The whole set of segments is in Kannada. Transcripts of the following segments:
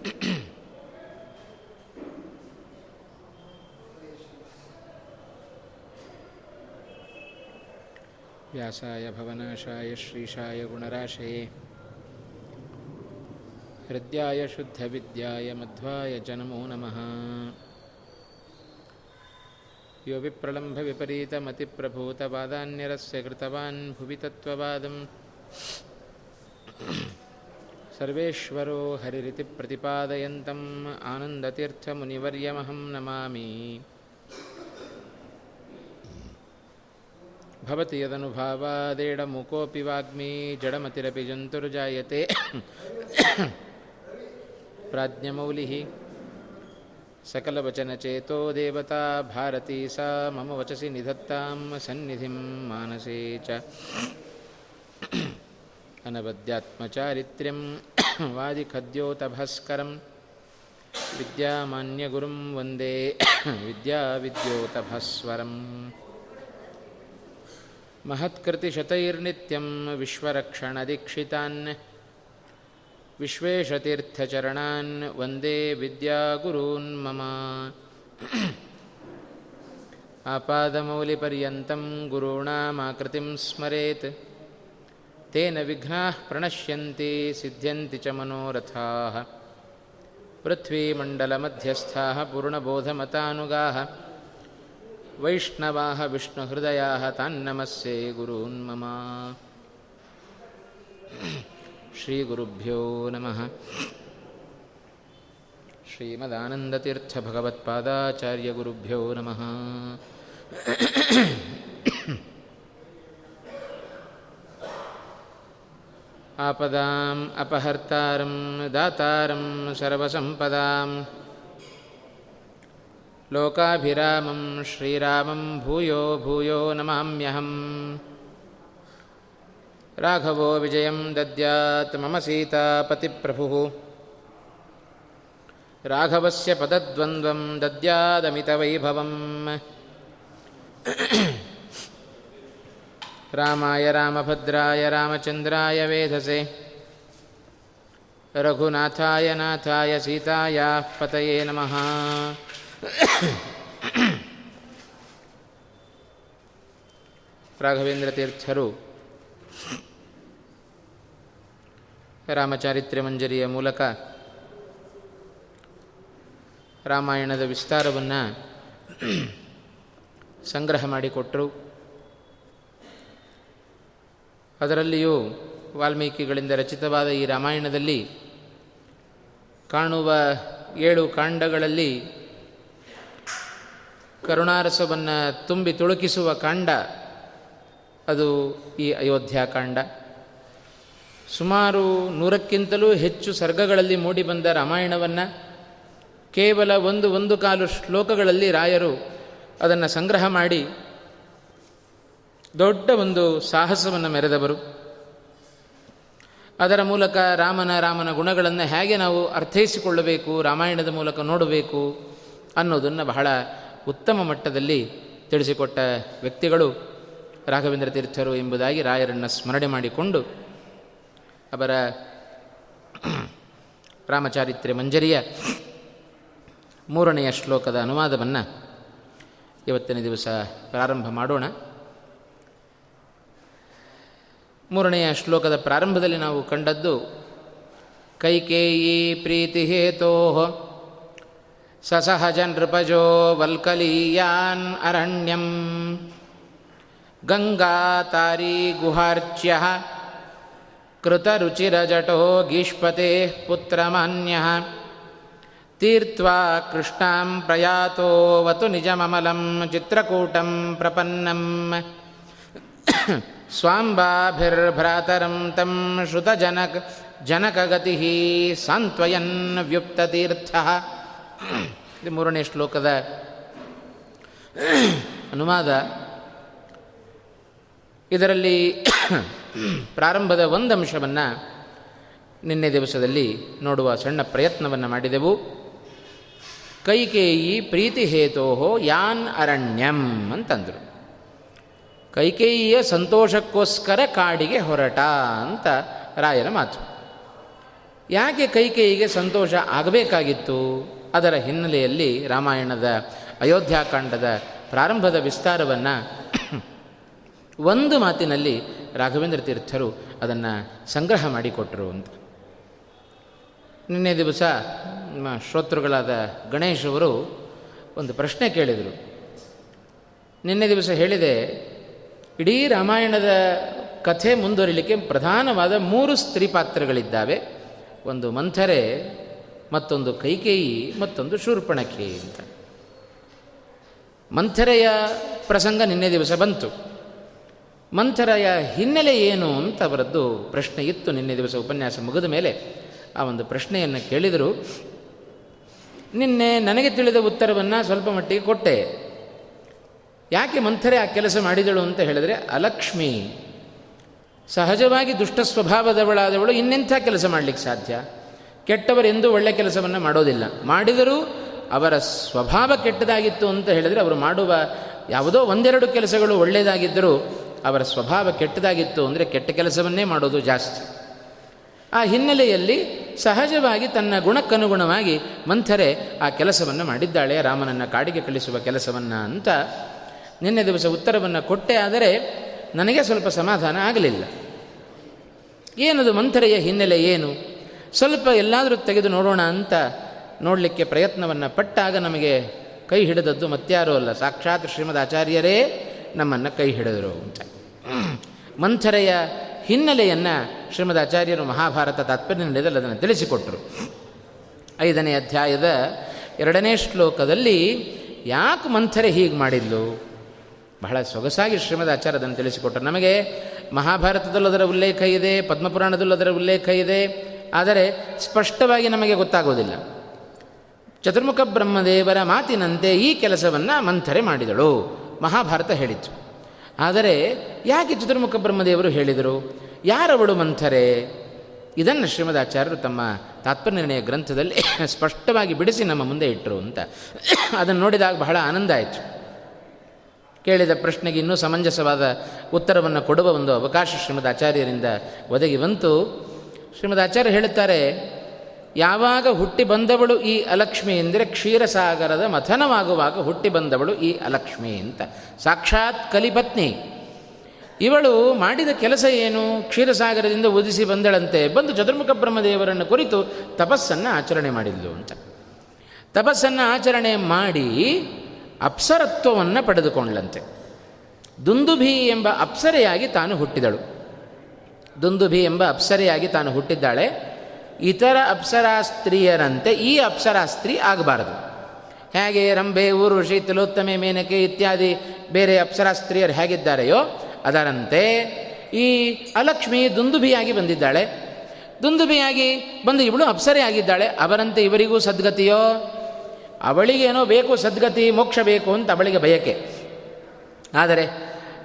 व्यासाय भवनाशाय श्रीशाय गुणराशये हृद्याय शुद्धविद्याय मध्वाय जनमो नमः यो विप्रलम्भविपरीतमतिप्रभूतवादान्यरस्य कृतवान् भुवि तत्त्ववादम् सर्वेश्वरो हरिरिति प्रतिपादयन्तम् आनन्दतीर्थमुनिवर्यमहं नमामि भवति यदनुभावादेडमुकोऽपि वाग्मी जडमतिरपि जन्तुर्जायते प्राज्ञमौलिः सकलवचनचेतो देवता भारती सा मम वचसि निधत्तां सन्निधिं मानसे च अनवद्यात्मचारित्र्यं वादिखद्योतभास्करं विद्यामान्यगुरुं वन्दे विद्याविद्योतभास्वरम् महत्कृतिशतैर्नित्यं विश्वरक्षणदीक्षितान् विश्वेशतीर्थचरणान् वन्दे विद्यागुरून् मम आपादमौलिपर्यन्तं गुरूणामाकृतिं स्मरेत् ತೇನ ವಿಘ್ನಾ ಪ್ರಣಶ್ಯಂತಿ ಸಿದ್ಧ್ಯಂತಿ ಚ ಮನೋರಥಾ. ಪೃಥ್ವೀಮಂಡಲಮಧ್ಯಸ್ಥಾ ಪೂರ್ಣಬೋಧಮತಾನುಗಾ. ವೈಷ್ಣವಾ ವಿಷ್ಣುಹೃದಯ ತಾನ್ನಮಸ್ಸೆ ಗುರೂನ್ಮಮ. ಶ್ರೀಗುರುಭ್ಯೋ ನಮಃ. ಶ್ರೀಮದಾನಂದತೀರ್ಥಭಗವತ್ಪಾದಾಚಾರ್ಯಗುರುಭ್ಯೋ ನಮಃ. आपदाम् अपहर्तारं दातारं सर्वसम्पदाम्। लोकाभिरामं श्रीरामं भूयो भूयो नमाम्यहम्। राघवो विजयं दद्यात् मम सीतापतिप्रभुः। राघवस्य पदद्वन्द्वं दद्यादमितवैभवम्। रामाय रामभद्राय रामचन्द्राय वेधसे रघुनाथाय नाथाय सीतायाः पतये नमः ರಾಘವೇಂದ್ರ ತೀರ್ಥರು ರಾಮಚಾರಿತ್ರ್ಯ ಮಂಜರಿಯ ಮೂಲಕ ರಾಮಾಯಣದ ವಿಸ್ತಾರವನ್ನು ಸಂಗ್ರಹ ಮಾಡಿಕೊಟ್ಟರು ಅದರಲ್ಲಿಯೂ ವಾಲ್ಮೀಕಿಗಳಿಂದ ರಚಿತವಾದ ಈ ರಾಮಾಯಣದಲ್ಲಿ ಕಾಣುವ ಏಳು ಕಾಂಡಗಳಲ್ಲಿ ಕರುಣಾರಸವನ್ನು ತುಂಬಿ ತುಳುಕಿಸುವ ಕಾಂಡ, ಅದು ಈ ಅಯೋಧ್ಯಾಕಾಂಡ ಸುಮಾರು ನೂರಕ್ಕಿಂತಲೂ ಹೆಚ್ಚು ಸರ್ಗಗಳಲ್ಲಿ ಮೂಡಿಬಂದ ರಾಮಾಯಣವನ್ನು ಕೇವಲ ಒಂದು ಒಂದು ಕಾಲು ಶ್ಲೋಕಗಳಲ್ಲಿ ರಾಯರು ಅದನ್ನು ಸಂಗ್ರಹ ಮಾಡಿ ದೊಡ್ಡ ಒಂದು ಸಾಹಸವನ್ನು ಮೆರೆದವರು. ಅದರ ಮೂಲಕ ರಾಮನ ರಾಮನ ಗುಣಗಳನ್ನು ಹೇಗೆ ನಾವು ಅರ್ಥೈಸಿಕೊಳ್ಳಬೇಕು, ರಾಮಾಯಣದ ಮೂಲಕ ನೋಡಬೇಕು ಅನ್ನೋದನ್ನು ಬಹಳ ಉತ್ತಮ ಮಟ್ಟದಲ್ಲಿ ತಿಳಿಸಿಕೊಟ್ಟ ವ್ಯಕ್ತಿಗಳು ರಾಘವೇಂದ್ರ ತೀರ್ಥರು ಎಂಬುದಾಗಿ ರಾಯರನ್ನು ಸ್ಮರಣೆ ಮಾಡಿಕೊಂಡು ಅವರ ರಾಮಚಾರಿತ್ರೆ ಮಂಜರಿಯ ಮೂರನೆಯ ಶ್ಲೋಕದ ಅನುವಾದವನ್ನು ಇವತ್ತಿನ ದಿವಸ ಪ್ರಾರಂಭ ಮಾಡೋಣ. ಮೂರನೆಯ ಶ್ಲೋಕದ ಪ್ರಾರಂಭದಲ್ಲಿ ನಾವು ಕಂಡದ್ದು ಕೈಕೇಯಿ ಪ್ರೀತಿ ಹೇತೋ ಸಸಹಜ ನೃಪಜೋ ವಲ್ಕಲೀಯಾನ್ ಅರಣ್ಯಂ ಗಂಗಾ ತಾರಿ ಗುಹಾರ್ಚ್ಯ ಕೃತರುಚಿರಜಟೋ ಗೀಷ್ಪತೆ ಪುತ್ರಮಾನ್ಯ ತೀರ್ಥ ಕೃಷ್ಣಾಂ ಪ್ರಯಾತೋವತು ನಿಜಮಮಲಂ ಚಿತ್ರಕೂಟಂ ಪ್ರಪನ್ನಂ ಸ್ವಾಂಬಾಭಿರ್ಭ್ರಾತರಂ ತಂ ಶ್ರುತಜನಕ ಜನಕಗತಿ ಸಾಂತ್ವಯನ್ ವ್ಯುಪ್ತತೀರ್ಥ. ಇದು ಮೂರನೇ ಶ್ಲೋಕದ ಅನುವಾದ. ಇದರಲ್ಲಿ ಪ್ರಾರಂಭದ ಒಂದು ಅಂಶವನ್ನು ನಿನ್ನೆ ದಿವಸದಲ್ಲಿ ನೋಡುವ ಸಣ್ಣ ಪ್ರಯತ್ನವನ್ನು ಮಾಡಿದೆವು. ಕೈಕೇಯಿ ಪ್ರೀತಿ ಹೇತೋ ಯಾನ್ ಅರಣ್ಯಂ ಅಂತಂದರು. ಕೈಕೇಯಿಯ ಸಂತೋಷಕ್ಕೋಸ್ಕರ ಕಾಡಿಗೆ ಹೊರಟ ಅಂತ ರಾಯರ ಮಾತು. ಯಾಕೆ ಕೈಕೇಯಿಗೆ ಸಂತೋಷ ಆಗಬೇಕಾಗಿತ್ತು? ಅದರ ಹಿನ್ನೆಲೆಯಲ್ಲಿ ರಾಮಾಯಣದ ಅಯೋಧ್ಯಾಕಾಂಡದ ಪ್ರಾರಂಭದ ವಿಸ್ತಾರವನ್ನು ಒಂದು ಮಾತಿನಲ್ಲಿ ರಾಘವೇಂದ್ರ ತೀರ್ಥರು ಅದನ್ನು ಸಂಗ್ರಹ ಮಾಡಿಕೊಟ್ಟರು ಅಂತ. ನಿನ್ನೆ ದಿವಸ ನಮ್ಮ ಶ್ರೋತೃಗಳಾದ ಗಣೇಶವರು ಒಂದು ಪ್ರಶ್ನೆ ಕೇಳಿದರು. ನಿನ್ನೆ ದಿವಸ ಹೇಳಿದೆ ಇಡೀ ರಾಮಾಯಣದ ಕಥೆ ಮುಂದುವರಿಲಿಕ್ಕೆ ಪ್ರಧಾನವಾದ ಮೂರು ಸ್ತ್ರೀ ಪಾತ್ರಗಳಿದ್ದಾವೆ. ಒಂದು ಮಂಥರೆ, ಮತ್ತೊಂದು ಕೈಕೇಯಿ, ಮತ್ತೊಂದು ಶೂರ್ಪಣಕೆ ಅಂತ. ಮಂಥರೆಯ ಪ್ರಸಂಗ ನಿನ್ನೆ ದಿವಸ ಬಂತು. ಮಂಥರೆಯ ಹಿನ್ನೆಲೆ ಏನು ಅಂತ ಅವರದ್ದು ಪ್ರಶ್ನೆ ಇತ್ತು ನಿನ್ನೆ ದಿವಸ ಉಪನ್ಯಾಸ ಮುಗಿದ ಮೇಲೆ. ಆ ಒಂದು ಪ್ರಶ್ನೆಯನ್ನು ಕೇಳಿದರು. ನಿನ್ನೆ ನನಗೆ ತಿಳಿದ ಉತ್ತರವನ್ನು ಸ್ವಲ್ಪ ಮಟ್ಟಿಗೆ ಕೊಟ್ಟೆ. ಯಾಕೆ ಮಂಥರೆ ಆ ಕೆಲಸ ಮಾಡಿದಳು ಅಂತ ಹೇಳಿದರೆ, ಅಲಕ್ಷ್ಮಿ, ಸಹಜವಾಗಿ ದುಷ್ಟ ಸ್ವಭಾವದವಳಾದವಳು ಇನ್ನೆಂಥ ಕೆಲಸ ಮಾಡಲಿಕ್ಕೆ ಸಾಧ್ಯ? ಕೆಟ್ಟವರೆಂದು ಒಳ್ಳೆ ಕೆಲಸವನ್ನು ಮಾಡೋದಿಲ್ಲ. ಮಾಡಿದರೂ ಅವರ ಸ್ವಭಾವ ಕೆಟ್ಟದಾಗಿತ್ತು ಅಂತ ಹೇಳಿದರೆ ಅವರು ಮಾಡುವ ಯಾವುದೋ ಒಂದೆರಡು ಕೆಲಸಗಳು ಒಳ್ಳೆಯದಾಗಿದ್ದರೂ ಅವರ ಸ್ವಭಾವ ಕೆಟ್ಟದಾಗಿತ್ತು ಅಂದರೆ ಕೆಟ್ಟ ಕೆಲಸವನ್ನೇ ಮಾಡೋದು ಜಾಸ್ತಿ. ಆ ಹಿನ್ನೆಲೆಯಲ್ಲಿ ಸಹಜವಾಗಿ ತನ್ನ ಗುಣಕ್ಕನುಗುಣವಾಗಿ ಮಂಥರೆ ಆ ಕೆಲಸವನ್ನು ಮಾಡಿದ್ದಾಳೆ, ರಾಮನನ್ನು ಕಾಡಿಗೆ ಕಳಿಸುವ ಕೆಲಸವನ್ನು ಅಂತ ನಿನ್ನೆ ದಿವಸ ಉತ್ತರವನ್ನು ಕೊಟ್ಟೆ ಆದರೆ ನನಗೆ ಸ್ವಲ್ಪ ಸಮಾಧಾನ ಆಗಲಿಲ್ಲ. ಏನದು ಮಂಥರೆಯ ಹಿನ್ನೆಲೆ ಏನು? ಸ್ವಲ್ಪ ಎಲ್ಲಾದರೂ ತೆಗೆದು ನೋಡೋಣ ಅಂತ ನೋಡಲಿಕ್ಕೆ ಪ್ರಯತ್ನವನ್ನು ಪಟ್ಟಾಗ ನಮಗೆ ಕೈ ಹಿಡಿದದ್ದು ಮತ್ಯಾರೂ ಅಲ್ಲ. ಸಾಕ್ಷಾತ್ ಶ್ರೀಮದ್ ಆಚಾರ್ಯರೇ ನಮ್ಮನ್ನು ಕೈ ಹಿಡಿದರು ಅಂತ. ಮಂಥರೆಯ ಹಿನ್ನೆಲೆಯನ್ನು ಶ್ರೀಮದ್ ಆಚಾರ್ಯರು ಮಹಾಭಾರತ ತಾತ್ಪರ್ಯ ನಡೆದಲ್ಲಿ ಅದನ್ನು ತಿಳಿಸಿಕೊಟ್ಟರು. ಐದನೇ ಅಧ್ಯಾಯದ ಎರಡನೇ ಶ್ಲೋಕದಲ್ಲಿ ಯಾಕೆ ಮಂಥರೆ ಹೀಗೆ ಮಾಡಿದ್ಲು? ಬಹಳ ಸೊಗಸಾಗಿ ಶ್ರೀಮದ್ ಆಚಾರ್ಯ ಅದನ್ನು ತಿಳಿಸಿಕೊಟ್ಟರು. ನಮಗೆ ಮಹಾಭಾರತದಲ್ಲೂ ಅದರ ಉಲ್ಲೇಖ ಇದೆ, ಪದ್ಮಪುರಾಣದಲ್ಲೂ ಅದರ ಉಲ್ಲೇಖ ಇದೆ. ಆದರೆ ಸ್ಪಷ್ಟವಾಗಿ ನಮಗೆ ಗೊತ್ತಾಗೋದಿಲ್ಲ. ಚತುರ್ಮುಖ ಬ್ರಹ್ಮದೇವರ ಮಾತಿನಂತೆ ಈ ಕೆಲಸವನ್ನು ಮಂಥರೆ ಮಾಡಿದಳು, ಮಹಾಭಾರತ ಹೇಳಿತು ಆದರೆ ಯಾಕೆ ಚತುರ್ಮುಖ ಬ್ರಹ್ಮದೇವರು ಹೇಳಿದರು? ಯಾರವಳು ಮಂಥರೆ? ಇದನ್ನು ಶ್ರೀಮದಾಚಾರ್ಯರು ತಮ್ಮ ತಾತ್ಪರ್ಯನಿರ್ಣಯ ಗ್ರಂಥದಲ್ಲಿ ಸ್ಪಷ್ಟವಾಗಿ ಬಿಡಿಸಿ ನಮ್ಮ ಮುಂದೆ ಇಟ್ಟರು ಅಂತ. ಅದನ್ನು ನೋಡಿದಾಗ ಬಹಳ ಆನಂದ ಆಯಿತು. ಕೇಳಿದ ಪ್ರಶ್ನೆಗೆ ಇನ್ನೂ ಸಮಂಜಸವಾದ ಉತ್ತರವನ್ನು ಕೊಡುವ ಒಂದು ಅವಕಾಶ ಶ್ರೀಮದ್ ಆಚಾರ್ಯರಿಂದ ಒದಗಿ ಬಂತು. ಶ್ರೀಮದ್ ಆಚಾರ್ಯ ಹೇಳುತ್ತಾರೆ, ಯಾವಾಗ ಹುಟ್ಟಿ ಬಂದವಳು ಈ ಅಲಕ್ಷ್ಮಿ ಎಂದರೆ ಕ್ಷೀರಸಾಗರದ ಮಥನವಾಗುವಾಗ ಹುಟ್ಟಿ ಬಂದವಳು ಈ ಅಲಕ್ಷ್ಮಿ ಅಂತ. ಸಾಕ್ಷಾತ್ ಕಲಿಪತ್ನಿ. ಇವಳು ಮಾಡಿದ ಕೆಲಸ ಏನು? ಕ್ಷೀರಸಾಗರದಿಂದ ಉದಿಸಿ ಬಂದಳಂತೆ. ಬಂದು ಚತುರ್ಮುಖ ಬ್ರಹ್ಮದೇವರನ್ನು ಕುರಿತು ತಪಸ್ಸನ್ನು ಆಚರಣೆ ಮಾಡಿದ್ಲು ಅಂತ. ತಪಸ್ಸನ್ನು ಆಚರಣೆ ಮಾಡಿ ಅಪ್ಸರತ್ವವನ್ನು ಪಡೆದುಕೊಂಡ್ಲಂತೆ ದುಂದುಭಿ ಎಂಬ ಅಪ್ಸರೆಯಾಗಿ ತಾನು ಹುಟ್ಟಿದಳು. ದುಂದುಭಿ ಎಂಬ ಅಪ್ಸರೆಯಾಗಿ ತಾನು ಹುಟ್ಟಿದ್ದಾಳೆ. ಇತರ ಅಪ್ಸರಾ ಸ್ತ್ರೀಯರಂತೆ ಈ ಅಪ್ಸರಾ ಸ್ತ್ರೀ ಆಗಬಾರದು. ಹೇಗೆ ರಂಭೆ ಊರ್ವಶಿ ತಿಲೋತ್ತಮೆ ಮೇನಕೆ ಇತ್ಯಾದಿ ಬೇರೆ ಅಪ್ಸರಾ ಸ್ತ್ರೀಯರು ಹೇಗಿದ್ದಾರೆಯೋ ಅದರಂತೆ ಈ ಅಲಕ್ಷ್ಮಿ ದುಂದುಭಿಯಾಗಿ ಬಂದಿದ್ದಾಳೆ. ದುಂದುಭಿಯಾಗಿ ಬಂದು ಇವಳು ಅಪ್ಸರೆಯಾಗಿದ್ದಾಳೆ. ಅವರಂತೆ ಇವರಿಗೂ ಸದ್ಗತಿಯೋ? ಅವಳಿಗೇನೋ ಬೇಕು, ಸದ್ಗತಿ, ಮೋಕ್ಷ ಬೇಕು ಅಂತ ಅವಳಿಗೆ ಬಯಕೆ. ಆದರೆ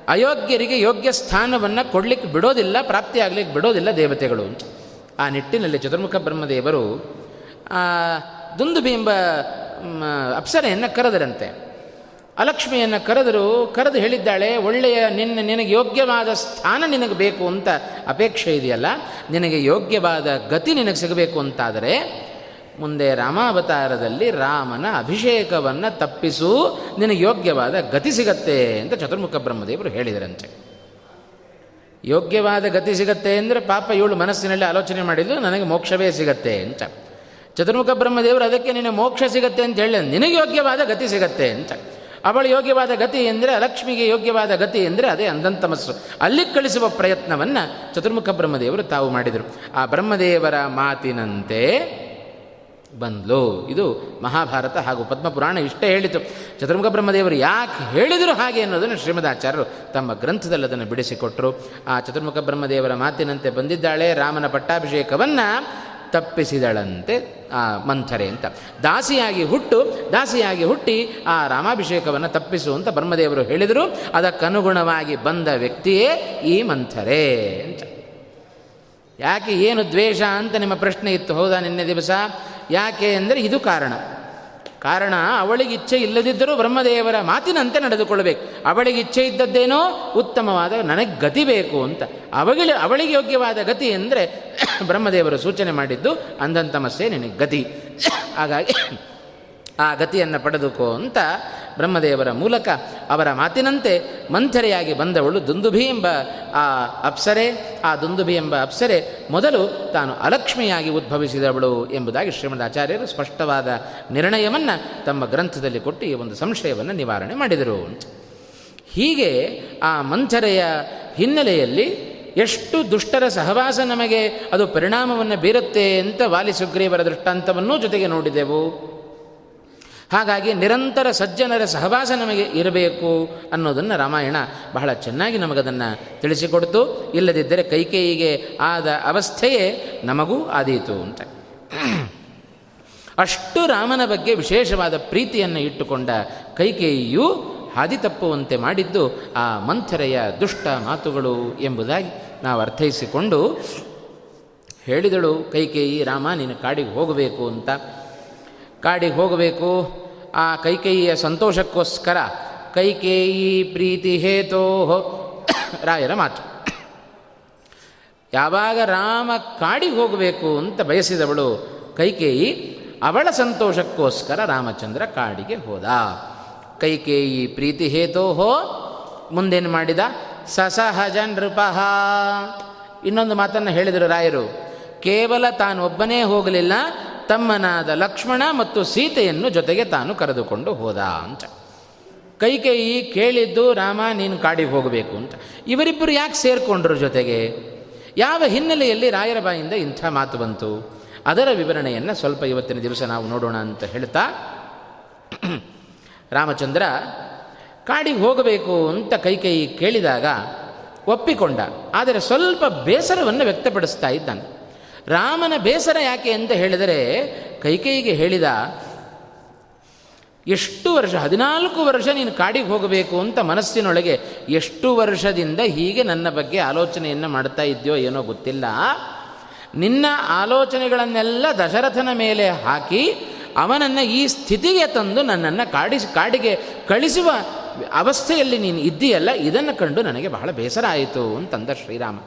ಅಯೋಗ್ಯರಿಗೆ ಯೋಗ್ಯ ಸ್ಥಾನವನ್ನು ಕೊಡಲಿಕ್ಕೆ ಬಿಡೋದಿಲ್ಲ ಪ್ರಾಪ್ತಿಯಾಗಲಿಕ್ಕೆ ಬಿಡೋದಿಲ್ಲ ದೇವತೆಗಳು ಅಂತ. ಆ ನಿಟ್ಟಿನಲ್ಲಿ ಚತುರ್ಮುಖ ಬ್ರಹ್ಮದೇವರು ದುಂದುಬಿ ಎಂಬ ಅಪ್ಸರೆಯನ್ನು ಕರೆದರಂತೆ. ಅಲಕ್ಷ್ಮಿಯನ್ನು ಕರೆದರು, ಕರೆದು ಹೇಳಿದ್ದಾಳೆ, ಒಳ್ಳೆಯ ನಿನ್ನ, ನಿನಗೆ ಯೋಗ್ಯವಾದ ಸ್ಥಾನ ನಿನಗೆ ಬೇಕು ಅಂತ ಅಪೇಕ್ಷೆ ಇದೆಯಲ್ಲ, ನಿನಗೆ ಯೋಗ್ಯವಾದ ಗತಿ ನಿನಗೆ ಸಿಗಬೇಕು ಅಂತಾದರೆ ಮುಂದೆ ರಾಮಾವತಾರದಲ್ಲಿ ರಾಮನ ಅಭಿಷೇಕವನ್ನು ತಪ್ಪಿಸು, ನಿನಗೆ ಯೋಗ್ಯವಾದ ಗತಿ ಸಿಗತ್ತೆ ಅಂತ ಚತುರ್ಮುಖ ಬ್ರಹ್ಮದೇವರು ಹೇಳಿದರಂತೆ. ಯೋಗ್ಯವಾದ ಗತಿ ಸಿಗತ್ತೆ ಅಂದರೆ ಪಾಪ ಇವಳು ಮನಸ್ಸಿನಲ್ಲಿ ಆಲೋಚನೆ ಮಾಡಿದ್ದು ನನಗೆ ಮೋಕ್ಷವೇ ಸಿಗತ್ತೆ ಅಂತ. ಚತುರ್ಮುಖ ಬ್ರಹ್ಮದೇವರು ಅದಕ್ಕೆ ನಿನಗೆ ಮೋಕ್ಷ ಸಿಗತ್ತೆ ಅಂತ ಹೇಳಿ, ನಿನಗೆ ಯೋಗ್ಯವಾದ ಗತಿ ಸಿಗತ್ತೆ ಅಂತ. ಅವಳು ಯೋಗ್ಯವಾದ ಗತಿ ಎಂದರೆ ಲಕ್ಷ್ಮಿಗೆ ಯೋಗ್ಯವಾದ ಗತಿ ಎಂದರೆ ಅದೇ ಅಂಧಂತಮಸ್ಸು ಅಲ್ಲಿ ಕಳಿಸುವ ಪ್ರಯತ್ನವನ್ನು ಚತುರ್ಮುಖ ಬ್ರಹ್ಮದೇವರು ತಾವು ಮಾಡಿದರು. ಆ ಬ್ರಹ್ಮದೇವರ ಮಾತಿನಂತೆ ಬಂದ್ಲು. ಇದು ಮಹಾಭಾರತ ಹಾಗೂ ಪದ್ಮಪುರಾಣ ಇಷ್ಟೇ ಹೇಳಿತು. ಚತುರ್ಮುಖ ಬ್ರಹ್ಮದೇವರು ಯಾಕೆ ಹೇಳಿದರು ಹಾಗೆ ಅನ್ನೋದನ್ನು ಶ್ರೀಮದಾಚಾರ್ಯರು ತಮ್ಮ ಗ್ರಂಥದಲ್ಲಿ ಅದನ್ನು ಬಿಡಿಸಿಕೊಟ್ಟರು ಆ ಚತುರ್ಮುಖ ಬ್ರಹ್ಮದೇವರ ಮಾತಿನಂತೆ ಬಂದಿದ್ದಾಳೆ, ರಾಮನ ಪಟ್ಟಾಭಿಷೇಕವನ್ನು ತಪ್ಪಿಸಿದಳಂತೆ, ಆ ಮಂಥರೆ ಅಂತ. ದಾಸಿಯಾಗಿ ಹುಟ್ಟು, ದಾಸಿಯಾಗಿ ಹುಟ್ಟಿ ಆ ರಾಮಾಭಿಷೇಕವನ್ನು ತಪ್ಪಿಸುವಂತ ಬ್ರಹ್ಮದೇವರು ಹೇಳಿದರು. ಅದಕ್ಕನುಗುಣವಾಗಿ ಬಂದ ವ್ಯಕ್ತಿಯೇ ಈ ಮಂಥರೆ ಅಂತ. ಯಾಕೆ ಏನು ದ್ವೇಷ ಅಂತ ನಿಮ್ಮ ಪ್ರಶ್ನೆ ಇತ್ತು? ಹೌದಾ ನಿನ್ನೆ ದಿವಸ? ಯಾಕೆ ಅಂದರೆ ಇದು ಕಾರಣ. ಕಾರಣ, ಅವಳಿಗೆ ಇಚ್ಛೆ ಇಲ್ಲದಿದ್ದರೂ ಬ್ರಹ್ಮದೇವರ ಮಾತಿನಂತೆ ನಡೆದುಕೊಳ್ಳಬೇಕು. ಅವಳಿಗೆ ಇಚ್ಛೆ ಇದ್ದದ್ದೇನೋ ಉತ್ತಮವಾದ ನನಗೆ ಗತಿ ಬೇಕು ಅಂತ. ಅವಳಿ ಅವಳಿಗೆ ಯೋಗ್ಯವಾದ ಗತಿ ಅಂದರೆ ಬ್ರಹ್ಮದೇವರು ಸೂಚನೆ ಮಾಡಿದ್ದು ಅಂಧಂತಮಸ್ಸೆ ನಿನಗೆ ಗತಿ. ಹಾಗಾಗಿ ಆ ಗತಿಯನ್ನು ಪಡೆದುಕೋ ಅಂತ ಬ್ರಹ್ಮದೇವರ ಮೂಲಕ ಅವರ ಮಾತಿನಂತೆ ಮಂಥರೆಯಾಗಿ ಬಂದವಳು ದುಂದುಭಿ ಎಂಬ ಆ ಅಪ್ಸರೆ, ಆ ದುಂದುಭಿ ಎಂಬ ಅಪ್ಸರೆ ಮೊದಲು ತಾನು ಅಲಕ್ಷ್ಮಿಯಾಗಿ ಉದ್ಭವಿಸಿದವಳು ಎಂಬುದಾಗಿ ಶ್ರೀಮದ್ ಆಚಾರ್ಯರು ಸ್ಪಷ್ಟವಾದ ನಿರ್ಣಯವನ್ನು ತಮ್ಮ ಗ್ರಂಥದಲ್ಲಿ ಕೊಟ್ಟು ಈ ಒಂದು ಸಂಶಯವನ್ನು ನಿವಾರಣೆ ಮಾಡಿದರು. ಹೀಗೆ ಆ ಮಂಥರೆಯ ಹಿನ್ನೆಲೆಯಲ್ಲಿ ಎಷ್ಟು ದುಷ್ಟರ ಸಹವಾಸ ನಮಗೆ ಅದು ಪರಿಣಾಮವನ್ನು ಬೀರುತ್ತೆ ಅಂತ ವಾಲಿ ಸುಗ್ರೀವರ ದೃಷ್ಟಾಂತವನ್ನೂ ಜೊತೆಗೆ ನೋಡಿದೆವು. ಹಾಗಾಗಿ ನಿರಂತರ ಸಜ್ಜನರ ಸಹವಾಸ ನಮಗೆ ಇರಬೇಕು ಅನ್ನೋದನ್ನು ರಾಮಾಯಣ ಬಹಳ ಚೆನ್ನಾಗಿ ನಮಗದನ್ನು ತಿಳಿಸಿಕೊಡ್ತು. ಇಲ್ಲದಿದ್ದರೆ ಕೈಕೇಯಿಗೆ ಆದ ಅವಸ್ಥೆಯೇ ನಮಗೂ ಆದೀತು ಅಂತ. ಅಷ್ಟು ರಾಮನ ಬಗ್ಗೆ ವಿಶೇಷವಾದ ಪ್ರೀತಿಯನ್ನು ಇಟ್ಟುಕೊಂಡ ಕೈಕೇಯಿಯು ಹಾದಿ ತಪ್ಪುವಂತೆ ಮಾಡಿದ್ದು ಆ ಮಂಥರೆಯ ದುಷ್ಟ ಮಾತುಗಳು ಎಂಬುದಾಗಿ ನಾವು ಅರ್ಥೈಸಿಕೊಂಡು ಹೇಳಿದಳು, ಕೈಕೇಯಿ, ರಾಮ, ನೀನು ಕಾಡಿಗೆ ಹೋಗಬೇಕು ಅಂತ. ಕಾಡಿಗೆ ಹೋಗಬೇಕು. ಆ ಕೈಕೇಯಿಯ ಸಂತೋಷಕ್ಕೋಸ್ಕರ ಕೈಕೇಯಿ ಪ್ರೀತಿ ಹೇತೋ ರಾಯರ ಮಾತು. ಯಾವಾಗ ರಾಮ ಕಾಡಿಗೆ ಹೋಗಬೇಕು ಅಂತ ಬಯಸಿದವಳು ಕೈಕೇಯಿ, ಅವಳ ಸಂತೋಷಕ್ಕೋಸ್ಕರ ರಾಮಚಂದ್ರ ಕಾಡಿಗೆ ಹೋದ. ಕೈಕೇಯಿ ಪ್ರೀತಿ ಹೇತೋಹೋ ಮುಂದೇನು ಮಾಡಿದ? ಸಸಹಜ ನೃಪಃ. ಇನ್ನೊಂದು ಮಾತನ್ನು ಹೇಳಿದರು ರಾಯರು, ಕೇವಲ ತಾನೊಬ್ಬನೇ ಹೋಗಲಿಲ್ಲ ತಮ್ಮನಾದ ಲಕ್ಷ್ಮಣ ಮತ್ತು ಸೀತೆಯನ್ನು ಜೊತೆಗೆ ತಾನು ಕರೆದುಕೊಂಡು ಹೋದ ಅಂತ. ಕೈಕೇಯಿ ಕೇಳಿದ್ದು, ರಾಮ, ನೀನು ಕಾಡಿಗೆ ಹೋಗಬೇಕು ಅಂತ. ಇವರಿಬ್ಬರು ಯಾಕೆ ಸೇರಿಕೊಂಡ್ರು ಜೊತೆಗೆ? ಯಾವ ಹಿನ್ನೆಲೆಯಲ್ಲಿ ರಾಯರ ಬಾಯಿಂದ ಇಂಥ ಮಾತು ಬಂತು? ಅದರ ವಿವರಣೆಯನ್ನು ಸ್ವಲ್ಪ ಇವತ್ತಿನ ದಿವಸ ನಾವು ನೋಡೋಣ ಅಂತ ಹೇಳ್ತಾ, ರಾಮಚಂದ್ರ ಕಾಡಿಗೆ ಹೋಗಬೇಕು ಅಂತ ಕೈಕೇಯಿ ಕೇಳಿದಾಗ ಒಪ್ಪಿಕೊಂಡ. ಆದರೆ ಸ್ವಲ್ಪ ಬೇಸರವನ್ನು ವ್ಯಕ್ತಪಡಿಸ್ತಾ ಇದ್ದಾನೆ. ರಾಮನ ಬೇಸರ ಯಾಕೆ ಅಂತ ಹೇಳಿದರೆ, ಕೈಕೈಗೆ ಹೇಳಿದ, ಎಷ್ಟು ವರ್ಷ, ಹದಿನಾಲ್ಕು ವರ್ಷ ನೀನು ಕಾಡಿಗೆ ಹೋಗಬೇಕು ಅಂತ ಮನಸ್ಸಿನೊಳಗೆ ಎಷ್ಟು ವರ್ಷದಿಂದ ಹೀಗೆ ನನ್ನ ಬಗ್ಗೆ ಆಲೋಚನೆಯನ್ನು ಮಾಡ್ತಾ ಇದೆಯೋ ಏನೋ ಗೊತ್ತಿಲ್ಲ. ನಿನ್ನ ಆಲೋಚನೆಗಳನ್ನೆಲ್ಲ ದಶರಥನ ಮೇಲೆ ಹಾಕಿ ಅವನನ್ನು ಈ ಸ್ಥಿತಿಗೆ ತಂದು ನನ್ನನ್ನು ಕಾಡಿಸಿ ಕಾಡಿಗೆ ಕಳಿಸುವ ಅವಸ್ಥೆಯಲ್ಲಿ ನೀನು ಇದ್ದೀಯಲ್ಲ, ಇದನ್ನು ಕಂಡು ನನಗೆ ಬಹಳ ಬೇಸರ ಆಯಿತು, ಅಂತಂದ ಶ್ರೀರಾಮ.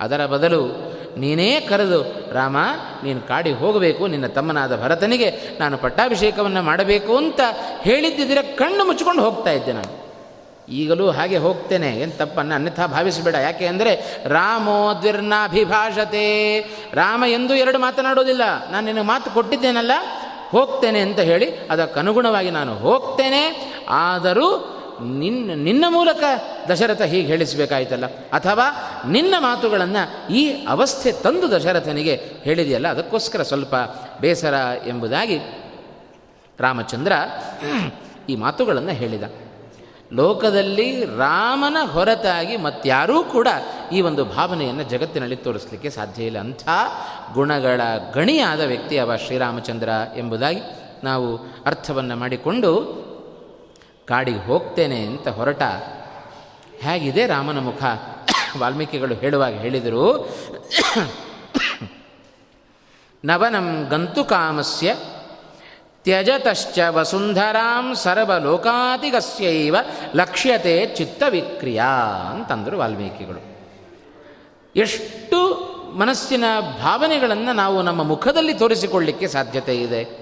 ಅದರ ಬದಲು ನೀನೇ ಕರೆದು, ರಾಮ, ನೀನು ಕಾಡಿ ಹೋಗಬೇಕು, ನಿನ್ನ ತಮ್ಮನಾದ ಭರತನಿಗೆ ನಾನು ಪಟ್ಟಾಭಿಷೇಕವನ್ನು ಮಾಡಬೇಕು ಅಂತ ಹೇಳಿದ್ದಿದ್ರೆ ಕಣ್ಣು ಮುಚ್ಚಿಕೊಂಡು ಹೋಗ್ತಾ ಇದ್ದೆ ನಾನು. ಈಗಲೂ ಹಾಗೆ ಹೋಗ್ತೇನೆ ಏನು ತಪ್ಪನ್ನು ಅನ್ಯಥಾ ಭಾವಿಸಬೇಡ. ಯಾಕೆ ಅಂದರೆ ರಾಮೋ ದ್ವಿರ್ನಾಭಿಭಾಷತೆ. ರಾಮ ಎಂದು ಎರಡು ಮಾತನಾಡೋದಿಲ್ಲ. ನಾನು ನಿನಗೆ ಮಾತು ಕೊಟ್ಟಿದ್ದೇನಲ್ಲ, ಹೋಗ್ತೇನೆ ಅಂತ ಹೇಳಿ ಅದಕ್ಕನುಗುಣವಾಗಿ ನಾನು ಹೋಗ್ತೇನೆ. ಆದರೂ ನಿನ್ನ ನಿನ್ನ ಮೂಲಕ ದಶರಥ ಹೀಗೆ ಹೇಳಿಸಬೇಕಾಯ್ತಲ್ಲ. ಅಥವಾ ನಿನ್ನ ಮಾತುಗಳನ್ನು ಈ ಅವಸ್ಥೆ ತಂದು ದಶರಥನಿಗೆ ಹೇಳಿದೆಯಲ್ಲ, ಅದಕ್ಕೋಸ್ಕರ ಸ್ವಲ್ಪ ಬೇಸರ ಎಂಬುದಾಗಿ ರಾಮಚಂದ್ರ ಈ ಮಾತುಗಳನ್ನು ಹೇಳಿದ. ಲೋಕದಲ್ಲಿ ರಾಮನ ಹೊರತಾಗಿ ಮತ್ತಾರೂ ಕೂಡ ಈ ಒಂದು ಭಾವನೆಯನ್ನು ಜಗತ್ತಿನಲ್ಲಿ ತೋರಿಸಲಿಕ್ಕೆ ಸಾಧ್ಯ ಇಲ್ಲ. ಅಂಥ ಗುಣಗಳ ಗಣಿಯಾದ ವ್ಯಕ್ತಿ ಅವ ಶ್ರೀರಾಮಚಂದ್ರ ಎಂಬುದಾಗಿ ನಾವು ಅರ್ಥವನ್ನು ಮಾಡಿಕೊಂಡು ಕಾಡಿಗೆ ಹೋಗ್ತೇನೆ ಅಂತ ಹೊರಟ. ಹೇಗಿದೆ ರಾಮನ ಮುಖ? ವಾಲ್ಮೀಕಿಗಳು ಹೇಳುವಾಗ ಹೇಳಿದರು, ನವನಂ ಗಂತು ಕಾಮಸ್ಯ, ತ್ಯಜತಶ್ಚ ವಸುಂಧರಾಂ ಸರ್ವಲೋಕಾತಿಗಸ್ಯೈವ ಲಕ್ಷ್ಯತೆ ಚಿತ್ತವಿಕ್ರಿಯಾ ಅಂತಂದರು ವಾಲ್ಮೀಕಿಗಳು. ಎಷ್ಟು ಮನಸ್ಸಿನ ಭಾವನೆಗಳನ್ನು ನಾವು ನಮ್ಮ ಮುಖದಲ್ಲಿ ತೋರಿಸಿಕೊಳ್ಳಿಕ್ಕೆ ಸಾಧ್ಯತೆ ಇದೆ.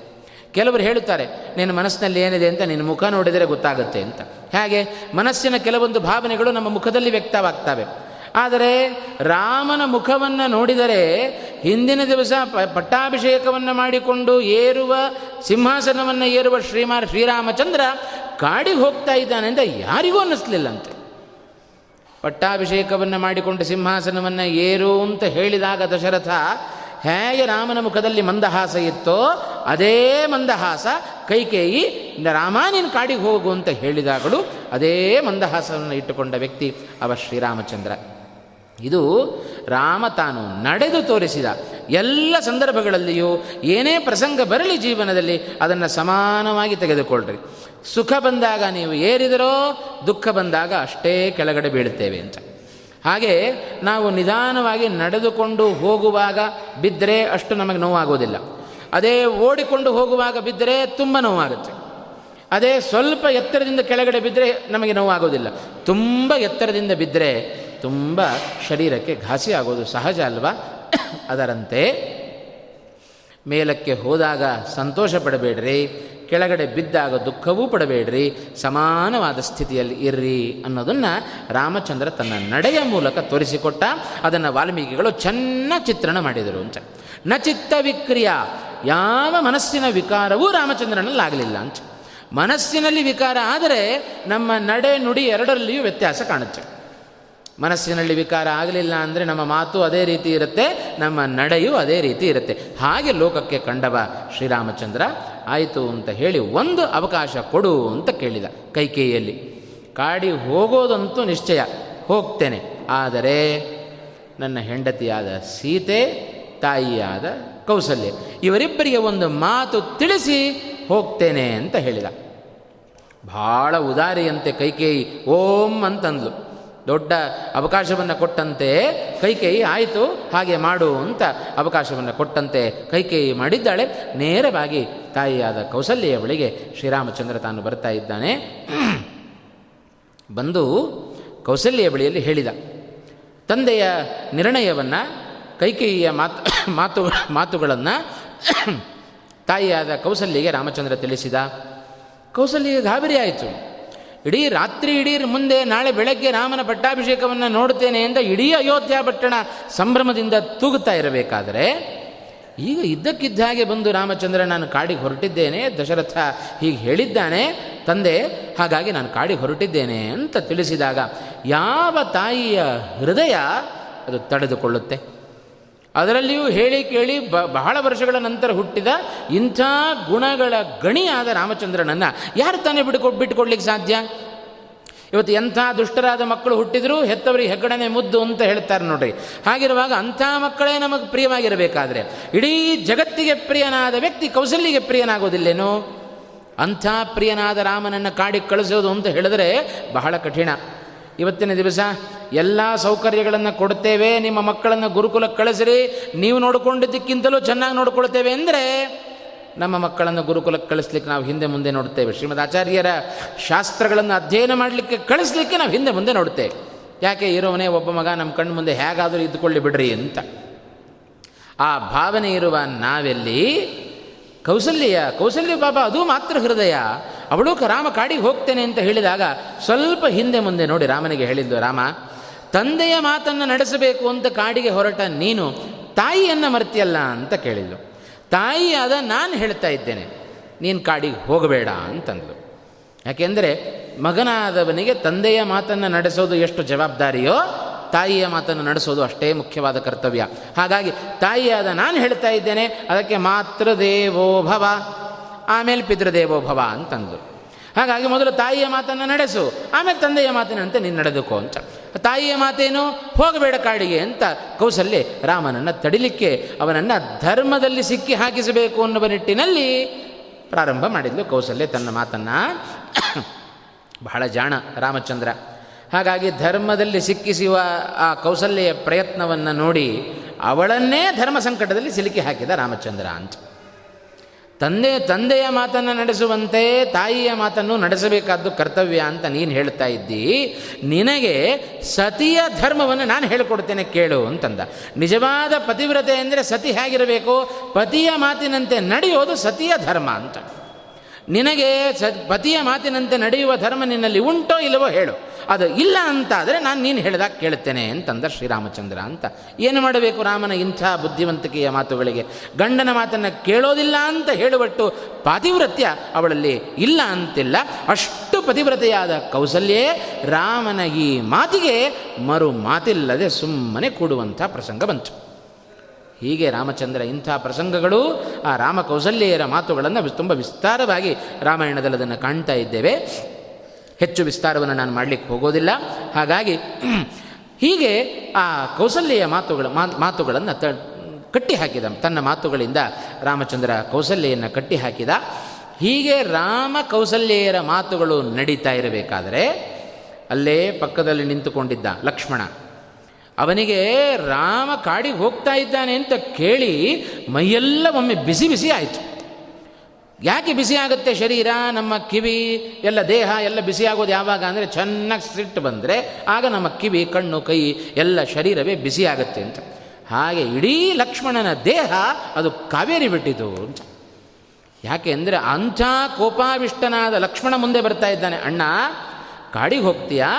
ಕೆಲವರು ಹೇಳುತ್ತಾರೆ, ನಿನ್ನ ಮನಸ್ಸಿನಲ್ಲಿ ಏನಿದೆ ಅಂತ ನಿನ್ನ ಮುಖ ನೋಡಿದರೆ ಗೊತ್ತಾಗುತ್ತೆ ಅಂತ. ಹಾಗೆ? ಮನಸ್ಸಿನ ಕೆಲವೊಂದು ಭಾವನೆಗಳು ನಮ್ಮ ಮುಖದಲ್ಲಿ ವ್ಯಕ್ತವಾಗ್ತವೆ. ಆದರೆ ರಾಮನ ಮುಖವನ್ನು ನೋಡಿದರೆ ಹಿಂದಿನ ದಿವಸ ಪ, ಪಟ್ಟಾಭಿಷೇಕವನ್ನು ಮಾಡಿಕೊಂಡು ಏರುವ ಸಿಂಹಾಸನವನ್ನು ಏರುವ ಶ್ರೀಮಾ ಶ್ರೀರಾಮಚಂದ್ರ ಕಾಡಿಗೆ ಹೋಗ್ತಾ ಇದ್ದಾನೆ ಅಂತ ಯಾರಿಗೂ ಅನ್ನಿಸ್ಲಿಲ್ಲಂತೆ. ಪಟ್ಟಾಭಿಷೇಕವನ್ನು ಮಾಡಿಕೊಂಡು ಸಿಂಹಾಸನವನ್ನು ಏರು ಅಂತ ಹೇಳಿದಾಗ ದಶರಥ ಹೇಗೆ ರಾಮನ ಮುಖದಲ್ಲಿ ಮಂದಹಾಸ ಇತ್ತೋ ಅದೇ ಮಂದಹಾಸ ಕೈಕೇಯಿ ರಾಮ ನೀನು ಕಾಡಿಗೆ ಹೋಗು ಅಂತ ಹೇಳಿದಾಗಲೂ ಅದೇ ಮಂದಹಾಸವನ್ನು ಇಟ್ಟುಕೊಂಡ ವ್ಯಕ್ತಿ ಅವ ಶ್ರೀರಾಮಚಂದ್ರ. ಇದು ರಾಮ ತಾನು ನಡೆದು ತೋರಿಸಿದ ಎಲ್ಲ ಸಂದರ್ಭಗಳಲ್ಲಿಯೂ ಏನೇ ಪ್ರಸಂಗ ಬರಲಿ ಜೀವನದಲ್ಲಿ ಅದನ್ನು ಸಮಾನವಾಗಿ ತೆಗೆದುಕೊಳ್ಳ್ರಿ ಸುಖ ಬಂದಾಗ ನೀವು ಏರಿದರೋ ದುಃಖ ಬಂದಾಗ ಅಷ್ಟೇ ಕೆಳಗಡೆ ಬೀಳುತ್ತೇವೆ ಅಂತ. ಹಾಗೆ ನಾವು ನಿಧಾನವಾಗಿ ನಡೆದುಕೊಂಡು ಹೋಗುವಾಗ ಬಿದ್ದರೆ ಅಷ್ಟು ನಮಗೆ ನೋವಾಗೋದಿಲ್ಲ. ಅದೇ ಓಡಿಕೊಂಡು ಹೋಗುವಾಗ ಬಿದ್ದರೆ ತುಂಬ ನೋವಾಗುತ್ತೆ. ಅದೇ ಸ್ವಲ್ಪ ಎತ್ತರದಿಂದ ಕೆಳಗಡೆ ಬಿದ್ದರೆ ನಮಗೆ ನೋವಾಗೋದಿಲ್ಲ. ತುಂಬ ಎತ್ತರದಿಂದ ಬಿದ್ದರೆ ತುಂಬ ಶರೀರಕ್ಕೆ ಘಾಸಿ ಆಗೋದು ಸಹಜ ಅಲ್ವಾ? ಅದರಂತೆ ಮೇಲಕ್ಕೆ ಹೋದಾಗ ಸಂತೋಷ ಪಡಬೇಡ್ರಿ. ಕೆಳಗಡೆ ಬಿದ್ದಾಗ ದುಃಖವೂ ಪಡಬೇಡ್ರಿ, ಸಮಾನವಾದ ಸ್ಥಿತಿಯಲ್ಲಿ ಇರ್ರಿ ಅನ್ನೋದನ್ನು ರಾಮಚಂದ್ರ ತನ್ನ ನಡೆಯ ಮೂಲಕ ತೋರಿಸಿಕೊಟ್ಟ, ಅದನ್ನು ವಾಲ್ಮೀಕಿಗಳು ಚೆನ್ನ ಚಿತ್ರಣ ಮಾಡಿದರು ಅಂತ. ನ ಚಿತ್ತ ವಿಕ್ರಿಯ, ಯಾವ ಮನಸ್ಸಿನ ವಿಕಾರವೂ ರಾಮಚಂದ್ರನಲ್ಲಾಗಲಿಲ್ಲ ಅಂತ. ಮನಸ್ಸಿನಲ್ಲಿ ವಿಕಾರ ಆದರೆ ನಮ್ಮ ನಡೆ ನುಡಿ ಎರಡರಲ್ಲಿಯೂ ವ್ಯತ್ಯಾಸ ಕಾಣುತ್ತೆ. ಮನಸ್ಸಿನಲ್ಲಿ ವಿಕಾರ ಆಗಲಿಲ್ಲ ಅಂದರೆ ನಮ್ಮ ಮಾತು ಅದೇ ರೀತಿ ಇರುತ್ತೆ, ನಮ್ಮ ನಡೆಯೂ ಅದೇ ರೀತಿ ಇರುತ್ತೆ. ಹಾಗೆ ಲೋಕಕ್ಕೆ ಕಂಡವ ಶ್ರೀರಾಮಚಂದ್ರ, ಆಯಿತು ಅಂತ ಹೇಳಿ ಒಂದು ಅವಕಾಶ ಕೊಡು ಅಂತ ಕೇಳಿದ ಕೈಕೇಯಲ್ಲಿ ಕಾಡಿ ಹೋಗೋದಂತೂ ನಿಶ್ಚಯ, ಹೋಗ್ತೇನೆ. ಆದರೆ ನನ್ನ ಹೆಂಡತಿಯಾದ ಸೀತೆ, ತಾಯಿಯಾದ ಕೌಸಲ್ಯ, ಇವರಿಬ್ಬರಿಗೆ ಒಂದು ಮಾತು ತಿಳಿಸಿ ಹೋಗ್ತೇನೆ ಅಂತ ಹೇಳಿದ. ಭಾಳ ಉದಾರಿಯಂತೆ ಕೈಕೇಯಿ ಓಂ ಅಂತಂದ್ಲು. ದೊಡ್ಡ ಅವಕಾಶವನ್ನು ಕೊಟ್ಟಂತೆ ಕೈಕೇಯಿ ಆಯಿತು, ಹಾಗೆ ಮಾಡು ಅಂತ ಅವಕಾಶವನ್ನು ಕೊಟ್ಟಂತೆ ಕೈಕೇಯಿ ಮಾಡಿದ್ದಾಳೆ. ನೇರವಾಗಿ ತಾಯಿಯಾದ ಕೌಸಲ್ಯ ಬಳಿಗೆ ಶ್ರೀರಾಮಚಂದ್ರ ತಾನು ಬರ್ತಾ ಇದ್ದಾನೆ. ಬಂದು ಕೌಸಲ್ಯ ಬಳಿಯಲ್ಲಿ ಹೇಳಿದ, ತಂದೆಯ ನಿರ್ಣಯವನ್ನು ಕೈಕೇಯಿಯ ಮಾತು ಮಾತು, ಮಾತುಗಳನ್ನು ತಾಯಿಯಾದ ಕೌಸಲ್ಯಗೆ ರಾಮಚಂದ್ರ ತಿಳಿಸಿದ. ಕೌಸಲ್ಯ ಗಾಬರಿ ಆಯಿತು. ಇಡೀ ರಾತ್ರಿ, ಇಡೀ ಮುಂದೆ ನಾಳೆ ಬೆಳಗ್ಗೆ ರಾಮನ ಪಟ್ಟಾಭಿಷೇಕವನ್ನು ನೋಡ್ತೇನೆ ಅಂತ ಇಡೀ ಅಯೋಧ್ಯ ಪಟ್ಟಣ ಸಂಭ್ರಮದಿಂದ ತೂಗುತ್ತಾ ಇರಬೇಕಾದರೆ, ಈಗ ಇದ್ದಕ್ಕಿದ್ದ ಹಾಗೆ ಬಂದು ರಾಮಚಂದ್ರ ನಾನು ಕಾಡಿಗೆ ಹೊರಟಿದ್ದೇನೆ, ದಶರಥ ಹೀಗೆ ಹೇಳಿದ್ದಾನೆ, ತಂದೆ ಹಾಗಾಗಿ ನಾನು ಕಾಡಿಗೆ ಹೊರಟಿದ್ದೇನೆ ಅಂತ ತಿಳಿಸಿದಾಗ ಯಾವ ತಾಯಿಯ ಹೃದಯ ಅದು ತಡೆದುಕೊಳ್ಳುತ್ತೆ? ಅದರಲ್ಲಿಯೂ ಹೇಳಿ ಕೇಳಿ ಬ, ಬಹಳ ವರ್ಷಗಳ ನಂತರ ಹುಟ್ಟಿದ ಇಂಥ ಗುಣಗಳ ಗಣಿಯಾದ ರಾಮಚಂದ್ರನನ್ನು ಯಾರು ತಾನೇ ಬಿಡ್ಕೊ, ಬಿಟ್ಟುಕೊಡ್ಲಿಕ್ಕೆ ಸಾಧ್ಯ? ಇವತ್ತು ಎಂಥ ದುಷ್ಟರಾದ ಮಕ್ಕಳು ಹುಟ್ಟಿದರೂ ಹೆತ್ತವರಿಗೆ ಹೆಗ್ಗಡನೆ ಮುದ್ದು ಅಂತ ಹೇಳ್ತಾರೆ ನೋಡ್ರಿ ಹಾಗಿರುವಾಗ ಅಂಥ ಮಕ್ಕಳೇ ನಮಗೆ ಪ್ರಿಯವಾಗಿರಬೇಕಾದ್ರೆ. ಇಡೀ ಜಗತ್ತಿಗೆ ಪ್ರಿಯನಾದ ವ್ಯಕ್ತಿ ಕೌಸಲ್ಯಿಗೆ ಪ್ರಿಯನಾಗೋದಿಲ್ಲೇನು? ಅಂಥ ಪ್ರಿಯನಾದ ರಾಮನನ್ನು ಕಾಡಿಗೆ ಕಳಿಸೋದು ಅಂತ ಹೇಳಿದ್ರೆ ಬಹಳ ಕಠಿಣ. ಇವತ್ತಿನ ದಿವಸ ಎಲ್ಲ ಸೌಕರ್ಯಗಳನ್ನು ಕೊಡ್ತೇವೆ, ನಿಮ್ಮ ಮಕ್ಕಳನ್ನು ಗುರುಕುಲಕ್ಕೆ ಕಳಿಸ್ರಿ, ನೀವು ನೋಡಿಕೊಂಡಿದ್ದಕ್ಕಿಂತಲೂ ಚೆನ್ನಾಗಿ ನೋಡ್ಕೊಳ್ತೇವೆ ಅಂದರೆ ನಮ್ಮ ಮಕ್ಕಳನ್ನು ಗುರುಕುಲಕ್ಕೆ ಕಳಿಸ್ಲಿಕ್ಕೆ ನಾವು ಹಿಂದೆ ಮುಂದೆ ನೋಡ್ತೇವೆ. ಶ್ರೀಮದ್ ಆಚಾರ್ಯರ ಶಾಸ್ತ್ರಗಳನ್ನು ಅಧ್ಯಯನ ಮಾಡಲಿಕ್ಕೆ ಕಳಿಸ್ಲಿಕ್ಕೆ ನಾವು ಹಿಂದೆ ಮುಂದೆ ನೋಡ್ತೇವೆ. ಯಾಕೆ ಇರೋವನೇ ಒಬ್ಬ ಮಗ ನಮ್ಮ ಕಣ್ಣು ಮುಂದೆ ಹೇಗಾದರೂ ಇದ್ದುಕೊಳ್ಳಿ ಬಿಡ್ರಿ ಅಂತ. ಆ ಭಾವನೆ ಇರುವ ನಾವೆಲ್ಲಿ ಕೌಸಲ್ಯ ಕೌಸಲ್ಯ ಬಾಬಾ, ಅದು ಮಾತ್ರ ಹೃದಯ. ಅವಳು ರಾಮ ಕಾಡಿಗೆ ಹೋಗ್ತೇನೆ ಅಂತ ಹೇಳಿದಾಗ ಸ್ವಲ್ಪ ಹಿಂದೆ ಮುಂದೆ ನೋಡಿ ರಾಮನಿಗೆ ಹೇಳಿದ್ದು, ರಾಮ, ತಂದೆಯ ಮಾತನ್ನು ನಡೆಸಬೇಕು ಅಂತ ಕಾಡಿಗೆ ಹೊರಟ ನೀನು ತಾಯಿಯನ್ನು ಮರ್ತಿಯಲ್ಲ ಅಂತ ಕೇಳಿದ್ಲು. ತಾಯಿಯಾದ ನಾನು ಹೇಳ್ತಾ ಇದ್ದೇನೆ, ನೀನು ಕಾಡಿಗೆ ಹೋಗಬೇಡ ಅಂತಂದ್ಲು. ಯಾಕೆಂದರೆ ಮಗನಾದವನಿಗೆ ತಂದೆಯ ಮಾತನ್ನು ನಡೆಸೋದು ಎಷ್ಟು ಜವಾಬ್ದಾರಿಯೋ ತಾಯಿಯ ಮಾತನ್ನು ನಡೆಸೋದು ಅಷ್ಟೇ ಮುಖ್ಯವಾದ ಕರ್ತವ್ಯ. ಹಾಗಾಗಿ ತಾಯಿಯಾದ ನಾನು ಹೇಳ್ತಾ ಇದ್ದೇನೆ, ಅದಕ್ಕೆ ಮಾತೃದೇವೋ ಭವ, ಆಮೇಲೆ ಪಿತೃದೇವೋಭವ ಅಂತಂದು. ಹಾಗಾಗಿ ಮೊದಲು ತಾಯಿಯ ಮಾತನ್ನು ನಡೆಸು, ಆಮೇಲೆ ತಂದೆಯ ಮಾತಿನಂತೆ ನೀನು ನಡೆದುಕೋ ಅಂತ. ತಾಯಿಯ ಮಾತೇನು? ಹೋಗಬೇಡ ಕಾಡಿಗೆ ಅಂತ ಕೌಸಲ್ಯ ರಾಮನನ್ನು ತಡಿಲಿಕ್ಕೆ, ಅವನನ್ನು ಧರ್ಮದಲ್ಲಿ ಸಿಕ್ಕಿ ಹಾಕಿಸಬೇಕು ಅನ್ನುವ ನಿಟ್ಟಿನಲ್ಲಿ ಪ್ರಾರಂಭ ಮಾಡಿದ್ಲು ಕೌಸಲ್ಯ ತನ್ನ ಮಾತನ್ನು. ಬಹಳ ಜಾಣ ರಾಮಚಂದ್ರ. ಹಾಗಾಗಿ ಧರ್ಮದಲ್ಲಿ ಸಿಕ್ಕಿಸುವ ಆ ಕೌಸಲ್ಯ ಪ್ರಯತ್ನವನ್ನು ನೋಡಿ ಅವಳನ್ನೇ ಧರ್ಮ ಸಂಕಟದಲ್ಲಿ ಸಿಲುಕಿ ಹಾಕಿದ ರಾಮಚಂದ್ರ ಅಂತ. ತಂದೆ ತಂದೆಯ ಮಾತನ್ನು ನಡೆಸುವಂತೆ ತಾಯಿಯ ಮಾತನ್ನು ನಡೆಸಬೇಕಾದ್ದು ಕರ್ತವ್ಯ ಅಂತ ನೀನು ಹೇಳ್ತಾ ಇದ್ದೀ. ನಿನಗೆ ಸತಿಯ ಧರ್ಮವನ್ನು ನಾನು ಹೇಳಿಕೊಡ್ತೇನೆ ಕೇಳು ಅಂತಂದ. ನಿಜವಾದ ಪತಿವ್ರತೆ ಅಂದರೆ ಸತಿ ಹೇಗಿರಬೇಕು? ಪತಿಯ ಮಾತಿನಂತೆ ನಡೆಯೋದು ಸತಿಯ ಧರ್ಮ ಅಂತ. ನಿನಗೆ ಸ, ಪತಿಯ ಮಾತಿನಂತೆ ನಡೆಯುವ ಧರ್ಮ ನಿನ್ನಲ್ಲಿ ಉಂಟೋ ಇಲ್ಲವೋ ಹೇಳು. ಅದು ಇಲ್ಲ ಅಂತಾದರೆ ನಾನು ನೀನು ಹೇಳಿದಾಗ ಕೇಳ್ತೇನೆ ಅಂತಂದ ಶ್ರೀರಾಮಚಂದ್ರ ಅಂತ. ಏನು ಮಾಡಬೇಕು ರಾಮನ ಇಂಥ ಬುದ್ಧಿವಂತಿಕೆಯ ಮಾತುಗಳಿಗೆ? ಗಂಡನ ಮಾತನ್ನು ಕೇಳೋದಿಲ್ಲ ಅಂತ ಹೇಳುವಟ್ಟು ಪಾತಿವ್ರತ್ಯ ಅವಳಲ್ಲಿ ಇಲ್ಲ ಅಂತಿಲ್ಲ. ಅಷ್ಟು ಪತಿವ್ರತೆಯಾದ ಕೌಸಲ್ಯೇ ರಾಮನ ಈ ಮಾತಿಗೆ ಮರು ಮಾತಿಲ್ಲದೆ ಸುಮ್ಮನೆ ಕೂಡುವಂಥ ಪ್ರಸಂಗ ಬಂತು. ಹೀಗೆ ರಾಮಚಂದ್ರ ಇಂಥ ಪ್ರಸಂಗಗಳು ಆ ರಾಮ ಕೌಸಲ್ಯರ ಮಾತುಗಳನ್ನು ತುಂಬ ವಿಸ್ತಾರವಾಗಿ ರಾಮಾಯಣದಲ್ಲಿ ಅದನ್ನು ಕಾಣ್ತಾ ಇದ್ದೇವೆ. ಹೆಚ್ಚು ವಿಸ್ತಾರವನ್ನು ನಾನು ಮಾಡಲಿಕ್ಕೆ ಹೋಗೋದಿಲ್ಲ. ಹಾಗಾಗಿ, ಹೀಗೆ ಆ ಕೌಸಲ್ಯ ಮಾತುಗಳ ಮಾತುಗಳನ್ನು ತ, ಕಟ್ಟಿ ಹಾಕಿದ, ತನ್ನ ಮಾತುಗಳಿಂದ ರಾಮಚಂದ್ರ ಕೌಸಲ್ಯನ್ನು ಕಟ್ಟಿ ಹಾಕಿದ. ಹೀಗೆ ರಾಮ ಕೌಸಲ್ಯರ ಮಾತುಗಳು ನಡೀತಾ ಇರಬೇಕಾದರೆ, ಅಲ್ಲೇ ಪಕ್ಕದಲ್ಲಿ ನಿಂತುಕೊಂಡಿದ್ದ ಲಕ್ಷ್ಮಣ, ಅವನಿಗೆ ರಾಮ ಕಾಡಿಗೆ ಹೋಗ್ತಾ ಇದ್ದಾನೆ ಅಂತ ಕೇಳಿ ಮೈಯೆಲ್ಲ ಒಮ್ಮೆ ಬಿಸಿ ಬಿಸಿ ಆಯಿತು. ಯಾಕೆ ಬಿಸಿಯಾಗುತ್ತೆ ಶರೀರ, ನಮ್ಮ ಕಿವಿ, ಎಲ್ಲ ದೇಹ ಎಲ್ಲ ಬಿಸಿಯಾಗೋದು ಯಾವಾಗ ಅಂದರೆ ಚೆನ್ನಾಗಿ ಸಿಟ್ಟು ಬಂದರೆ ಆಗ ನಮ್ಮ ಕಿವಿ, ಕಣ್ಣು, ಕೈ ಎಲ್ಲ ಶರೀರವೇ ಬಿಸಿಯಾಗುತ್ತೆ ಅಂತ. ಹಾಗೆ ಇಡೀ ಲಕ್ಷ್ಮಣನ ದೇಹ ಅದು ಕಾವೇರಿ ಬಿಟ್ಟಿತು ಅಂತ. ಯಾಕೆ ಅಂದರೆ ಅಂಥ ಕೋಪಾವಿಷ್ಟನಾದ ಲಕ್ಷ್ಮಣ ಮುಂದೆ ಬರ್ತಾ ಇದ್ದಾನೆ. ಅಣ್ಣ, ಕಾಡಿಗೆ ಹೋಗ್ತೀಯಾ?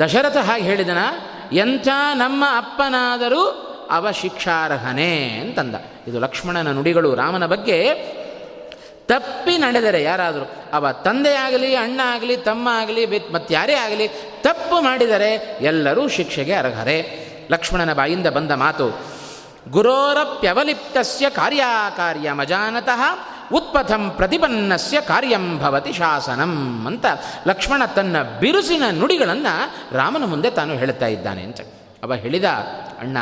ದಶರಥ ಹಾಗೆ ಹೇಳಿದನ, ಎಂಥ ನಮ್ಮ ಅಪ್ಪನಾದರೂ ಅವಶಿಕ್ಷಾರ್ಹನೇ ಅಂತಂದ. ಇದು ಲಕ್ಷ್ಮಣನ ನುಡಿಗಳು, ರಾಮನ ಬಗ್ಗೆ ತಪ್ಪಿ ನಡೆದರೆ ಯಾರಾದರೂ, ಅವ ತಂದೆ ಆಗಲಿ, ಅಣ್ಣ ಆಗಲಿ, ತಮ್ಮ ಆಗಲಿ ಮತ್ತು ಯಾರೇ ಆಗಲಿ, ತಪ್ಪು ಮಾಡಿದರೆ ಎಲ್ಲರೂ ಶಿಕ್ಷೆಗೆ ಅರ್ಹರೇ. ಲಕ್ಷ್ಮಣನ ಬಾಯಿಂದ ಬಂದ ಮಾತು, ಗುರೋರಪ್ಯವಲಿಪ್ತಸ್ಯ ಕಾರ್ಯಾಕಾರ್ಯ ಮಜಾನತಃ ಉತ್ಪಥಂ ಪ್ರತಿಪನ್ನಸ್ಯ ಕಾರ್ಯಂ ಭವತಿ ಶಾಸನಂ ಅಂತ ಲಕ್ಷ್ಮಣ ತನ್ನ ಬಿರುಸಿನ ನುಡಿಗಳನ್ನು ರಾಮನ ಮುಂದೆ ತಾನು ಹೇಳ್ತಾ ಇದ್ದಾನೆ ಅಂತ. ಅವ ಹೇಳಿದ, ಅಣ್ಣ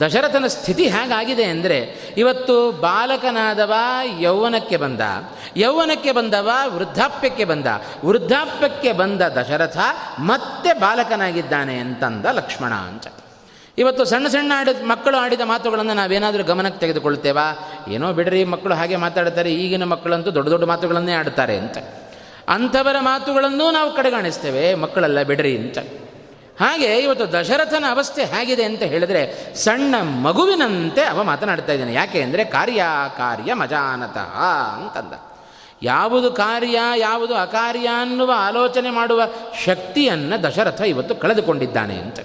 ದಶರಥನ ಸ್ಥಿತಿ ಹೇಗಾಗಿದೆ ಅಂದರೆ ಇವತ್ತು ಬಾಲಕನಾದವ ಯೌವನಕ್ಕೆ ಬಂದ, ಯೌವನಕ್ಕೆ ಬಂದವ ವೃದ್ಧಾಪ್ಯಕ್ಕೆ ಬಂದ ವೃದ್ಧಾಪ್ಯಕ್ಕೆ ಬಂದ ದಶರಥ ಮತ್ತೆ ಬಾಲಕನಾಗಿದ್ದಾನೆ ಅಂತಂದ ಲಕ್ಷ್ಮಣ ಅಂತ. ಇವತ್ತು ಸಣ್ಣ ಸಣ್ಣ ಆಡಿದ ಮಕ್ಕಳು ಆಡಿದ ಮಾತುಗಳನ್ನು ನಾವೇನಾದರೂ ಗಮನಕ್ಕೆ ತೆಗೆದುಕೊಳ್ತೇವಾ? ಏನೋ ಬಿಡ್ರಿ, ಮಕ್ಕಳು ಹಾಗೆ ಮಾತಾಡ್ತಾರೆ, ಈಗಿನ ಮಕ್ಕಳಂತೂ ದೊಡ್ಡ ದೊಡ್ಡ ಮಾತುಗಳನ್ನೇ ಆಡ್ತಾರೆ ಅಂತ. ಅಂಥವರ ಮಾತುಗಳನ್ನೂ ನಾವು ಕಡೆಗಾಣಿಸ್ತೇವೆ, ಮಕ್ಕಳೆಲ್ಲ ಬಿಡ್ರಿ ಅಂತ. ಹಾಗೆ ಇವತ್ತು ದಶರಥನ ಅವಸ್ಥೆ ಹೇಗಿದೆ ಅಂತ ಹೇಳಿದ್ರೆ ಸಣ್ಣ ಮಗುವಿನಂತೆ ಅವ ಮಾತನಾಡ್ತಾ ಇದ್ದಾನೆ. ಯಾಕೆ ಅಂದರೆ ಕಾರ್ಯ ಕಾರ್ಯ ಮಜಾನತಃ ಅಂತಂದ. ಯಾವುದು ಕಾರ್ಯ, ಯಾವುದು ಅಕಾರ್ಯ ಅನ್ನುವ ಆಲೋಚನೆ ಮಾಡುವ ಶಕ್ತಿಯನ್ನು ದಶರಥ ಇವತ್ತು ಕಳೆದುಕೊಂಡಿದ್ದಾನೆ ಅಂತ.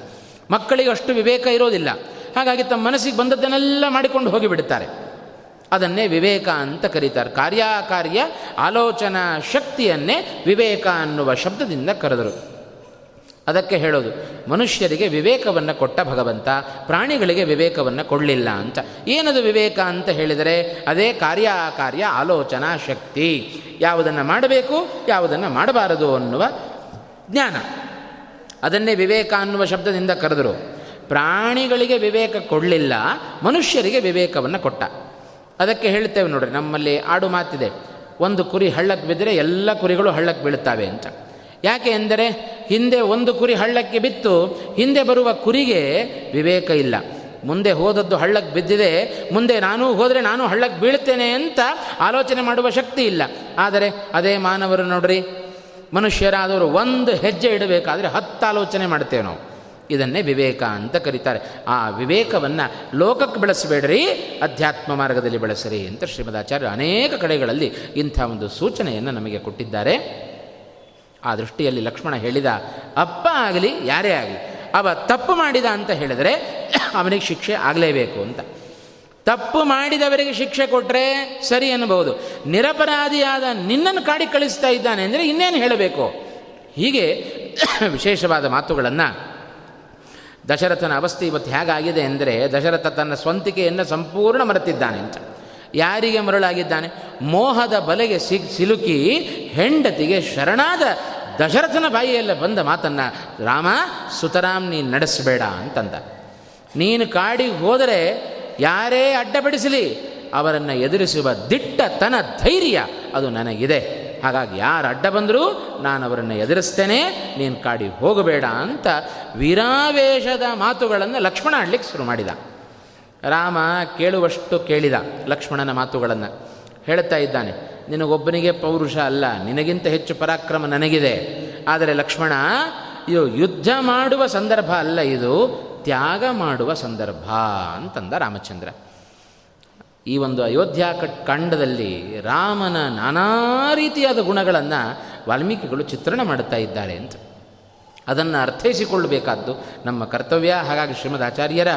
ಮಕ್ಕಳಿಗೆ ಅಷ್ಟು ವಿವೇಕ ಇರೋದಿಲ್ಲ. ಹಾಗಾಗಿ ತಮ್ಮ ಮನಸ್ಸಿಗೆ ಬಂದದ್ದನ್ನೆಲ್ಲ ಮಾಡಿಕೊಂಡು ಹೋಗಿಬಿಡುತ್ತಾರೆ ಅದನ್ನೇ ವಿವೇಕ ಅಂತ ಕರೀತಾರೆ. ಕಾರ್ಯಕಾರ್ಯ ಆಲೋಚನಾ ಶಕ್ತಿಯನ್ನೇ ವಿವೇಕ ಅನ್ನುವ ಶಬ್ದದಿಂದ ಕರೆದರು. ಅದಕ್ಕೆ ಹೇಳೋದು, ಮನುಷ್ಯರಿಗೆ ವಿವೇಕವನ್ನು ಕೊಟ್ಟ ಭಗವಂತ, ಪ್ರಾಣಿಗಳಿಗೆ ವಿವೇಕವನ್ನು ಕೊಡಲಿಲ್ಲ ಅಂತ. ಏನದು ವಿವೇಕ ಅಂತ ಹೇಳಿದರೆ, ಅದೇ ಕಾರ್ಯ ಕಾರ್ಯ ಆಲೋಚನಾ ಶಕ್ತಿ. ಯಾವುದನ್ನು ಮಾಡಬೇಕು, ಯಾವುದನ್ನು ಮಾಡಬಾರದು ಅನ್ನುವ ಜ್ಞಾನ. ಅದನ್ನೇ ವಿವೇಕ ಅನ್ನುವ ಶಬ್ದದಿಂದ ಕರೆದರು. ಪ್ರಾಣಿಗಳಿಗೆ ವಿವೇಕ ಕೊಡಲಿಲ್ಲ, ಮನುಷ್ಯರಿಗೆ ವಿವೇಕವನ್ನು ಕೊಟ್ಟ. ಅದಕ್ಕೆ ಹೇಳ್ತೇವೆ ನೋಡ್ರಿ, ನಮ್ಮಲ್ಲಿ ಆಡು ಮಾತಿದೆ, ಒಂದು ಕುರಿ ಹಳ್ಳಕ್ಕೆ ಬಿದ್ದರೆ ಎಲ್ಲ ಕುರಿಗಳು ಹಳ್ಳಕ್ಕೆ ಬೀಳುತ್ತವೆ ಅಂತ. ಯಾಕೆ ಎಂದರೆ ಹಿಂದೆ ಒಂದು ಕುರಿ ಹಳ್ಳಕ್ಕೆ ಬಿತ್ತು, ಹಿಂದೆ ಬರುವ ಕುರಿಗೆ ವಿವೇಕ ಇಲ್ಲ. ಮುಂದೆ ಹೋದದ್ದು ಹಳ್ಳಕ್ಕೆ ಬಿದ್ದಿದೆ, ಮುಂದೆ ನಾನು ಹೋದರೆ ನಾನು ಹಳ್ಳಕ್ಕೆ ಬೀಳ್ತೇನೆ ಅಂತ ಆಲೋಚನೆ ಮಾಡುವ ಶಕ್ತಿ ಇಲ್ಲ. ಆದರೆ ಅದೇ ಮಾನವರು ನೋಡ್ರಿ, ಮನುಷ್ಯರಾದವರು ಒಂದು ಹೆಜ್ಜೆ ಇಡಬೇಕಾದರೆ ಹತ್ತು ಆಲೋಚನೆ ಮಾಡ್ತೇವೆ ನಾವು. ಇದನ್ನೇ ವಿವೇಕ ಅಂತ ಕರೀತಾರೆ. ಆ ವಿವೇಕವನ್ನು ಲೋಕಕ್ಕೆ ಬೆಳೆಸಬೇಡ್ರಿ, ಅಧ್ಯಾತ್ಮ ಮಾರ್ಗದಲ್ಲಿ ಬೆಳೆಸರಿ ಅಂತ ಶ್ರೀಮದಾಚಾರ್ಯರು ಅನೇಕ ಕಡೆಗಳಲ್ಲಿ ಇಂಥ ಒಂದು ಸೂಚನೆಯನ್ನು ನಮಗೆ ಕೊಟ್ಟಿದ್ದಾರೆ. ಆ ದೃಷ್ಟಿಯಲ್ಲಿ ಲಕ್ಷ್ಮಣ ಹೇಳಿದ, ಅಪ್ಪ ಆಗಲಿ, ಯಾರೇ ಆಗಲಿ, ಅವ ತಪ್ಪು ಮಾಡಿದ ಅಂತ ಹೇಳಿದರೆ ಅವನಿಗೆ ಶಿಕ್ಷೆ ಆಗಲೇಬೇಕು ಅಂತ. ತಪ್ಪು ಮಾಡಿದವರಿಗೆ ಶಿಕ್ಷೆ ಕೊಟ್ಟರೆ ಸರಿ ಅನ್ನಬಹುದು ನಿರಪರಾಧಿಯಾದ ನಿನ್ನನ್ನು ಕಾಡಿ ಕಳಿಸ್ತಾ ಇದ್ದಾನೆ ಅಂದರೆ ಇನ್ನೇನು ಹೇಳಬೇಕು? ಹೀಗೆ ವಿಶೇಷವಾದ ಮಾತುಗಳನ್ನು ದಶರಥನ ಅವಸ್ಥೆ ಇವತ್ತು ಹೇಗಾಗಿದೆ ಅಂದರೆ ದಶರಥ ತನ್ನ ಸ್ವಂತಿಕೆಯನ್ನು ಸಂಪೂರ್ಣ ಮರೆತಿದ್ದಾನೆ ಅಂತ. ಯಾರಿಗೆ ಮರಳಾಗಿದ್ದಾನೆ? ಮೋಹದ ಬಲೆಗೆ ಸಿಲುಕಿ ಹೆಂಡತಿಗೆ ಶರಣಾದ ದಶರಥನ ಬಾಯಿಯೆಲ್ಲ ಬಂದ ಮಾತನ್ನು, ರಾಮ, ಸುತರಾಮ್, ನೀನು ನಡೆಸಬೇಡ ಅಂತಂದ. ನೀನು ಕಾಡಿಗೆ ಹೋದರೆ ಯಾರೇ ಅಡ್ಡಪಡಿಸಲಿ, ಅವರನ್ನು ಎದುರಿಸುವ ದಿಟ್ಟತನ ಧೈರ್ಯ ಅದು ನನಗಿದೆ. ಹಾಗಾಗಿ ಯಾರು ಅಡ್ಡ ಬಂದರೂ ನಾನು ಅವರನ್ನು ಎದುರಿಸ್ತೇನೆ, ನೀನು ಕಾಡಿ ಹೋಗಬೇಡ ಅಂತ ವೀರಾವೇಶದ ಮಾತುಗಳನ್ನು ಲಕ್ಷ್ಮಣ ಆಡ್ಲಿಕ್ಕೆ ಶುರು ಮಾಡಿದ. ರಾಮ ಕೇಳುವಷ್ಟು ಕೇಳಿದ ಲಕ್ಷ್ಮಣನ ಮಾತುಗಳನ್ನು. ಹೇಳ್ತಾ ಇದ್ದಾನೆ ನಿನಗೊಬ್ಬನಿಗೆ ಪೌರುಷ ಅಲ್ಲ, ನಿನಗಿಂತ ಹೆಚ್ಚು ಪರಾಕ್ರಮ ನನಗಿದೆ. ಆದರೆ ಲಕ್ಷ್ಮಣ ಇದು ಯುದ್ಧ ಮಾಡುವ ಸಂದರ್ಭ ಅಲ್ಲ ಇದು, ತ್ಯಾಗ ಮಾಡುವ ಸಂದರ್ಭ ಅಂತಂದ ರಾಮಚಂದ್ರ. ಈ ಒಂದು ಅಯೋಧ್ಯ ಕಾಂಡದಲ್ಲಿ ರಾಮನ ನಾನಾ ರೀತಿಯಾದ ಗುಣಗಳನ್ನು ವಾಲ್ಮೀಕಿಗಳು ಚಿತ್ರಣ ಮಾಡುತ್ತಾ ಇದ್ದಾರೆ ಅಂತ. ಅದನ್ನು ಅರ್ಥೈಸಿಕೊಳ್ಳಬೇಕಾದ್ದು ನಮ್ಮ ಕರ್ತವ್ಯ. ಹಾಗಾಗಿ ಶ್ರೀಮದ್ ಆಚಾರ್ಯರ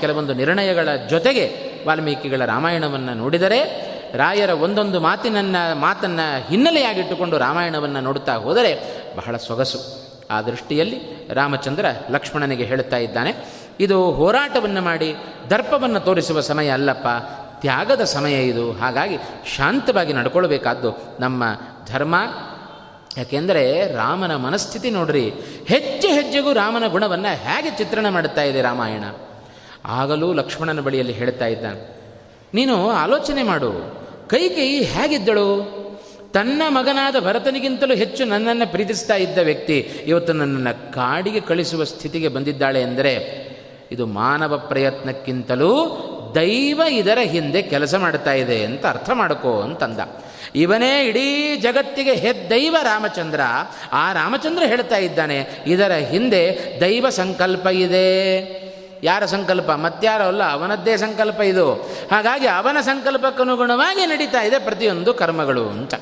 ಕೆಲವೊಂದು ನಿರ್ಣಯಗಳ ಜೊತೆಗೆ ವಾಲ್ಮೀಕಿಗಳ ರಾಮಾಯಣವನ್ನು ನೋಡಿದರೆ ರಾಯರ ಒಂದೊಂದು ಮಾತಿನನ್ನು, ಮಾತನ್ನು ಹಿನ್ನೆಲೆಯಾಗಿಟ್ಟುಕೊಂಡು ರಾಮಾಯಣವನ್ನು ನೋಡುತ್ತಾ ಹೋದರೆ ಬಹಳ ಸೊಗಸು. ಆ ದೃಷ್ಟಿಯಲ್ಲಿ ರಾಮಚಂದ್ರ ಲಕ್ಷ್ಮಣನಿಗೆ ಹೇಳುತ್ತಾ ಇದ್ದಾನೆ, ಇದು ಹೋರಾಟವನ್ನು ಮಾಡಿ ದರ್ಪವನ್ನು ತೋರಿಸುವ ಸಮಯ ಅಲ್ಲಪ್ಪ, ತ್ಯಾಗದ ಸಮಯ ಇದು. ಹಾಗಾಗಿ ಶಾಂತವಾಗಿ ನಡ್ಕೊಳ್ಬೇಕಾದ್ದು ನಮ್ಮ ಧರ್ಮ. ಯಾಕೆಂದರೆ ರಾಮನ ಮನಸ್ಥಿತಿ ನೋಡ್ರಿ, ಹೆಜ್ಜೆ ಹೆಜ್ಜೆಗೂ ರಾಮನ ಗುಣವನ್ನು ಹೇಗೆ ಚಿತ್ರಣ ಮಾಡುತ್ತಾ ಇದೆ ರಾಮಾಯಣ? ಆಗಲೂ ಲಕ್ಷ್ಮಣನ ಬಳಿಯಲ್ಲಿ ಹೇಳ್ತಾ ಇದ್ದಾನೆ, ನೀನು ಆಲೋಚನೆ ಮಾಡು. ಕೈ ಕೈ ಹೇಗಿದ್ದಳು? ತನ್ನ ಮಗನಾದ ಭರತನಿಗಿಂತಲೂ ಹೆಚ್ಚು ನನ್ನನ್ನು ಪ್ರೀತಿಸ್ತಾ ಇದ್ದ ವ್ಯಕ್ತಿ ಇವತ್ತು ನನ್ನನ್ನು ಕಾಡಿಗೆ ಕಳಿಸುವ ಸ್ಥಿತಿಗೆ ಬಂದಿದ್ದಾಳೆ ಎಂದರೆ ಇದು ಮಾನವ ಪ್ರಯತ್ನಕ್ಕಿಂತಲೂ ದೈವ ಇದರ ಹಿಂದೆ ಕೆಲಸ ಮಾಡ್ತಾ ಇದೆ ಅಂತ ಅರ್ಥ ಮಾಡ್ಕೋ ಅಂತಂದ. ಇವನೇ ಇಡೀ ಜಗತ್ತಿಗೆ ಹೆದ್ದೈವ ರಾಮಚಂದ್ರ. ಆ ರಾಮಚಂದ್ರ ಹೇಳ್ತಾ ಇದ್ದಾನೆ, ಇದರ ಹಿಂದೆ ದೈವ ಸಂಕಲ್ಪ ಇದೆ. ಯಾರ ಸಂಕಲ್ಪ? ಮತ್ತಾರೋ ಅಲ್ಲ, ಅವನದ್ದೇ ಸಂಕಲ್ಪ ಇದು. ಹಾಗಾಗಿ ಅವನ ಸಂಕಲ್ಪಕ್ಕನುಗುಣವಾಗಿ ನಡೀತಾ ಇದೆ ಪ್ರತಿಯೊಂದು ಕರ್ಮಗಳು ಅಂತ.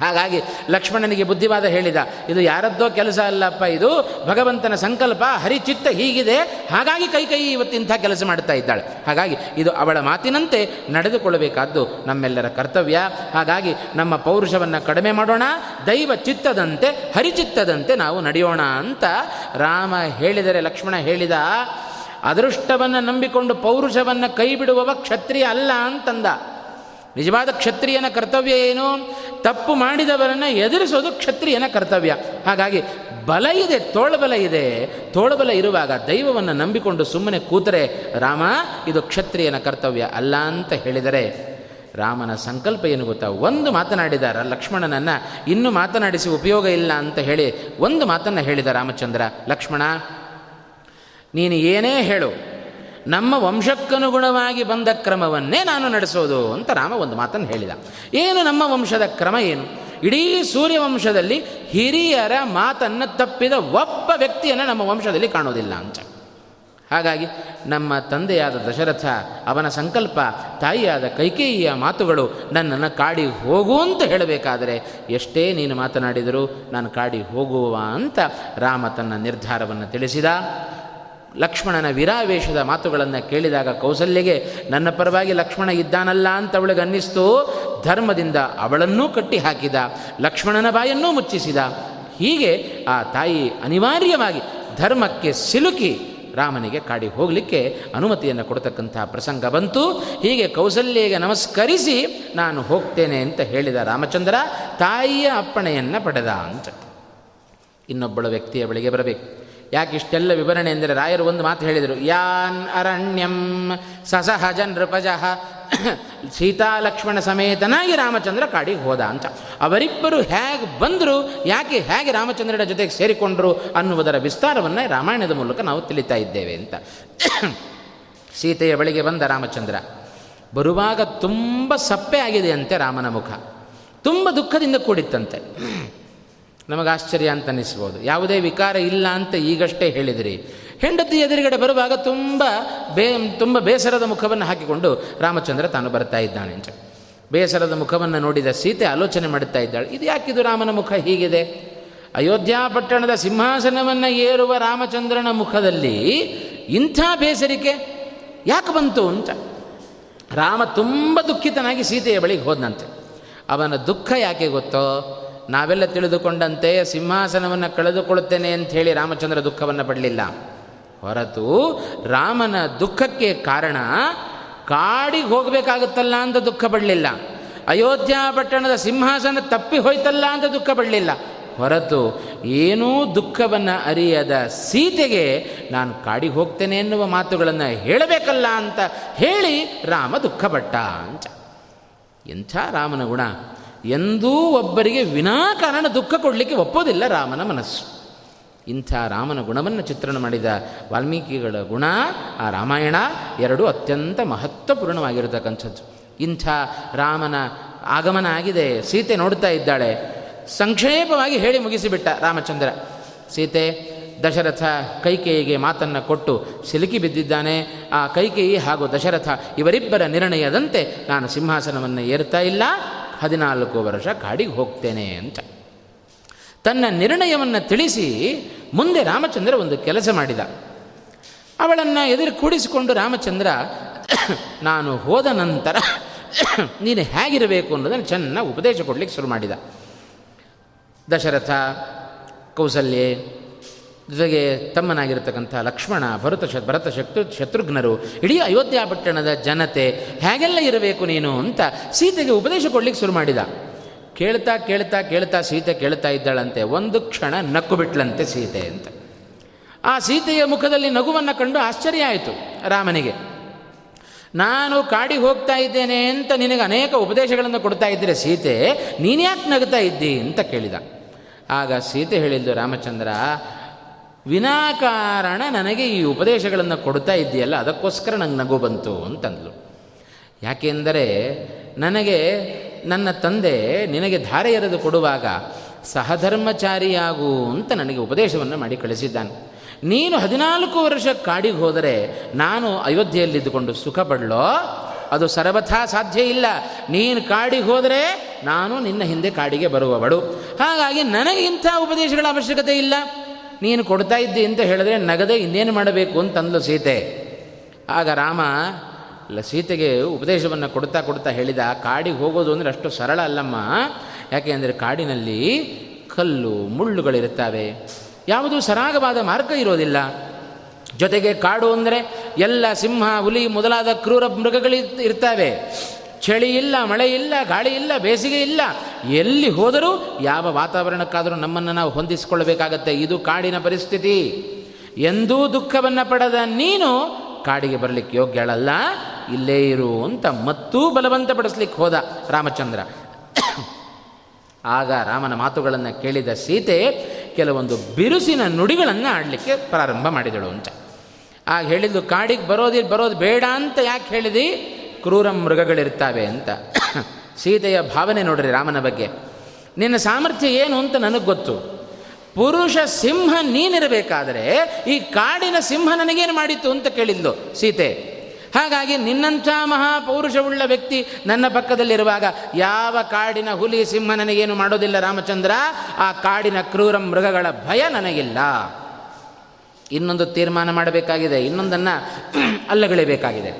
ಹಾಗಾಗಿ ಲಕ್ಷ್ಮಣನಿಗೆ ಬುದ್ಧಿವಾದ ಹೇಳಿದ, ಇದು ಯಾರದ್ದೋ ಕೆಲಸ ಅಲ್ಲಪ್ಪ ಇದು, ಭಗವಂತನ ಸಂಕಲ್ಪ, ಹರಿಚಿತ್ತ ಹೀಗಿದೆ, ಹಾಗಾಗಿ ಕೈ ಕೈ ಇವತ್ತಿಂಥ ಕೆಲಸ ಮಾಡ್ತಾ ಇದ್ದಾಳೆ. ಹಾಗಾಗಿ ಇದು ಅವಳ ಮಾತಿನಂತೆ ನಡೆದುಕೊಳ್ಳಬೇಕಾದ್ದು ನಮ್ಮೆಲ್ಲರ ಕರ್ತವ್ಯ. ಹಾಗಾಗಿ ನಮ್ಮ ಪೌರುಷವನ್ನು ಕಡಿಮೆ ಮಾಡೋಣ, ದೈವ ಚಿತ್ತದಂತೆ, ಹರಿಚಿತ್ತದಂತೆ ನಾವು ನಡೆಯೋಣ ಅಂತ ರಾಮ ಹೇಳಿದರೆ, ಲಕ್ಷ್ಮಣ ಹೇಳಿದ ಅದೃಷ್ಟವನ್ನು ನಂಬಿಕೊಂಡು ಪೌರುಷವನ್ನು ಕೈ ಬಿಡುವವ ಕ್ಷತ್ರಿಯ ಅಲ್ಲ ಅಂತಂದ. ನಿಜವಾದ ಕ್ಷತ್ರಿಯನ ಕರ್ತವ್ಯ ಏನು? ತಪ್ಪು ಮಾಡಿದವರನ್ನು ಎದುರಿಸೋದು ಕ್ಷತ್ರಿಯನ ಕರ್ತವ್ಯ. ಹಾಗಾಗಿ ಬಲ ಇದೆ ತೋಳಬಲ ಇದೆ. ತೋಳಬಲ ಇರುವಾಗ ದೈವವನ್ನು ನಂಬಿಕೊಂಡು ಸುಮ್ಮನೆ ಕೂತರೆ, ರಾಮ, ಇದು ಕ್ಷತ್ರಿಯನ ಕರ್ತವ್ಯ ಅಲ್ಲ ಅಂತ ಹೇಳಿದರೆ, ರಾಮನ ಸಂಕಲ್ಪ ಏನು ಗೊತ್ತಾ? ಒಂದು ಮಾತನಾಡಿದಾರ ಲಕ್ಷ್ಮಣನನ್ನು, ಇನ್ನೂ ಮಾತನಾಡಿಸಿ ಉಪಯೋಗ ಇಲ್ಲ ಅಂತ ಹೇಳಿ ಒಂದು ಮಾತನ್ನು ಹೇಳಿದ ರಾಮಚಂದ್ರ, ಲಕ್ಷ್ಮಣ ನೀನು ಏನೇ ಹೇಳು, ನಮ್ಮ ವಂಶಕ್ಕನುಗುಣವಾಗಿ ಬಂದ ಕ್ರಮವನ್ನೇ ನಾನು ನಡೆಸೋದು ಅಂತ ರಾಮ ಒಂದು ಮಾತನ್ನು ಹೇಳಿದ. ಏನು ನಮ್ಮ ವಂಶದ ಕ್ರಮ ಏನು? ಇಡೀ ಸೂರ್ಯವಂಶದಲ್ಲಿ ಹಿರಿಯರ ಮಾತನ್ನು ತಪ್ಪಿದ ಒಬ್ಬ ವ್ಯಕ್ತಿಯನ್ನು ನಮ್ಮ ವಂಶದಲ್ಲಿ ಕಾಣೋದಿಲ್ಲ ಅಂತ. ಹಾಗಾಗಿ ನಮ್ಮ ತಂದೆಯಾದ ದಶರಥ, ಅವನ ಸಂಕಲ್ಪ, ತಾಯಿಯಾದ ಕೈಕೇಯಿಯ ಮಾತುಗಳು ನನ್ನನ್ನು ಕಾಡಿ ಹೋಗು ಅಂತ ಹೇಳಬೇಕಾದರೆ ಎಷ್ಟೇ ನೀನು ಮಾತನಾಡಿದರೂ ನಾನು ಕಾಡಿ ಹೋಗುವ ಅಂತ ರಾಮ ತನ್ನ ನಿರ್ಧಾರವನ್ನು ತಿಳಿಸಿದ. ಲಕ್ಷ್ಮಣನ ವಿರಾವೇಶದ ಮಾತುಗಳನ್ನು ಕೇಳಿದಾಗ ಕೌಸಲ್ಯಗೆ, ನನ್ನ ಪರವಾಗಿ ಲಕ್ಷ್ಮಣ ಇದ್ದಾನಲ್ಲ ಅಂತ ಅವಳಿಗೆ ಅನ್ನಿಸ್ತು. ಧರ್ಮದಿಂದ ಅವಳನ್ನೂ ಕಟ್ಟಿ ಹಾಕಿದ ಲಕ್ಷ್ಮಣನ ಬಾಯನ್ನೂ ಮುಚ್ಚಿಸಿದ. ಹೀಗೆ ಆ ತಾಯಿ ಅನಿವಾರ್ಯವಾಗಿ ಧರ್ಮಕ್ಕೆ ಸಿಲುಕಿ ರಾಮನಿಗೆ ಕಾಡಿ ಹೋಗಲಿಕ್ಕೆ ಅನುಮತಿಯನ್ನು ಕೊಡ್ತಕ್ಕಂಥ ಪ್ರಸಂಗ ಬಂತು. ಹೀಗೆ ಕೌಸಲ್ಯಗೆ ನಮಸ್ಕರಿಸಿ, ನಾನು ಹೋಗ್ತೇನೆ ಅಂತ ಹೇಳಿದ ರಾಮಚಂದ್ರ, ತಾಯಿಯ ಅಪ್ಪಣೆಯನ್ನು ಪಡೆದ ಅಂತ. ಇನ್ನೊಬ್ಬಳ ವ್ಯಕ್ತಿಯ ಬಳಿಗೆ ಬರಬೇಕು. ಯಾಕೆ ಇಷ್ಟೆಲ್ಲ ವಿವರಣೆ ಎಂದರೆ ರಾಯರು ಒಂದು ಮಾತು ಹೇಳಿದರು, ಯಾನ್ ಅರಣ್ಯಂ ಸಸಹಜ ನೃಪಜಃ, ಸೀತಾ ಲಕ್ಷ್ಮಣ ಸಮೇತನಾಗಿ ರಾಮಚಂದ್ರ ಕಾಡಿಗೆ ಹೋದ ಅಂತ. ಅವರಿಬ್ಬರು ಹೇಗೆ ಬಂದರು, ಯಾಕೆ ಹೇಗೆ ರಾಮಚಂದ್ರನ ಜೊತೆಗೆ ಸೇರಿಕೊಂಡರು ಅನ್ನುವುದರ ವಿಸ್ತಾರವನ್ನು ರಾಮಾಯಣದ ಮೂಲಕ ನಾವು ತಿಳಿತಾ ಇದ್ದೇವೆ ಅಂತ. ಸೀತೆಯ ಬಳಿಗೆ ಬಂದ ರಾಮಚಂದ್ರ, ಬರುವಾಗ ತುಂಬ ಸಪ್ಪೆ ಆಗಿದೆ ಅಂತೆ ರಾಮನ ಮುಖ. ತುಂಬ ದುಃಖದಿಂದ ಕೂಡಿತ್ತಂತೆ. ನಮಗೆ ಆಶ್ಚರ್ಯ ಅಂತ ಅನ್ನಿಸ್ಬೋದು ಯಾವುದೇ ವಿಕಾರ ಇಲ್ಲ ಅಂತ ಈಗಷ್ಟೇ ಹೇಳಿದಿರಿ. ಹೆಂಡತಿ ಎದುರುಗಡೆ ಬರುವಾಗ ತುಂಬ ಬೇ, ತುಂಬ ಬೇಸರದ ಮುಖವನ್ನು ಹಾಕಿಕೊಂಡು ರಾಮಚಂದ್ರ ತಾನು ಬರ್ತಾ ಇದ್ದಾನೆ ಅಂತ. ಬೇಸರದ ಮುಖವನ್ನು ನೋಡಿದ ಸೀತೆ ಆಲೋಚನೆ ಮಾಡುತ್ತಾ ಇದ್ದಾಳೆ. ಇದು ಯಾಕಿದು ರಾಮನ ಮುಖ ಹೀಗಿದೆ? ಅಯೋಧ್ಯಾ ಪಟ್ಟಣದ ಸಿಂಹಾಸನವನ್ನು ಏರುವ ರಾಮಚಂದ್ರನ ಮುಖದಲ್ಲಿ ಇಂಥ ಬೇಸರಿಕೆ ಯಾಕೆ ಬಂತು ಅಂತ. ರಾಮ ತುಂಬ ದುಃಖಿತನಾಗಿ ಸೀತೆಯ ಬಳಿಗೆ ಹೋದನಂತೆ. ಅವನ ದುಃಖ ಯಾಕೆ ಗೊತ್ತೋ? ನಾವೆಲ್ಲ ತಿಳಿದುಕೊಂಡಂತೆ ಸಿಂಹಾಸನವನ್ನು ಕಳೆದುಕೊಳ್ಳುತ್ತೇನೆ ಅಂತ ಹೇಳಿ ರಾಮಚಂದ್ರ ದುಃಖವನ್ನು ಪಡಲಿಲ್ಲ. ಹೊರತು ರಾಮನ ದುಃಖಕ್ಕೆ ಕಾರಣ ಕಾಡಿಗೆ ಹೋಗಬೇಕಾಗುತ್ತಲ್ಲ ಅಂತ ದುಃಖ ಪಡಲಿಲ್ಲ. ಅಯೋಧ್ಯ ಪಟ್ಟಣದ ಸಿಂಹಾಸನ ತಪ್ಪಿ ಹೋಯ್ತಲ್ಲ ಅಂತ ದುಃಖ ಪಡಲಿಲ್ಲ. ಹೊರತು ಏನೂ ದುಃಖವನ್ನು ಅರಿಯದ ಸೀತೆಗೆ ನಾನು ಕಾಡಿಗೆ ಹೋಗ್ತೇನೆ ಎನ್ನುವ ಮಾತುಗಳನ್ನು ಹೇಳಬೇಕಲ್ಲ ಅಂತ ಹೇಳಿ ರಾಮ ದುಃಖಪಟ್ಟ ಅಂತ. ಎಂಥ ರಾಮನ ಗುಣ. ಎಂದೂ ಒಬ್ಬರಿಗೆ ವಿನಾಕಾರಣ ದುಃಖ ಕೊಡಲಿಕ್ಕೆ ಒಪ್ಪೋದಿಲ್ಲ ರಾಮನ ಮನಸ್ಸು. ಇಂಥ ರಾಮನ ಗುಣವನ್ನು ಚಿತ್ರಣ ಮಾಡಿದ ವಾಲ್ಮೀಕಿಗಳ ಗುಣ, ಆ ರಾಮಾಯಣ ಎರಡು ಅತ್ಯಂತ ಮಹತ್ವಪೂರ್ಣವಾಗಿರತಕ್ಕಂಥದ್ದು. ಇಂಥ ರಾಮನ ಆಗಮನ ಆಗಿದೆ ಸೀತೆ ನೋಡ್ತಾ ಇದ್ದಾಳೆ. ಸಂಕ್ಷೇಪವಾಗಿ ಹೇಳಿ ಮುಗಿಸಿಬಿಟ್ಟ ರಾಮಚಂದ್ರ. ಸೀತೆ ದಶರಥ ಕೈಕೇಯಿಗೆ ಮಾತನ್ನು ಕೊಟ್ಟು ಸಿಲುಕಿ ಬಿದ್ದಿದ್ದಾನೆ. ಆ ಕೈಕೇಯಿ ಹಾಗೂ ದಶರಥ ಇವರಿಬ್ಬರ ನಿರ್ಣಯದಂತೆ ನಾನು ಸಿಂಹಾಸನವನ್ನು ಏರ್ತಾ ಇಲ್ಲ. ಹದಿನಾಲ್ಕು ವರ್ಷ ಕಾಡಿಗೆ ಹೋಗ್ತೇನೆ ಅಂತ. ತನ್ನ ನಿರ್ಣಯವನ್ನು ತಿಳಿಸಿ ಮುಂದೆ ರಾಮಚಂದ್ರ ಒಂದು ಕೆಲಸ ಮಾಡಿದ. ಅವಳನ್ನು ಎದುರು ಕೂಡಿಸಿಕೊಂಡು ರಾಮಚಂದ್ರ, ನಾನು ಹೋದ ನಂತರ ನೀನು ಹೇಗಿರಬೇಕು ಅನ್ನೋದನ್ನು ಚೆನ್ನಾಗಿ ಉಪದೇಶ ಕೊಡಲಿಕ್ಕೆ ಶುರು ಮಾಡಿದ. ದಶರಥ, ಕೌಸಲ್ಯೆ ಜೊತೆಗೆ ತಮ್ಮನಾಗಿರ್ತಕ್ಕಂಥ ಲಕ್ಷ್ಮಣ, ಭರತ ಶ, ಭರತ ಶತ್ರು ಶತ್ರುಘ್ನರು, ಇಡೀ ಅಯೋಧ್ಯ ಪಟ್ಟಣದ ಜನತೆ ಹೇಗೆಲ್ಲ ಇರಬೇಕು ನೀನು ಅಂತ ಸೀತೆಗೆ ಉಪದೇಶ ಕೊಡ್ಲಿಕ್ಕೆ ಶುರು ಮಾಡಿದ. ಕೇಳ್ತಾ ಕೇಳ್ತಾ ಕೇಳ್ತಾ ಸೀತೆ ಕೇಳ್ತಾ ಇದ್ದಾಳಂತೆ. ಒಂದು ಕ್ಷಣ ನಕ್ಕು ಬಿಟ್ಲಂತೆ ಸೀತೆ ಅಂತ. ಆ ಸೀತೆಯ ಮುಖದಲ್ಲಿ ನಗುವನ್ನು ಕಂಡು ಆಶ್ಚರ್ಯ ಆಯಿತು ರಾಮನಿಗೆ. ನಾನು ಕಾಡಿಗೆ ಹೋಗ್ತಾ ಇದ್ದೇನೆ ಅಂತ ನಿನಗೆ ಅನೇಕ ಉಪದೇಶಗಳನ್ನು ಕೊಡ್ತಾ ಇದ್ದರೆ ಸೀತೆ, ನೀನ್ಯಾಕೆ ನಗ್ತಾ ಇದ್ದಿ ಅಂತ ಕೇಳಿದ. ಆಗ ಸೀತೆ ಹೇಳಿದ್ದು, ರಾಮಚಂದ್ರ ವಿನಾಕಾರಣ ನನಗೆ ಈ ಉಪದೇಶಗಳನ್ನು ಕೊಡ್ತಾ ಇದ್ದೀಯಲ್ಲ, ಅದಕ್ಕೋಸ್ಕರ ನಂಗೆ ನಗು ಬಂತು ಅಂತಂದ್ಲು. ಯಾಕೆಂದರೆ ನನಗೆ ನನ್ನ ತಂದೆ ನಿನಗೆ ಧಾರೆ ಎರೆದು ಕೊಡುವಾಗ ಸಹಧರ್ಮಚಾರಿಯಾಗು ಅಂತ ನನಗೆ ಉಪದೇಶವನ್ನು ಮಾಡಿ ಕಳಿಸಿದ್ದಾನೆ. ನೀನು ಹದಿನಾಲ್ಕು ವರ್ಷ ಕಾಡಿಗೆ ಹೋದರೆ ನಾನು ಅಯೋಧ್ಯೆಯಲ್ಲಿದ್ದುಕೊಂಡು ಸುಖ ಪಡಲೋ ಅದು ಸರ್ವಥಾ ಸಾಧ್ಯ ಇಲ್ಲ. ನೀನು ಕಾಡಿಗೆ ಹೋದರೆ ನಾನು ನಿನ್ನ ಹಿಂದೆ ಕಾಡಿಗೆ ಬರುವವಳು. ಹಾಗಾಗಿ ನನಗೆ ಇಂಥ ಉಪದೇಶಗಳ ಅವಶ್ಯಕತೆ ಇಲ್ಲ. ನೀನು ಕೊಡ್ತಾ ಇದ್ದಿ ಅಂತ ಹೇಳಿದ್ರೆ ನಗದೆ ಇನ್ನೇನು ಮಾಡಬೇಕು ಅಂತಂದ್ಲು ಸೀತೆ. ಆಗ ರಾಮ, ಇಲ್ಲ, ಸೀತೆಗೆ ಉಪದೇಶವನ್ನು ಕೊಡ್ತಾ ಕೊಡ್ತಾ ಹೇಳಿದ, ಕಾಡಿಗೆ ಹೋಗೋದು ಅಂದರೆ ಅಷ್ಟು ಸರಳ ಅಲ್ಲಮ್ಮ. ಯಾಕೆ ಅಂದರೆ ಕಾಡಿನಲ್ಲಿ ಕಲ್ಲು, ಮುಳ್ಳುಗಳಿರುತ್ತವೆ. ಯಾವುದೂ ಸರಾಗವಾದ ಮಾರ್ಗ ಇರೋದಿಲ್ಲ. ಜೊತೆಗೆ ಕಾಡು ಅಂದರೆ ಎಲ್ಲ ಸಿಂಹ, ಹುಲಿ ಮೊದಲಾದ ಕ್ರೂರ ಮೃಗಗಳು ಇರ್ತವೆ. ಚಳಿ ಇಲ್ಲ ಮಳೆ ಇಲ್ಲ ಗಾಳಿ ಇಲ್ಲ ಬೇಸಿಗೆ ಇಲ್ಲ ಎಲ್ಲಿ ಹೋದರೂ ಯಾವ ವಾತಾವರಣಕ್ಕಾದರೂ ನಮ್ಮನ್ನು ನಾವು ಹೊಂದಿಸಿಕೊಳ್ಳಬೇಕಾಗತ್ತೆ. ಇದು ಕಾಡಿನ ಪರಿಸ್ಥಿತಿ. ಎಂದೂ ದುಃಖವನ್ನು ಪಡೆದ ನೀನು ಕಾಡಿಗೆ ಬರಲಿಕ್ಕೆ ಯೋಗ್ಯಳಲ್ಲ. ಇಲ್ಲೇ ಇರು ಅಂತ ಮತ್ತೂ ಬಲವಂತಪಡಿಸ್ಲಿಕ್ಕೆ ಹೋದ ರಾಮಚಂದ್ರ. ಆಗ ರಾಮನ ಮಾತುಗಳನ್ನು ಕೇಳಿದ ಸೀತೆ ಕೆಲವೊಂದು ಬಿರುಸಿನ ನುಡಿಗಳನ್ನು ಆಡಲಿಕ್ಕೆ ಪ್ರಾರಂಭ ಮಾಡಿದಳು ಅಂತ. ಆಗ ಹೇಳಿದ್ದು, ಕಾಡಿಗೆ ಬರೋದಿ ಬರೋದು ಬೇಡ ಅಂತ ಯಾಕೆ ಹೇಳಿದಿ? ಕ್ರೂರ ಮೃಗಗಳಿರ್ತಾವೆ ಅಂತ. ಸೀತೆಯ ಭಾವನೆ ನೋಡ್ರಿ ರಾಮನ ಬಗ್ಗೆ. ನಿನ್ನ ಸಾಮರ್ಥ್ಯ ಏನು ಅಂತ ನನಗೆ ಗೊತ್ತು. ಪುರುಷ ಸಿಂಹ ನೀನಿರಬೇಕಾದರೆ ಈ ಕಾಡಿನ ಸಿಂಹ ನನಗೇನು ಮಾಡಿತ್ತು ಅಂತ ಕೇಳಿದ್ಲು ಸೀತೆ. ಹಾಗಾಗಿ ನಿನ್ನಂಥ ಮಹಾಪೌರುಷವುಳ್ಳ ವ್ಯಕ್ತಿ ನನ್ನ ಪಕ್ಕದಲ್ಲಿರುವಾಗ ಯಾವ ಕಾಡಿನ ಹುಲಿ ಸಿಂಹ ನನಗೇನು ಮಾಡೋದಿಲ್ಲ ರಾಮಚಂದ್ರ, ಆ ಕಾಡಿನ ಕ್ರೂರ ಮೃಗಗಳ ಭಯ ನನಗಿಲ್ಲ. ಇನ್ನೊಂದು ತೀರ್ಮಾನ ಮಾಡಬೇಕಾಗಿದೆ, ಇನ್ನೊಂದನ್ನು ಅಲ್ಲಗಳಿಬೇಕಾಗಿದೆ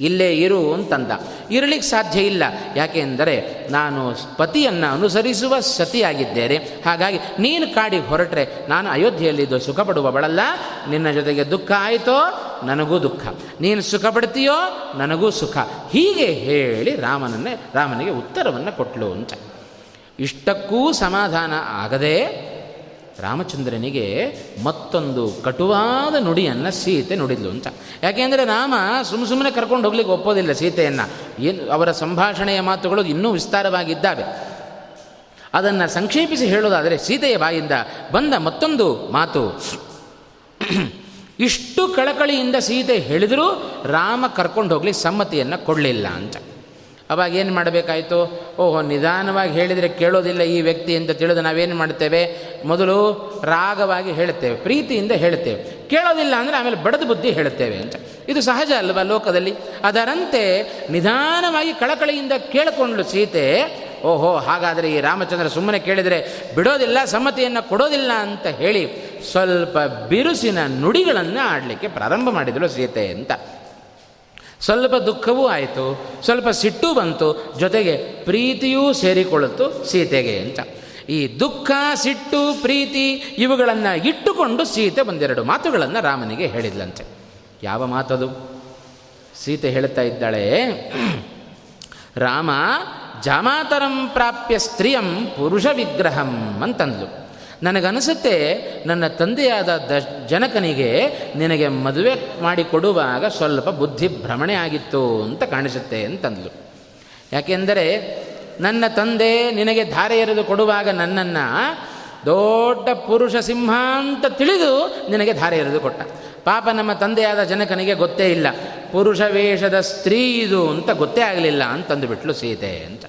ಇಲ್ಲೇ ಇರು ಅಂತಂದ. ಇರಲಿಕ್ಕೆ ಸಾಧ್ಯ ಇಲ್ಲ. ಯಾಕೆಂದರೆ ನಾನು ಪತಿಯನ್ನು ಅನುಸರಿಸುವ ಸತಿಯಾಗಿದ್ದೇನೆ. ಹಾಗಾಗಿ ನೀನು ಕಾಡಿಗೆ ಹೊರಟ್ರೆ ನಾನು ಅಯೋಧ್ಯೆಯಲ್ಲಿದ್ದು ಸುಖ ಪಡುವವಳಲ್ಲ ನಿನ್ನ ಜೊತೆಗೆ ದುಃಖ ಆಯಿತೋ? ನನಗೂ ದುಃಖ. ನೀನು ಸುಖ ಪಡ್ತೀಯೋ ನನಗೂ ಸುಖ. ಹೀಗೆ ಹೇಳಿ ರಾಮನನ್ನೇ, ರಾಮನಿಗೆ ಉತ್ತರವನ್ನು ಕೊಟ್ಟಳು ಅಂತ. ಇಷ್ಟಕ್ಕೂ ಸಮಾಧಾನ ಆಗದೆ ರಾಮಚಂದ್ರನಿಗೆ ಮತ್ತೊಂದು ಕಟುವಾದ ನುಡಿಯನ್ನು ಸೀತೆ ನುಡಿದ್ಲು ಅಂತ. ಯಾಕೆಂದರೆ ರಾಮ ಸುಮ್ಮ ಸುಮ್ಮನೆ ಕರ್ಕೊಂಡು ಹೋಗ್ಲಿಕ್ಕೆ ಒಪ್ಪೋದಿಲ್ಲ ಸೀತೆಯನ್ನು. ಏನು, ಅವರ ಸಂಭಾಷಣೆಯ ಮಾತುಗಳು ಇನ್ನೂ ವಿಸ್ತಾರವಾಗಿದ್ದಾವೆ. ಅದನ್ನು ಸಂಕ್ಷೇಪಿಸಿ ಹೇಳೋದಾದರೆ ಸೀತೆಯ ಬಾಯಿಂದ ಬಂದ ಮತ್ತೊಂದು ಮಾತು. ಇಷ್ಟು ಕಳಕಳಿಯಿಂದ ಸೀತೆ ಹೇಳಿದರೂ ರಾಮ ಕರ್ಕೊಂಡು ಹೋಗ್ಲಿಕ್ಕೆ ಸಮ್ಮತಿಯನ್ನು ಕೊಡಲಿಲ್ಲ ಅಂತ. ಅವಾಗ ಏನು ಮಾಡಬೇಕಾಯಿತು? ಓಹೋ, ನಿಧಾನವಾಗಿ ಹೇಳಿದರೆ ಕೇಳೋದಿಲ್ಲ ಈ ವ್ಯಕ್ತಿ ಅಂತ ತಿಳಿದು ನಾವೇನು ಮಾಡ್ತೇವೆ? ಮೊದಲು ರಾಗವಾಗಿ ಹೇಳುತ್ತೇವೆ, ಪ್ರೀತಿಯಿಂದ ಹೇಳುತ್ತೇವೆ. ಕೇಳೋದಿಲ್ಲ ಅಂದರೆ ಆಮೇಲೆ ಬಡದ ಬುದ್ಧಿ ಹೇಳುತ್ತೇವೆ ಅಂತ. ಇದು ಸಹಜ ಅಲ್ವಾ ಲೋಕದಲ್ಲಿ? ಅದರಂತೆ ನಿಧಾನವಾಗಿ ಕಳಕಳಿಯಿಂದ ಕೇಳಿಕೊಂಡ್ಲು ಸೀತೆ, ಓಹೋ, ಹಾಗಾದರೆ ಈ ರಾಮಚಂದ್ರ ಸುಮ್ಮನೆ ಕೇಳಿದರೆ ಬಿಡೋದಿಲ್ಲ, ಸಮ್ಮತಿಯನ್ನು ಕೊಡೋದಿಲ್ಲ ಅಂತ ಹೇಳಿ ಸ್ವಲ್ಪ ಬಿರುಸಿನ ನುಡಿಗಳನ್ನು ಆಡಲಿಕ್ಕೆ ಪ್ರಾರಂಭ ಮಾಡಿದಳು ಸೀತೆ ಅಂತ. ಸ್ವಲ್ಪ ದುಃಖವೂ ಆಯಿತು, ಸ್ವಲ್ಪ ಸಿಟ್ಟು ಬಂತು, ಜೊತೆಗೆ ಪ್ರೀತಿಯೂ ಸೇರಿಕೊಳ್ಳುತ್ತು ಸೀತೆಗೆ ಅಂತ. ಈ ದುಃಖ, ಸಿಟ್ಟು, ಪ್ರೀತಿ ಇವುಗಳನ್ನು ಇಟ್ಟುಕೊಂಡು ಸೀತೆ ಒಂದೆರಡು ಮಾತುಗಳನ್ನು ರಾಮನಿಗೆ ಹೇಳಿದ್ಲಂತೆ. ಯಾವ ಮಾತದು? ಸೀತೆ ಹೇಳ್ತಾ ಇದ್ದಾಳೆ, ರಾಮ ಜಾಮಾತರಂ ಪ್ರಾಪ್ಯ ಸ್ತ್ರೀಯಂ ಪುರುಷ ವಿಗ್ರಹಂ ಅಂತಂದ್ಲು. ನನಗನಿಸುತ್ತೆ ನನ್ನ ತಂದೆಯಾದ ದ ಜನಕನಿಗೆ ನಿನಗೆ ಮದುವೆ ಮಾಡಿಕೊಡುವಾಗ ಸ್ವಲ್ಪ ಬುದ್ಧಿ ಭ್ರಮಣೆ ಆಗಿತ್ತು ಅಂತ ಕಾಣಿಸುತ್ತೆ ಅಂತಂದ್ಲು. ಯಾಕೆಂದರೆ ನನ್ನ ತಂದೆ ನಿನಗೆ ಧಾರೆ ಎರೆದು ಕೊಡುವಾಗ ನನ್ನನ್ನು ದೊಡ್ಡ ಪುರುಷ ಸಿಂಹ ಅಂತ ತಿಳಿದು ನಿನಗೆ ಧಾರೆ ಎರೆದು ಕೊಟ್ಟ. ಪಾಪ ನಮ್ಮ ತಂದೆಯಾದ ಜನಕನಿಗೆ ಗೊತ್ತೇ ಇಲ್ಲ, ಪುರುಷ ವೇಷದ ಸ್ತ್ರೀ ಇದು ಅಂತ ಗೊತ್ತೇ ಆಗಲಿಲ್ಲ ಅಂತಂದುಬಿಟ್ಲು ಸೀತೆ ಅಂತ.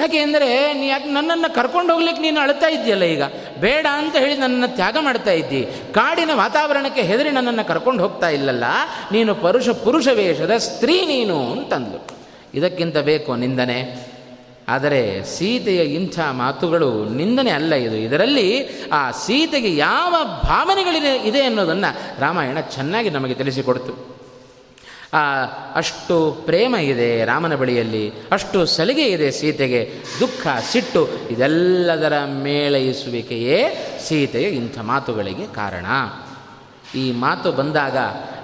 ಯಾಕೆ ಅಂದರೆ ನೀ ಯಾಕೆ ನನ್ನನ್ನು ಕರ್ಕೊಂಡು ಹೋಗ್ಲಿಕ್ಕೆ ನೀನು ಅಳ್ತಾ ಇದ್ದೀಯಲ್ಲ ಈಗ? ಬೇಡ ಅಂತ ಹೇಳಿ ನನ್ನನ್ನು ತ್ಯಾಗ ಮಾಡ್ತಾ ಇದ್ದಿ. ಕಾಡಿನ ವಾತಾವರಣಕ್ಕೆ ಹೆದರಿ ನನ್ನನ್ನು ಕರ್ಕೊಂಡು ಹೋಗ್ತಾ ಇಲ್ಲಲ್ಲ? ನೀನು ಪರುಷ ಪುರುಷ ವೇಷದ ಸ್ತ್ರೀ ನೀನು ಅಂತಂದ್ಲು. ಇದಕ್ಕಿಂತ ಬೇಕು ನಿಂದನೆ. ಆದರೆ ಸೀತೆಯ ಇಂಥ ಮಾತುಗಳು ನಿಂದನೆ ಅಲ್ಲ ಇದು. ಇದರಲ್ಲಿ ಆ ಸೀತೆಗೆ ಯಾವ ಭಾವನೆಗಳಿದೆ ಇದೆ ಅನ್ನೋದನ್ನು ರಾಮಾಯಣ ಚೆನ್ನಾಗಿ ನಮಗೆ ತಿಳಿಸಿಕೊಡ್ತು. ಆ, ಅಷ್ಟು ಪ್ರೇಮ ಇದೆ ರಾಮನ ಬಳಿಯಲ್ಲಿ, ಅಷ್ಟು ಸಲಿಗೆ ಇದೆ ಸೀತೆಗೆ, ದುಃಖ, ಸಿಟ್ಟು, ಇದೆಲ್ಲದರ ಮೇಳೈಸುವಿಕೆಯೇ ಸೀತೆಯ ಇಂಥ ಮಾತುಗಳಿಗೆ ಕಾರಣ. ಈ ಮಾತು ಬಂದಾಗ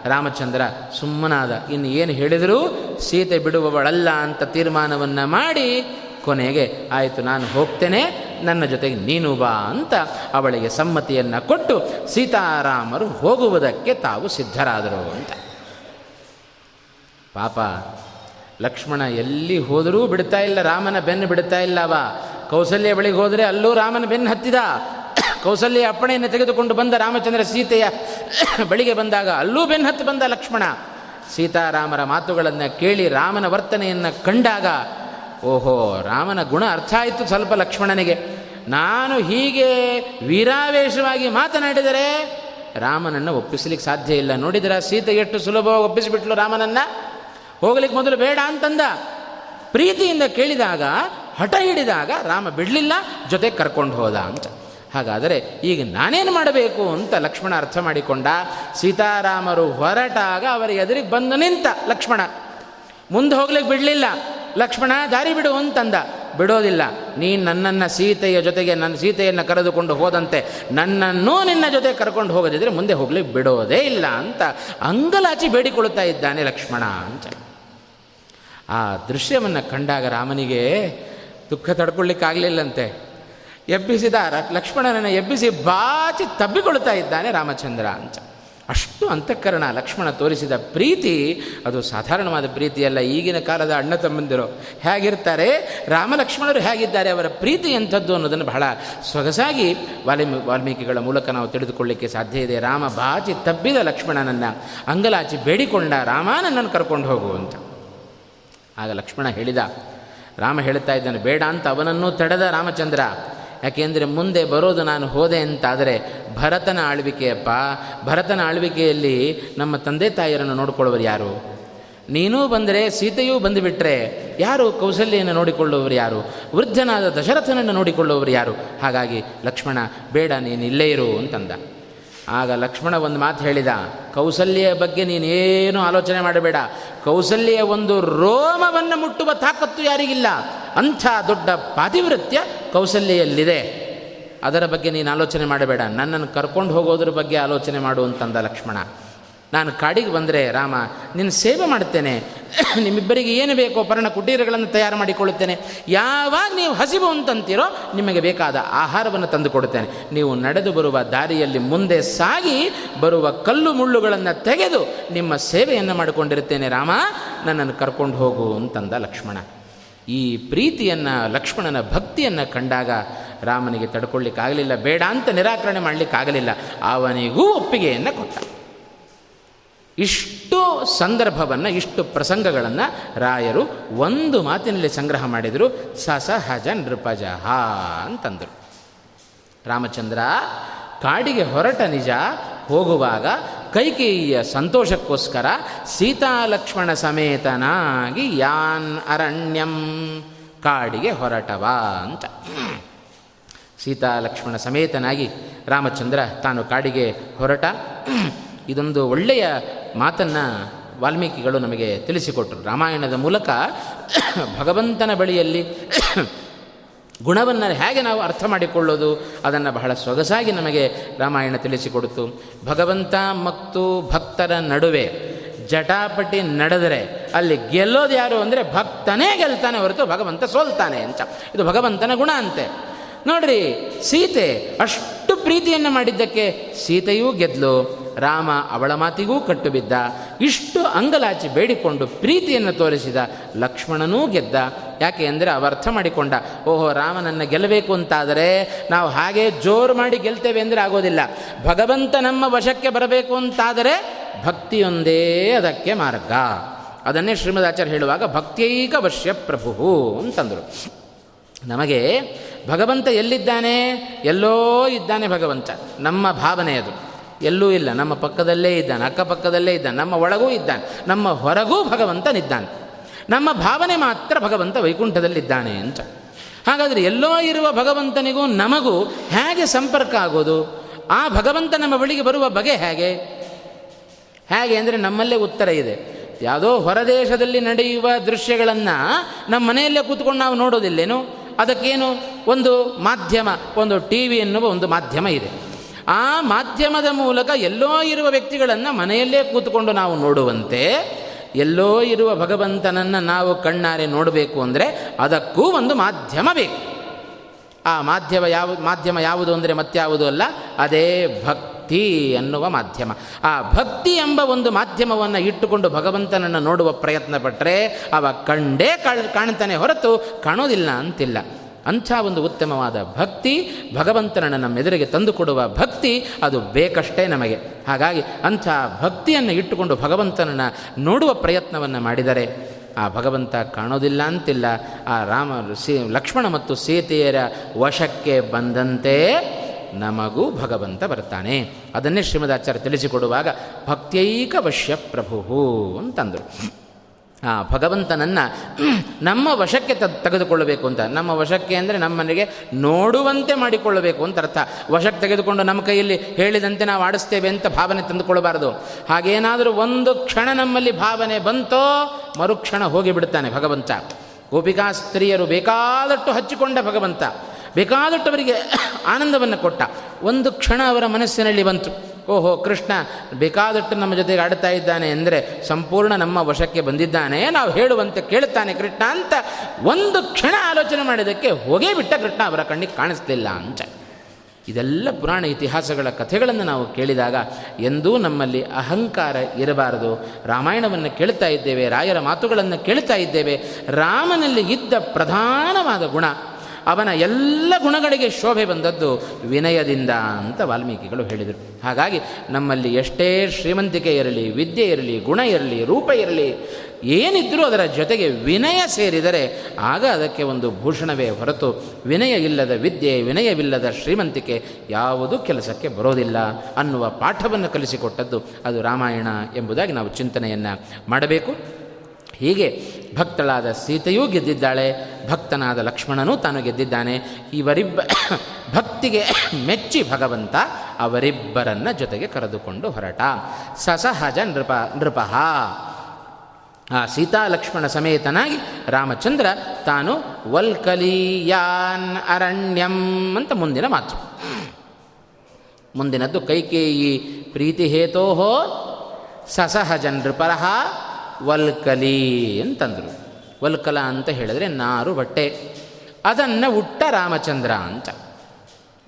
ರಾಮಚಂದ್ರ ಸುಮ್ಮನಾದ, ಇನ್ನು ಏನು ಹೇಳಿದರೂ ಸೀತೆ ಬಿಡುವವಳಲ್ಲ ಅಂತ ತೀರ್ಮಾನವನ್ನು ಮಾಡಿ ಕೊನೆಗೆ, ಆಯಿತು ನಾನು ಹೋಗ್ತೇನೆ, ನನ್ನ ಜೊತೆಗೆ ನೀನು ಬಾ ಅಂತ ಅವಳಿಗೆ ಸಮ್ಮತಿಯನ್ನು ಕೊಟ್ಟು ಸೀತಾರಾಮರು ಹೋಗುವುದಕ್ಕೆ ತಾವು ಸಿದ್ಧರಾದರು ಅಂತ. ಪಾಪ, ಲಕ್ಷ್ಮಣ ಎಲ್ಲಿ ಹೋದರೂ ಬಿಡ್ತಾ ಇಲ್ಲ, ರಾಮನ ಬೆನ್ನು ಬಿಡ್ತಾ ಇಲ್ಲ ಅವ. ಕೌಸಲ್ಯ ಬಳಿಗೆ ಹೋದರೆ ಅಲ್ಲೂ ರಾಮನ ಬೆನ್ನು ಹತ್ತಿದ. ಕೌಸಲ್ಯ ಅಪ್ಪಣೆಯನ್ನು ತೆಗೆದುಕೊಂಡು ಬಂದ ರಾಮಚಂದ್ರ ಸೀತೆಯ ಬಳಿಗೆ ಬಂದಾಗ ಅಲ್ಲೂ ಬೆನ್ನು ಹತ್ತಿ ಬಂದ ಲಕ್ಷ್ಮಣ. ಸೀತಾರಾಮರ ಮಾತುಗಳನ್ನು ಕೇಳಿ ರಾಮನ ವರ್ತನೆಯನ್ನು ಕಂಡಾಗ, ಓಹೋ, ರಾಮನ ಗುಣ ಅರ್ಥ ಆಯಿತು ಸ್ವಲ್ಪ ಲಕ್ಷ್ಮಣನಿಗೆ. ನಾನು ಹೀಗೆ ವೀರಾವೇಶವಾಗಿ ಮಾತನಾಡಿದರೆ ರಾಮನನ್ನು ಒಪ್ಪಿಸಲಿಕ್ಕೆ ಸಾಧ್ಯ ಇಲ್ಲ. ನೋಡಿದ್ರೆ, ಸೀತೆ ಎಷ್ಟು ಸುಲಭವಾಗಿ ಒಪ್ಪಿಸಿಬಿಟ್ಲು ರಾಮನನ್ನು? ಹೋಗ್ಲಿಕ್ಕೆ ಮೊದಲು ಬೇಡ ಅಂತಂದ. ಪ್ರೀತಿಯಿಂದ ಕೇಳಿದಾಗ, ಹಠ ಹಿಡಿದಾಗ ರಾಮ ಬಿಡಲಿಲ್ಲ, ಜೊತೆ ಕರ್ಕೊಂಡು ಹೋದ ಅಂತ. ಹಾಗಾದರೆ ಈಗ ನಾನೇನು ಮಾಡಬೇಕು ಅಂತ ಲಕ್ಷ್ಮಣ ಅರ್ಥ ಮಾಡಿಕೊಂಡ. ಸೀತಾರಾಮರು ಹೊರಟಾಗ ಅವರ ಎದುರಿಗೆ ಬಂದು ನಿಂತ ಲಕ್ಷ್ಮಣ. ಮುಂದೆ ಹೋಗ್ಲಿಕ್ಕೆ ಬಿಡಲಿಲ್ಲ. ಲಕ್ಷ್ಮಣ, ದಾರಿ ಬಿಡು ಅಂತಂದ. ಬಿಡೋದಿಲ್ಲ. ನೀನು ನನ್ನನ್ನು ಸೀತೆಯ ಜೊತೆಗೆ ನನ್ನ ಸೀತೆಯನ್ನು ಕರೆದುಕೊಂಡು ಹೋದಂತೆ ನನ್ನನ್ನು ನಿನ್ನ ಜೊತೆ ಕರ್ಕೊಂಡು ಹೋಗದಿದ್ದರೆ ಮುಂದೆ ಹೋಗ್ಲಿಕ್ಕೆ ಬಿಡೋದೇ ಇಲ್ಲ ಅಂತ ಅಂಗಲಾಚಿ ಬೇಡಿಕೊಳ್ಳುತ್ತಾ ಇದ್ದಾನೆ ಲಕ್ಷ್ಮಣ ಅಂತ. ಆ ದೃಶ್ಯವನ್ನು ಕಂಡಾಗ ರಾಮನಿಗೆ ದುಃಖ ತಡ್ಕೊಳ್ಳಿಕ್ಕಾಗಲಿಲ್ಲಂತೆ. ಎಬ್ಬಿಸಿದ ಲಕ್ಷ್ಮಣನನ್ನು ಎಬ್ಬಿಸಿ ಬಾಚಿ ತಬ್ಬಿಕೊಳ್ತಾ ಇದ್ದಾನೆ ರಾಮಚಂದ್ರ ಅಂತ. ಅಷ್ಟು ಅಂತಃಕರಣ ಲಕ್ಷ್ಮಣ ತೋರಿಸಿದ ಪ್ರೀತಿ, ಅದು ಸಾಧಾರಣವಾದ ಪ್ರೀತಿಯಲ್ಲ, ಈಗಿನ ಕಾಲದ ಅಣ್ಣ ತಮ್ಮಂದಿರು ಹೇಗಿರ್ತಾರೆ ರಾಮ ಲಕ್ಷ್ಮಣರು ಹೇಗಿದ್ದಾರೆ, ಅವರ ಪ್ರೀತಿ ಎಂಥದ್ದು ಅನ್ನೋದನ್ನು ಬಹಳ ಸೊಗಸಾಗಿ ವಾಲ್ಮೀ, ವಾಲ್ಮೀಕಿಗಳ ಮೂಲಕ ನಾವು ತಿಳಿದುಕೊಳ್ಳಿಕ್ಕೆ ಸಾಧ್ಯ ಇದೆ. ರಾಮ ಬಾಚಿ ತಬ್ಬಿದ ಲಕ್ಷ್ಮಣನನ್ನು ಅಂಗಲಾಚಿ ಬೇಡಿಕೊಂಡ ರಾಮ ನನ್ನನ್ನು ಕರ್ಕೊಂಡು ಹೋಗು ಅಂತ. ಆಗ ಲಕ್ಷ್ಮಣ ಹೇಳಿದ, ರಾಮ ಹೇಳ್ತಾ ಇದ್ದಾನೆ, ಬೇಡ ಅಂತ ಅವನನ್ನೂ ತಡೆದ ರಾಮಚಂದ್ರ. ಯಾಕೆಂದರೆ ಮುಂದೆ ಬರೋದು ನಾನು ಹೋದೆ ಅಂತಾದರೆ ಭರತನ ಆಳ್ವಿಕೆಯಪ್ಪ ಭರತನ ಆಳ್ವಿಕೆಯಲ್ಲಿ ನಮ್ಮ ತಂದೆ ತಾಯಿಯರನ್ನು ನೋಡಿಕೊಳ್ಳುವರು ಯಾರು? ನೀನೂ ಬಂದರೆ ಸೀತೆಯೂ ಬಂದುಬಿಟ್ರೆ ಯಾರು ಕೌಸಲ್ಯನ್ನು ನೋಡಿಕೊಳ್ಳುವವರು ಯಾರು? ವೃದ್ಧನಾದ ದಶರಥನನ್ನು ನೋಡಿಕೊಳ್ಳುವವರು ಯಾರು? ಹಾಗಾಗಿ ಲಕ್ಷ್ಮಣ, ಬೇಡ, ನೀನು ಇಲ್ಲೇ ಇರು, ಅಂತಂದ. ಆಗ ಲಕ್ಷ್ಮಣ ಒಂದು ಮಾತು ಹೇಳಿದ ಕೌಸಲ್ಯ ಬಗ್ಗೆ ನೀನೇನು ಆಲೋಚನೆ ಮಾಡಬೇಡ. ಕೌಸಲ್ಯ ಒಂದು ರೋಮವನ್ನು ಮುಟ್ಟುವ ತಾಕತ್ತು ಯಾರಿಗಿಲ್ಲ. ಅಂಥ ದೊಡ್ಡ ಪಾತಿವೃತ್ಯ ಕೌಸಲ್ಯಲ್ಲಿದೆ ಅದರ ಬಗ್ಗೆ ನೀನು ಆಲೋಚನೆ ಮಾಡಬೇಡ. ನನ್ನನ್ನು ಕರ್ಕೊಂಡು ಹೋಗೋದ್ರ ಬಗ್ಗೆ ಆಲೋಚನೆ ಮಾಡು ಅಂತಂದ ಲಕ್ಷ್ಮಣ. ನಾನು ಕಾಡಿಗೆ ಬಂದರೆ, ರಾಮ ನಿನ್ನ ಸೇವೆ ಮಾಡುತ್ತೇನೆ ನಿಮ್ಮಿಬ್ಬರಿಗೆ ಏನು ಬೇಕೋ ಪರ್ಣ ಕುಟೀರಗಳನ್ನು ತಯಾರು ಮಾಡಿಕೊಳ್ಳುತ್ತೇನೆ. ಯಾವಾಗ ನೀವು ಹಸಿವು ಅಂತಂತೀರೋ ನಿಮಗೆ ಬೇಕಾದ ಆಹಾರವನ್ನು ತಂದು ಕೊಡುತ್ತೇನೆ. ನೀವು ನಡೆದು ಬರುವ ದಾರಿಯಲ್ಲಿ ಮುಂದೆ ಸಾಗಿ ಬರುವ ಕಲ್ಲು ಮುಳ್ಳುಗಳನ್ನು ತೆಗೆದು ನಿಮ್ಮ ಸೇವೆಯನ್ನು ಮಾಡಿಕೊಂಡಿರುತ್ತೇನೆ ರಾಮ, ನನ್ನನ್ನು ಕರ್ಕೊಂಡು ಹೋಗು ಅಂತಂದ ಲಕ್ಷ್ಮಣ. ಈ ಪ್ರೀತಿಯನ್ನು, ಲಕ್ಷ್ಮಣನ ಭಕ್ತಿಯನ್ನು ಕಂಡಾಗ ರಾಮನಿಗೆ ತಡ್ಕೊಳ್ಳಿಕ್ಕಾಗಲಿಲ್ಲ, ಬೇಡ ಅಂತ ನಿರಾಕರಣೆ ಮಾಡಲಿಕ್ಕಾಗಲಿಲ್ಲ. ಅವನಿಗೂ ಒಪ್ಪಿಗೆಯನ್ನು ಕೊಟ್ಟ. ಇಷ್ಟು ಸಂದರ್ಭವನ್ನು, ಇಷ್ಟು ಪ್ರಸಂಗಗಳನ್ನು ರಾಯರು ಒಂದು ಮಾತಿನಲ್ಲಿ ಸಂಗ್ರಹ ಮಾಡಿದರು. ಸಸಹಜ ನೃಪಜಹ ಅಂತಂದರು. ರಾಮಚಂದ್ರ, ಕಾಡಿಗೆ ಹೊರಟ ನಿಜ, ಹೋಗುವಾಗ ಕೈಕೇಯಿಯ ಸಂತೋಷಕ್ಕೋಸ್ಕರ ಸೀತಾಲಕ್ಷ್ಮಣ ಸಮೇತನಾಗಿ ಯಾನ್ ಅರಣ್ಯಂ ಕಾಡಿಗೆ ಹೊರಟವ ಅಂತ. ಸೀತಾಲಕ್ಷ್ಮಣ ಸಮೇತನಾಗಿ ರಾಮಚಂದ್ರ ತಾನು ಕಾಡಿಗೆ ಹೊರಟ. ಇದೊಂದು ಒಳ್ಳೆಯ ಮಾತನ್ನು ವಾಲ್ಮೀಕಿಗಳು ನಮಗೆ ತಿಳಿಸಿಕೊಟ್ಟರು ರಾಮಾಯಣದ ಮೂಲಕ ಭಗವಂತನ ಬಳಿಯಲ್ಲಿ ಗುಣವನ್ನು ಹೇಗೆ ನಾವು ಅರ್ಥ ಮಾಡಿಕೊಳ್ಳೋದು, ಅದನ್ನು ಬಹಳ ಸೊಗಸಾಗಿ ನಮಗೆ ರಾಮಾಯಣ ತಿಳಿಸಿಕೊಡ್ತು ಭಗವಂತ ಮತ್ತು ಭಕ್ತರ ನಡುವೆ ಜಟಾಪಟಿ ನಡೆದರೆ ಅಲ್ಲಿ ಗೆಲ್ಲೋದು ಯಾರು ಅಂದರೆ ಭಕ್ತನೇ ಗೆಲ್ತಾನೆ ಹೊರತು ಭಗವಂತ ಸೋಲ್ತಾನೆ ಅಂತ. ಇದು ಭಗವಂತನ ಗುಣ ಅಂತೆ. ನೋಡ್ರಿ, ಸೀತೆ ಅಷ್ಟು ಪ್ರೀತಿಯನ್ನು ಮಾಡಿದ್ದಕ್ಕೆ ಸೀತೆಯೂ ಗೆದ್ಲು. ರಾಮ ಅವಳ ಮಾತಿಗೂ ಕಟ್ಟುಬಿದ್ದ. ಇಷ್ಟು ಅಂಗಲಾಚಿ ಬೇಡಿಕೊಂಡು ಪ್ರೀತಿಯನ್ನು ತೋರಿಸಿದ ಲಕ್ಷ್ಮಣನೂ ಗೆದ್ದ. ಯಾಕೆ ಅಂದರೆ ಅರ್ಥ ಮಾಡಿಕೊಂಡ. ಓಹೋ ರಾಮನನ್ನು ಗೆಲ್ಲಬೇಕು ಅಂತಾದರೆ ನಾವು ಹಾಗೆ ಜೋರು ಮಾಡಿ ಗೆಲ್ತೇವೆ ಅಂದರೆ ಆಗೋದಿಲ್ಲ. ಭಗವಂತ ನಮ್ಮ ವಶಕ್ಕೆ ಬರಬೇಕು ಅಂತಾದರೆ ಭಕ್ತಿಯೊಂದೇ ಅದಕ್ಕೆ ಮಾರ್ಗ. ಅದನ್ನೇ ಶ್ರೀಮದಾಚಾರ್ಯ ಹೇಳುವಾಗ ಭಕ್ತೈಕ ವಶ್ಯ ಪ್ರಭು ಅಂತಂದರು. ನಮಗೆ ಭಗವಂತ ಎಲ್ಲಿದ್ದಾನೆ? ಎಲ್ಲೋ ಇದ್ದಾನೆ ಭಗವಂತ. ನಮ್ಮ ಭಾವನೆ ಅದು. ಎಲ್ಲೂ ಇಲ್ಲ. ನಮ್ಮ ಪಕ್ಕದಲ್ಲೇ ಇದ್ದಾನೆ ಅಕ್ಕಪಕ್ಕದಲ್ಲೇ ಇದ್ದಾನೆ, ನಮ್ಮ ಒಳಗೂ ಇದ್ದಾನೆ, ನಮ್ಮ ಹೊರಗೂ ಭಗವಂತನಿದ್ದಾನೆ. ನಮ್ಮ ಭಾವನೆ ಮಾತ್ರ ಭಗವಂತ ವೈಕುಂಠದಲ್ಲಿದ್ದಾನೆ ಅಂತ. ಹಾಗಾದರೆ ಎಲ್ಲೋ ಇರುವ ಭಗವಂತನಿಗೂ ನಮಗೂ ಹೇಗೆ ಸಂಪರ್ಕ ಆಗೋದು? ಆ ಭಗವಂತ ನಮ್ಮ ಬಳಿಗೆ ಬರುವ ಬಗೆ ಹೇಗೆ? ಹೇಗೆ ಅಂದರೆ ನಮ್ಮಲ್ಲೇ ಉತ್ತರ ಇದೆ. ಯಾವುದೋ ಹೊರದೇಶದಲ್ಲಿ ನಡೆಯುವ ದೃಶ್ಯಗಳನ್ನು ನಮ್ಮ ಮನೆಯಲ್ಲೇ ಕೂತ್ಕೊಂಡು ನಾವು ನೋಡೋದಿಲ್ಲೇನು? ಅದಕ್ಕೇನು? ಒಂದು ಮಾಧ್ಯಮ, ಒಂದು ಟಿ ವಿ ಎನ್ನುವ ಒಂದು ಮಾಧ್ಯಮ ಇದೆ. ಆ ಮಾಧ್ಯಮದ ಮೂಲಕ ಎಲ್ಲೋ ಇರುವ ವ್ಯಕ್ತಿಗಳನ್ನು ಮನೆಯಲ್ಲೇ ಕೂತ್ಕೊಂಡು ನಾವು ನೋಡುವಂತೆ, ಎಲ್ಲೋ ಇರುವ ಭಗವಂತನನ್ನು ನಾವು ಕಣ್ಣಾರೆ ನೋಡಬೇಕು ಅಂದರೆ ಅದಕ್ಕೂ ಒಂದು ಮಾಧ್ಯಮ ಬೇಕು. ಆ ಮಾಧ್ಯಮ ಯಾವ, ಮಾಧ್ಯಮ ಯಾವುದು ಅಂದರೆ ಮತ್ಯಾವುದು ಅಲ್ಲ, ಅದೇ ಭಕ್ತಿ ಅನ್ನುವ ಮಾಧ್ಯಮ. ಆ ಭಕ್ತಿ ಎಂಬ ಒಂದು ಮಾಧ್ಯಮವನ್ನು ಇಟ್ಟುಕೊಂಡು ಭಗವಂತನನ್ನು ನೋಡುವ ಪ್ರಯತ್ನ ಪಟ್ಟರೆ ಅವ ಕಂಡೇ ಕಾಣ್ತಾನೆ ಹೊರತು ಕಾಣೋದಿಲ್ಲ ಅಂತಿಲ್ಲ. ಅಂಥ ಒಂದು ಉತ್ತಮವಾದ ಭಕ್ತಿ ಭಗವಂತನನ್ನು ನಮ್ಮೆದುರಿಗೆ ತಂದುಕೊಡುವ ಭಕ್ತಿ ಅದು ಬೇಕಷ್ಟೇ ನಮಗೆ. ಹಾಗಾಗಿ ಅಂಥ ಭಕ್ತಿಯನ್ನು ಇಟ್ಟುಕೊಂಡು ಭಗವಂತನನ್ನು ನೋಡುವ ಪ್ರಯತ್ನವನ್ನು ಮಾಡಿದರೆ ಆ ಭಗವಂತ ಕಾಣೋದಿಲ್ಲ ಅಂತಿಲ್ಲ. ಆ ರಾಮ ಸೀ ಲಕ್ಷ್ಮಣ ಮತ್ತು ಸೀತೆಯರ ವಶಕ್ಕೆ ಬಂದಂತೆ ನಮಗೂ ಭಗವಂತ ಬರ್ತಾನೆ. ಅದನ್ನೇ ಶ್ರೀಮದಾಚಾರ್ಯ ತಿಳಿಸಿಕೊಡುವಾಗ ಭಕ್ತೈಕ ವಶ್ಯ ಪ್ರಭು ಅಂತಂದರು. ಆ, ಭಗವಂತನನ್ನು ನಮ್ಮ ವಶಕ್ಕೆ ತೆಗೆದುಕೊಳ್ಳಬೇಕು ಅಂತ. ನಮ್ಮ ವಶಕ್ಕೆ ಅಂದರೆ ನಮ್ಮನೆಗೆ ನೋಡುವಂತೆ ಮಾಡಿಕೊಳ್ಳಬೇಕು ಅಂತ ಅರ್ಥ. ವಶಕ್ಕೆ ತೆಗೆದುಕೊಂಡು ನಮ್ಮ ಕೈಯಲ್ಲಿ ಹೇಳಿದಂತೆ ನಾವು ಆಡಿಸ್ತೇವೆ ಅಂತ ಭಾವನೆ ತಂದುಕೊಳ್ಳಬಾರದು. ಹಾಗೇನಾದರೂ ಒಂದು ಕ್ಷಣ ನಮ್ಮಲ್ಲಿ ಭಾವನೆ ಬಂತೋ, ಮರುಕ್ಷಣ ಹೋಗಿಬಿಡ್ತಾನೆ ಭಗವಂತ. ಗೋಪಿಕಾ ಸ್ತ್ರೀಯರು ಬೇಕಾದಟ್ಟು ಹಚ್ಚಿಕೊಂಡ ಭಗವಂತ. ಬೇಕಾದಟ್ಟವರಿಗೆ ಆನಂದವನ್ನು ಕೊಟ್ಟ. ಒಂದು ಕ್ಷಣ ಅವರ ಮನಸ್ಸಿನಲ್ಲಿ ಬಂತು. ಓಹೋ ಕೃಷ್ಣ, ಬೇಕಾದಷ್ಟು ನಮ್ಮ ಜೊತೆಗೆ ಆಡ್ತಾ ಇದ್ದಾನೆ ಅಂದರೆ ಸಂಪೂರ್ಣ ನಮ್ಮ ವಶಕ್ಕೆ ಬಂದಿದ್ದಾನೆ, ನಾವು ಹೇಳುವಂತೆ ಕೇಳುತ್ತಾನೆ ಕೃಷ್ಣ ಅಂತ ಒಂದು ಕ್ಷಣ ಆಲೋಚನೆ ಮಾಡಿದ್ದಕ್ಕೆ ಹೋಗೇ ಬಿಟ್ಟ ಕೃಷ್ಣ ಅವರ ಕಣ್ಣಿಗೆ ಕಾಣಿಸ್ತಿಲ್ಲ ಅಂತ. ಇದೆಲ್ಲ ಪುರಾಣ ಇತಿಹಾಸಗಳ ಕಥೆಗಳನ್ನು ನಾವು ಕೇಳಿದಾಗ ಎಂದೂ ನಮ್ಮಲ್ಲಿ ಅಹಂಕಾರ ಇರಬಾರದು. ರಾಮಾಯಣವನ್ನು ಕೇಳ್ತಾ ಇದ್ದೇವೆ, ರಾಯರ ಮಾತುಗಳನ್ನು ಕೇಳ್ತಾ ಇದ್ದೇವೆ. ರಾಮನಲ್ಲಿ ಇದ್ದ ಪ್ರಧಾನವಾದ ಗುಣ ಅವನ ಎಲ್ಲ ಗುಣಗಳಿಗೆ ಶೋಭೆ ಬಂದದ್ದು ವಿನಯದಿಂದ ಅಂತ ವಾಲ್ಮೀಕಿಗಳು ಹೇಳಿದರು. ಹಾಗಾಗಿ ನಮ್ಮಲ್ಲಿ ಎಷ್ಟೇ ಶ್ರೀಮಂತಿಕೆ ಇರಲಿ, ವಿದ್ಯೆ ಇರಲಿ, ಗುಣ ಇರಲಿ, ರೂಪ ಇರಲಿ, ಏನಿದ್ರೂ ಅದರ ಜೊತೆಗೆ ವಿನಯ ಸೇರಿದರೆ ಆಗ ಅದಕ್ಕೆ ಒಂದು ಭೂಷಣವೇ ಹೊರತು ವಿನಯ ಇಲ್ಲದ ವಿದ್ಯೆ ವಿನಯವಿಲ್ಲದ ಶ್ರೀಮಂತಿಕೆ ಯಾವುದೂ ಕೆಲಸಕ್ಕೆ ಬರೋದಿಲ್ಲ ಅನ್ನುವ ಪಾಠವನ್ನು ಕಲಿಸಿಕೊಟ್ಟದ್ದು ಅದು ರಾಮಾಯಣ ಎಂಬುದಾಗಿ ನಾವು ಚಿಂತನೆಯನ್ನು ಮಾಡಬೇಕು. ಹೀಗೆ ಭಕ್ತಳಾದ ಸೀತೆಯೂ ಗೆದ್ದಿದ್ದಾಳೆ, ಭಕ್ತನಾದ ಲಕ್ಷ್ಮಣನೂ ತಾನು ಗೆದ್ದಿದ್ದಾನೆ. ಇವರಿಬ್ಬ ಭಕ್ತಿಗೆ ಮೆಚ್ಚಿ ಭಗವಂತ ಅವರಿಬ್ಬರನ್ನ ಜೊತೆಗೆ ಕರೆದುಕೊಂಡು ಹೊರಟ. ಸಸಹಜ ನೃಪ, ನೃಪಃ. ಆ ಸೀತಾ ಲಕ್ಷ್ಮಣ ಸಮೇತನಾಗಿ ರಾಮಚಂದ್ರ ತಾನು ವಲ್ಕಲಿಯಾನ್ ಅರಣ್ಯಂ ಅಂತ ಮುಂದಿನ ಮಾತು. ಮುಂದಿನದ್ದು ಕೈಕೇಯಿ ಪ್ರೀತಿ ಹೇತೋಹೋ ಸಸಹಜ ನೃಪರಹ ವಲ್ಕಲಿ ಅಂತಂದರು. ವಲ್ಕಲ ಅಂತ ಹೇಳಿದ್ರೆ ನಾರು ಬಟ್ಟೆ. ಅದನ್ನು ಉಟ್ಟ ರಾಮಚಂದ್ರ ಅಂತ.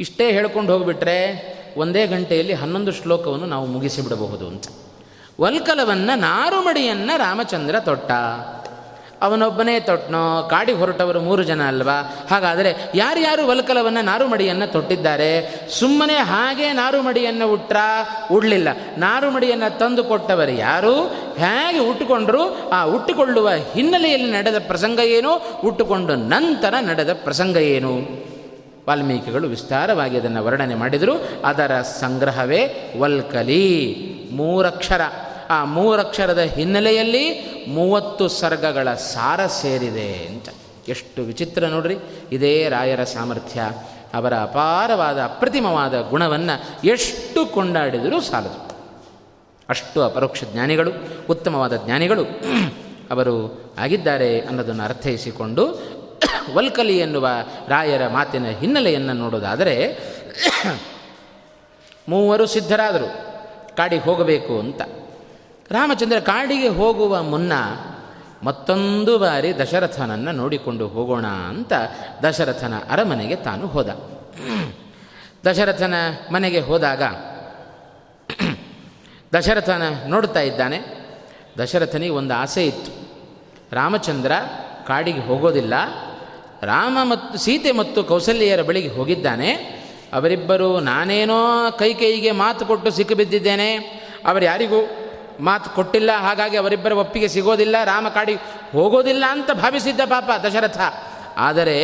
ಇಷ್ಟೇ ಹೇಳ್ಕೊಂಡು ಹೋಗಿಬಿಟ್ರೆ ಒಂದೇ ಗಂಟೆಯಲ್ಲಿ ಹನ್ನೊಂದು ಶ್ಲೋಕವನ್ನು ನಾವು ಮುಗಿಸಿಬಿಡಬಹುದು ಅಂತ. ವಲ್ಕಲವನ್ನು ನಾರುಮಡಿಯನ್ನು ರಾಮಚಂದ್ರ ತೊಟ್ಟ. ಅವನೊಬ್ಬನೇ ತೊಟ್ಟನೋ ಕಾಡಿಗೆ ಹೊರಟವರು ಮೂರು ಜನ ಅಲ್ವಾ? ಹಾಗಾದರೆ ಯಾರ್ಯಾರು ವಲ್ಕಲವನ್ನು ನಾರುಮಡಿಯನ್ನು ತೊಟ್ಟಿದ್ದಾರೆ? ಸುಮ್ಮನೆ ಹಾಗೆ ನಾರುಮಡಿಯನ್ನು ಉಟ್ರ ಉಡಲಿಲ್ಲ. ನಾರುಮಡಿಯನ್ನು ತಂದು ಕೊಟ್ಟವರು ಯಾರು? ಹೇಗೆ ಉಟ್ಟುಕೊಂಡ್ರು ಆ ಉಟ್ಟುಕೊಳ್ಳುವ ಹಿನ್ನೆಲೆಯಲ್ಲಿ ನಡೆದ ಪ್ರಸಂಗ ಏನು? ಉಟ್ಟುಕೊಂಡು ನಂತರ ನಡೆದ ಪ್ರಸಂಗ ಏನು? ವಾಲ್ಮೀಕಿಗಳು ವಿಸ್ತಾರವಾಗಿ ಅದನ್ನು ವರ್ಣನೆ ಮಾಡಿದರು. ಅದರ ಸಂಗ್ರಹವೇ ವಲ್ಕಲಿ, ಮೂರಕ್ಷರ. ಆ ಮೂರಕ್ಷರದ ಹಿನ್ನೆಲೆಯಲ್ಲಿ ಮೂವತ್ತು ಸರ್ಗಗಳ ಸಾರ ಸೇರಿದೆ ಅಂತ. ಎಷ್ಟು ವಿಚಿತ್ರ ನೋಡ್ರಿ. ಇದೇ ರಾಯರ ಸಾಮರ್ಥ್ಯ. ಅವರ ಅಪಾರವಾದ ಅಪ್ರತಿಮವಾದ ಗುಣವನ್ನು ಎಷ್ಟು ಕೊಂಡಾಡಿದರೂ ಸಾಲದು. ಅಷ್ಟು ಅಪರೋಕ್ಷ ಜ್ಞಾನಿಗಳು, ಉತ್ತಮವಾದ ಜ್ಞಾನಿಗಳು ಅವರು ಆಗಿದ್ದಾರೆ ಅನ್ನೋದನ್ನು ಅರ್ಥೈಸಿಕೊಂಡು ವಲ್ಕಲಿ ಎನ್ನುವ ರಾಯರ ಮಾತಿನ ಹಿನ್ನೆಲೆಯನ್ನು ನೋಡೋದಾದರೆ ಮೂವರು ಸಿದ್ಧರಾದರು. ಕಾಡಿಗೆ ಹೋಗಬೇಕು ಅಂತ. ರಾಮಚಂದ್ರ ಕಾಡಿಗೆ ಹೋಗುವ ಮುನ್ನ ಮತ್ತೊಂದು ಬಾರಿ ದಶರಥನನ್ನು ನೋಡಿಕೊಂಡು ಹೋಗೋಣ ಅಂತ ದಶರಥನ ಅರಮನೆಗೆ ತಾನು ಹೋದ. ದಶರಥನ ಮನೆಗೆ ಹೋದಾಗ ದಶರಥನ ನೋಡ್ತಾ ಇದ್ದಾನೆ. ದಶರಥನಿಗೆ ಒಂದು ಆಸೆ ಇತ್ತು. ರಾಮಚಂದ್ರ ಕಾಡಿಗೆ ಹೋಗೋದಿಲ್ಲ. ರಾಮ ಮತ್ತು ಸೀತೆ ಮತ್ತು ಕೌಸಲ್ಯರ ಬಳಿಗೆ ಹೋಗಿದ್ದಾನೆ. ಅವರಿಬ್ಬರು ನಾನೇನೋ ಕೈ ಕೈಗೆ ಮಾತು ಕೊಟ್ಟು ಸಿಕ್ಕಿಬಿದ್ದಿದ್ದೇನೆ. ಅವರು ಯಾರಿಗೂ ಮಾತು ಕೊಟ್ಟಿಲ್ಲ, ಹಾಗಾಗಿ ಅವರಿಬ್ಬರ ಒಪ್ಪಿಗೆ ಸಿಗೋದಿಲ್ಲ, ರಾಮ ಕಾಡಿ ಹೋಗೋದಿಲ್ಲ ಅಂತ ಭಾವಿಸಿದ್ದ ಪಾಪ ದಶರಥ. ಆದರೆ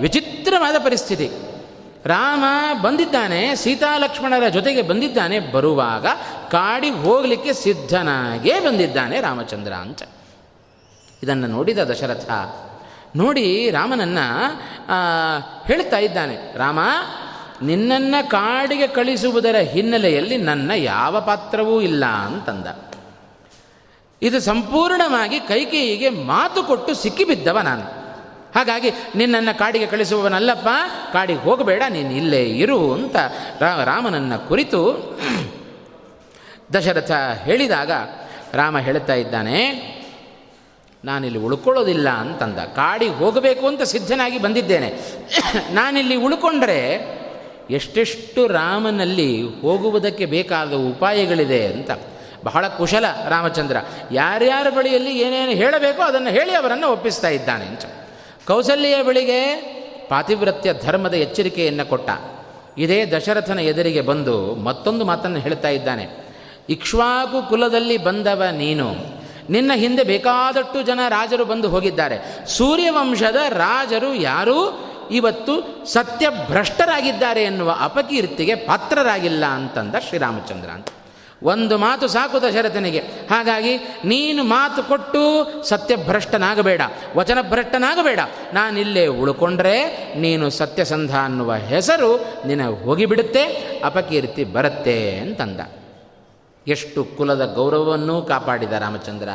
ವಿಚಿತ್ರವಾದ ಪರಿಸ್ಥಿತಿ. ರಾಮ ಬಂದಿದ್ದಾನೆ ಸೀತಾ ಲಕ್ಷ್ಮಣರ ಜೊತೆಗೆ ಬಂದಿದ್ದಾನೆ, ಬರುವಾಗ ಕಾಡಿ ಹೋಗಲಿಕ್ಕೆ ಸಿದ್ಧನಾಗೇ ಬಂದಿದ್ದಾನೆ ರಾಮಚಂದ್ರ ಅಂತ. ಇದನ್ನು ನೋಡಿದ ದಶರಥ, ನೋಡಿ ರಾಮನನ್ನು ಹೇಳ್ತಾ ಇದ್ದಾನೆ, ರಾಮ, ನಿನ್ನನ್ನು ಕಾಡಿಗೆ ಕಳಿಸುವುದರ ಹಿನ್ನೆಲೆಯಲ್ಲಿ ನನ್ನ ಯಾವ ಪಾತ್ರವೂ ಇಲ್ಲ ಅಂತಂದ. ಇದು ಸಂಪೂರ್ಣವಾಗಿ ಕೈಕೇಯಿಗೆ ಮಾತು ಕೊಟ್ಟು ಸಿಕ್ಕಿಬಿದ್ದವ ನಾನು. ಹಾಗಾಗಿ, ನಿನ್ನನ್ನು ಕಾಡಿಗೆ ಕಳಿಸುವವನಲ್ಲಪ್ಪ, ಕಾಡಿಗೆ ಹೋಗಬೇಡ, ನೀನು ಇಲ್ಲೇ ಇರು ಅಂತ ರಾಮನನ್ನು ಕುರಿತು ದಶರಥ ಹೇಳಿದಾಗ, ರಾಮ ಹೇಳ್ತಾ ಇದ್ದಾನೆ, ನಾನಿಲ್ಲಿ ಉಳ್ಕೊಳ್ಳೋದಿಲ್ಲ ಅಂತಂದ. ಕಾಡಿಗೆ ಹೋಗಬೇಕು ಅಂತ ಸಿದ್ಧನಾಗಿ ಬಂದಿದ್ದೇನೆ. ನಾನಿಲ್ಲಿ ಉಳ್ಕೊಂಡ್ರೆ ಎಷ್ಟೆಷ್ಟು ರಾಮನಲ್ಲಿ ಹೋಗುವುದಕ್ಕೆ ಬೇಕಾದ ಉಪಾಯಗಳಿದೆ ಅಂತ. ಬಹಳ ಕುಶಲ ರಾಮಚಂದ್ರ. ಯಾರ್ಯಾರ ಬಳಿಯಲ್ಲಿ ಏನೇನು ಹೇಳಬೇಕೋ ಅದನ್ನು ಹೇಳಿ ಅವರನ್ನು ಒಪ್ಪಿಸ್ತಾ ಇದ್ದಾನೆ ಅಂತ. ಕೌಸಲ್ಯ ಬಳಿಗೆ ಪಾತಿವ್ರತ್ಯ ಧರ್ಮದ ಎಚ್ಚರಿಕೆಯನ್ನು ಕೊಟ್ಟ. ಇದೇ ದಶರಥನ ಎದುರಿಗೆ ಬಂದು ಮತ್ತೊಂದು ಮಾತನ್ನು ಹೇಳ್ತಾ ಇದ್ದಾನೆ. ಇಕ್ಷ್ವಾಕು ಕುಲದಲ್ಲಿ ಬಂದವ ನೀನು. ನಿನ್ನ ಹಿಂದೆ ಬೇಕಾದಷ್ಟು ಜನ ರಾಜರು ಬಂದು ಹೋಗಿದ್ದಾರೆ. ಸೂರ್ಯವಂಶದ ರಾಜರು ಯಾರೂ ಇವತ್ತು ಸತ್ಯಭ್ರಷ್ಟರಾಗಿದ್ದಾರೆ ಎನ್ನುವ ಅಪಕೀರ್ತಿಗೆ ಪಾತ್ರರಾಗಿಲ್ಲ ಅಂತಂದ ಶ್ರೀರಾಮಚಂದ್ರ ಅಂತ. ಒಂದು ಮಾತು ಸಾಕು ದಶರಥನಿಗೆ. ಹಾಗಾಗಿ ನೀನು ಮಾತು ಕೊಟ್ಟು ಸತ್ಯಭ್ರಷ್ಟನಾಗಬೇಡ. ವಚನಭ್ರಷ್ಟನಾಗಬೇಡ. ನಾನಿಲ್ಲೇ ಉಳ್ಕೊಂಡ್ರೆ ನೀನು ಸತ್ಯಸಂಧ ಅನ್ನುವ ಹೆಸರು ನಿನಗೆ ಹೋಗಿಬಿಡುತ್ತೆ, ಅಪಕೀರ್ತಿ ಬರುತ್ತೆ ಅಂತಂದ. ಎಷ್ಟು ಕುಲದ ಗೌರವವನ್ನೂ ಕಾಪಾಡಿದ ರಾಮಚಂದ್ರ.